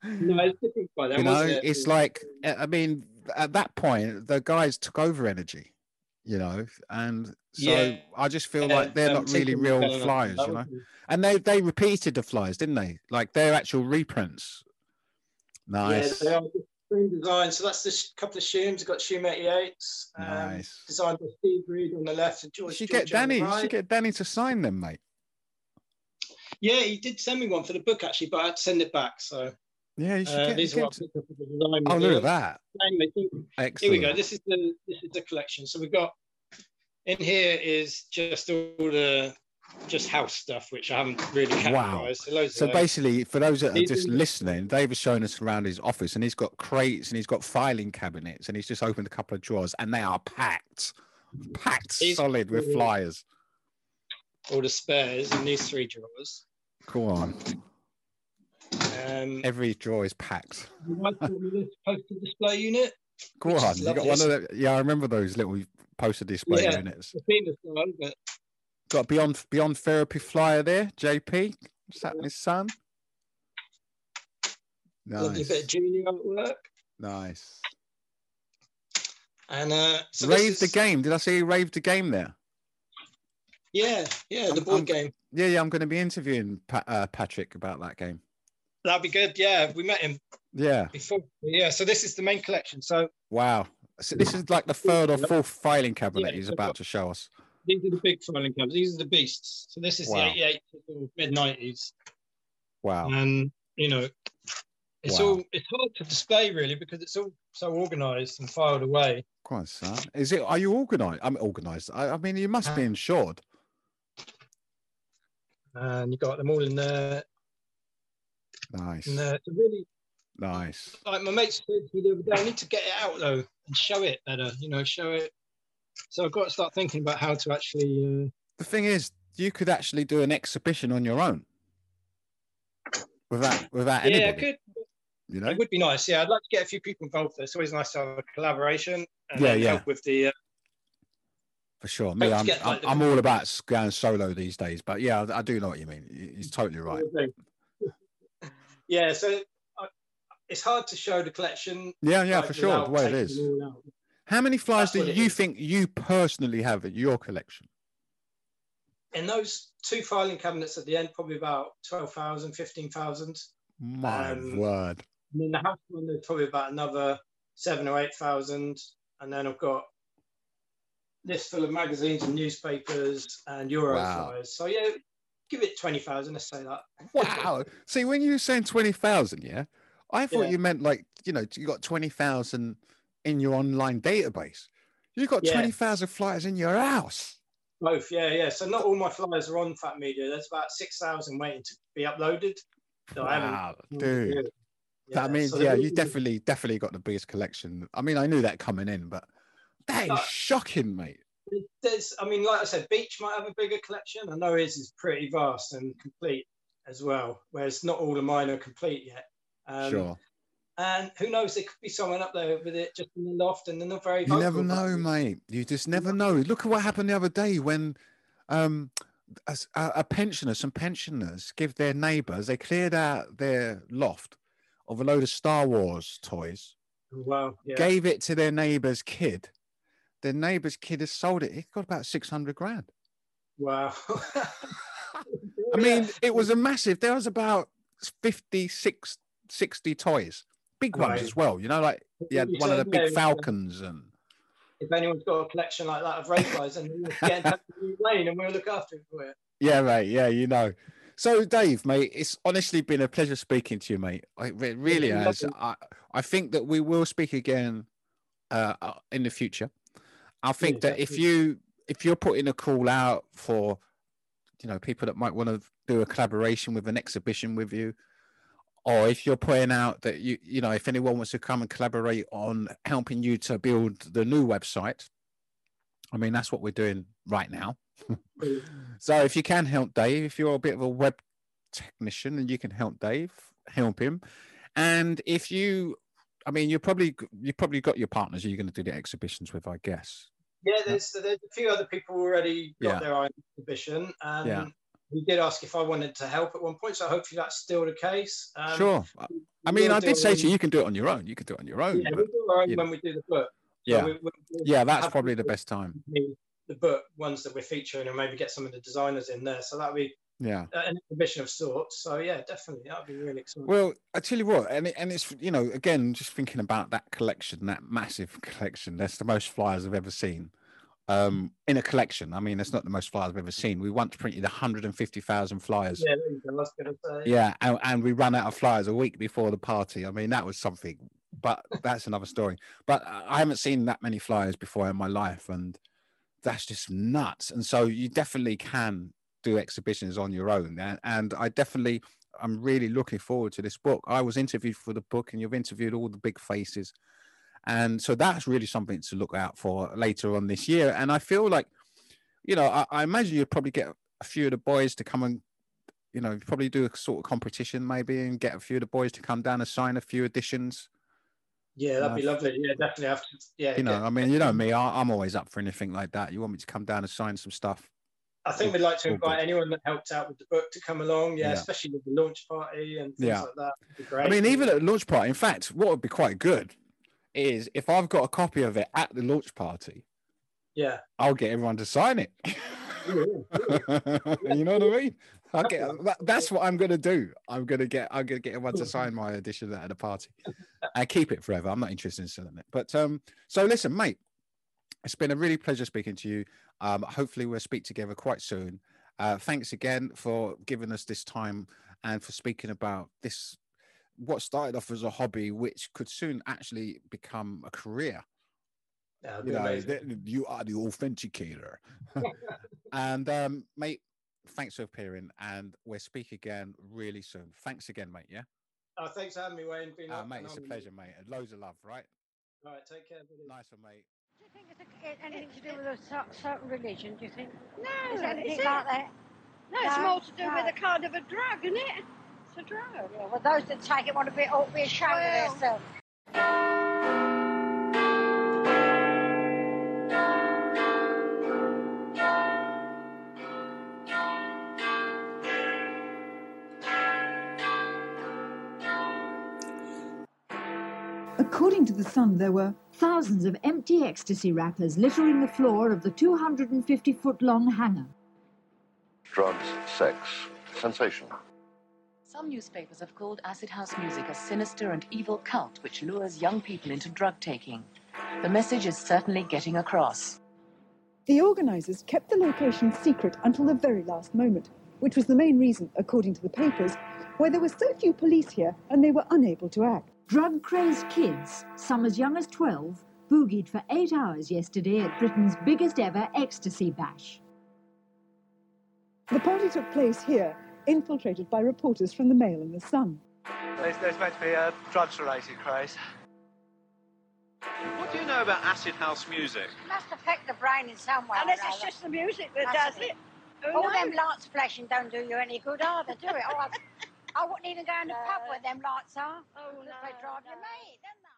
No, it's different by then, you know, it? it's like I mean, at that point, the guys took over energy. You know, and so Yeah. I just feel Yeah, like they're um, not really real flyers. You know, and they they repeated the flyers, didn't they? Like they're actual reprints. Nice. Yeah, they are different design. So that's the sh- couple of Shooms. You've got Shoom 88s. Um, Nice. Designed by Steve Reed on the left and You should get George on the Danny. You should get Danny to sign them, mate. Yeah, he did send me one for the book actually, but I had to send it back. So Yeah, you should uh, get. these are get what I picked up at the oh, look at that! Anyway, here we go. This is the this is the collection. So we've got in here is just all the just house stuff, which I haven't really categorized. Wow. So, So basically, for those that are just are- listening, David's showing us around his office, and he's got crates and he's got filing cabinets, and he's just opened a couple of drawers, and they are packed, packed These- solid with flyers. all the spares in these three drawers. Go on, Um, every drawer is packed. the white brought this poster display unit. Go on, you got one of the. Yeah, I remember those little poster display Yeah. units. But Got beyond beyond therapy flyer there, JP. What's that, his son? Nice, bit of junior artwork. nice. And uh, so this Rave the is- game. Did I see you raved the game there? Yeah, yeah, the I'm- board I'm- game. Yeah, yeah. I'm going to be interviewing pa- uh, Patrick about that game. That'd be good. Yeah, we met him Yeah. before. Yeah, so this is the main collection. So Wow. So this is like the third or fourth filing cabinet Yeah, he's about to show us. these are the big filing cabinets. These are the beasts. So this is Wow. the 88 to mid 90s. Wow. And you know, it's Wow. all it's hard to display really because it's all so organized and filed away. Quite son. Is it? Are you organised? I'm organised. I, I mean, you must be uh, insured. and you got them all in there. Nice. And uh, it's really Nice. like my mate said to me the other day, I need to get it out though and show it better. You know, show it. So I've got to start thinking about how to actually. Uh, The thing is, you could actually do an exhibition on your own without without anybody. yeah, I could. You know. It would be nice. Yeah, I'd like to get a few people involved. It's always nice to have a collaboration and Yeah, yeah. help with the. Uh, For sure. Me, I'm, get, I'm, the- I'm all about going solo these days. But yeah, I, I do know what you mean. He's totally right. Yeah, so I, it's hard to show the collection. Yeah, yeah, like, for sure. The way it is. them all out. How many flyers That's do you think you personally have in your collection? In those two filing cabinets at the end, probably about 12,000, 15,000. My Um, word. And in the house one, there's probably about another seven or 8,000. And then I've got this full of magazines and newspapers and Euro Wow. flyers. So yeah, give it 20,000, let's say that. Wow. See, when you were saying 20,000, yeah, I thought Yeah. you meant like, you know, you got 20,000 in your online database. You got Yeah. 20,000 flyers in your house. Both, yeah, yeah. So not all my flyers are on PhatMedia. There's about 6,000 waiting to be uploaded. So I haven't- Wow, mm, dude. that means, so yeah, you definitely, definitely got the biggest collection. I mean, I knew that coming in, but that is shocking, mate. There's, I mean, like I said, Beach might have a bigger collection. I know his is pretty vast and complete as well, whereas not all of mine are complete yet. Um, sure. And who knows, there could be someone up there with it just in the loft and they're not very You never know, mate. You just never know. Look at what happened the other day when um, a, a- a pensioner, some pensioners give their neighbours, they cleared out their loft of a load of Star Wars toys, Wow, yeah. gave it to their neighbour's kid. Their neighbour's kid has sold it. It got about 600 grand. Wow. I mean, it was a massive, there was about 56, 60 toys, big ones Right. as well. You know, like you had one of the big Falcons and if anyone's got a collection like that of then you get in touch with Wayne and we'll look after it for you. Yeah, mate. Yeah, you know. So, Dave, mate, it's honestly been a pleasure speaking to you, mate. It really has. I, I think that we will speak again uh, uh, in the future. I think Yeah, that if you if you're putting a call out for, you know, people that might want to do a collaboration with an exhibition with you, or if you're putting out that you you know if anyone wants to come and collaborate on helping you to build the new website, I mean that's what we're doing right now. So if you can help Dave, if you're a bit of a web technician and you can help Dave, help him. And if you, I mean, you probably you probably got your partners you're going to do the exhibitions with, I guess. Yeah, there's there's a few other people already got Yeah. their own exhibition, and Yeah. we did ask if I wanted to help at one point, so hopefully that's still the case. Um, sure. I- mean, I did say to you, you can do it on your own. You can do it on your own. Yeah, but- we'll do our own you know. when we do the book. yeah, we- we- yeah, that's probably the best time. the- The book ones that we're featuring, and maybe get some of the designers in there. So that'll be Yeah. uh, an exhibition of sorts. So yeah, definitely that would be really exciting. Well, I tell you what, and it, and it's you know again just thinking about that collection, that massive collection. That's the most flyers I've ever seen. Um, in a collection, I mean, that's not the most flyers I've ever seen. We once printed 150,000 flyers. yeah, there you go. I was say. Yeah, and, and we ran out of flyers a week before the party. I mean, that was something, but that's another story. But I haven't seen that many flyers before in my life, and that's just nuts. And so you definitely can do exhibitions on your own, and, and I definitely, I'm really looking forward to this book. I was interviewed for the book, and you've interviewed all the big faces, and so that's really something to look out for later on this year. And I feel like, you know, I, I imagine you'd probably get a few of the boys to come and you know, probably do a sort of competition maybe and get a few of the boys to come down and sign a few editions. Yeah, that'd be Uh, lovely. Yeah, definitely. Have to, yeah, You know, get- I mean, you know me, I, I'm always up for anything like that. You want me to come down and sign some stuff? I think we'd like to invite anyone that helped out with the book to come along. Yeah, Yeah. especially with the launch party and things Yeah. like that. It'd be great. I mean, even at the launch party, in fact, what would be quite good is if I've got a copy of it at the launch party, yeah. I'll get everyone to sign it. you know what I mean? Get, that, that's what I'm gonna do. I'm gonna get I'm gonna get everyone to sign my edition at the party I keep it forever. I'm not interested in selling it. But um, so listen, mate, it's been a really pleasure speaking to you. Um, hopefully we'll speak together quite soon. Uh, thanks again for giving us this time and for speaking about this what started off as a hobby, which could soon actually become a career you know, you are the authenticator. and um, mate, thanks for appearing, and we'll speak again really soon. Thanks again, mate. Yeah, Oh, thanks for having me, Wayne. Been uh, mate, it's a pleasure, mate. Loads of love, right? All right, take care. buddy. Nice one, mate. Do you think it's a, eh, anything to do with a cer- certain religion? Do you think? No, Is it anything is it? like that? No, it's No, more to do no. with a kind of a drug, isn't it? It's a drug. Yeah, well, those that take it want to be ought to be ashamed Well- of themselves. According to The Sun, there were thousands of empty ecstasy wrappers littering the floor of the 250 foot long hangar. Drugs, sex, sensation. Some newspapers have called Acid House Music a sinister and evil cult which lures young people into drug taking. The message is certainly getting across. The organisers kept the location secret until the very last moment, which was the main reason, according to the papers, why there were so few police here and they were unable to act. Drug crazed kids, some as young as 12, boogied for eight hours yesterday at Britain's biggest ever ecstasy bash. The party took place here, infiltrated by reporters from the Mail and the Sun. There's, there's meant to be a drugs-related craze. What do you know about acid house music? It must affect the brain in some way. Unless it's just the music that does be. it. All knows? them lights flashing don't do you any good either, do it? Oh, I, wouldn't even go in the pub No. where them lights are. Oh, no, they drive you mad, don't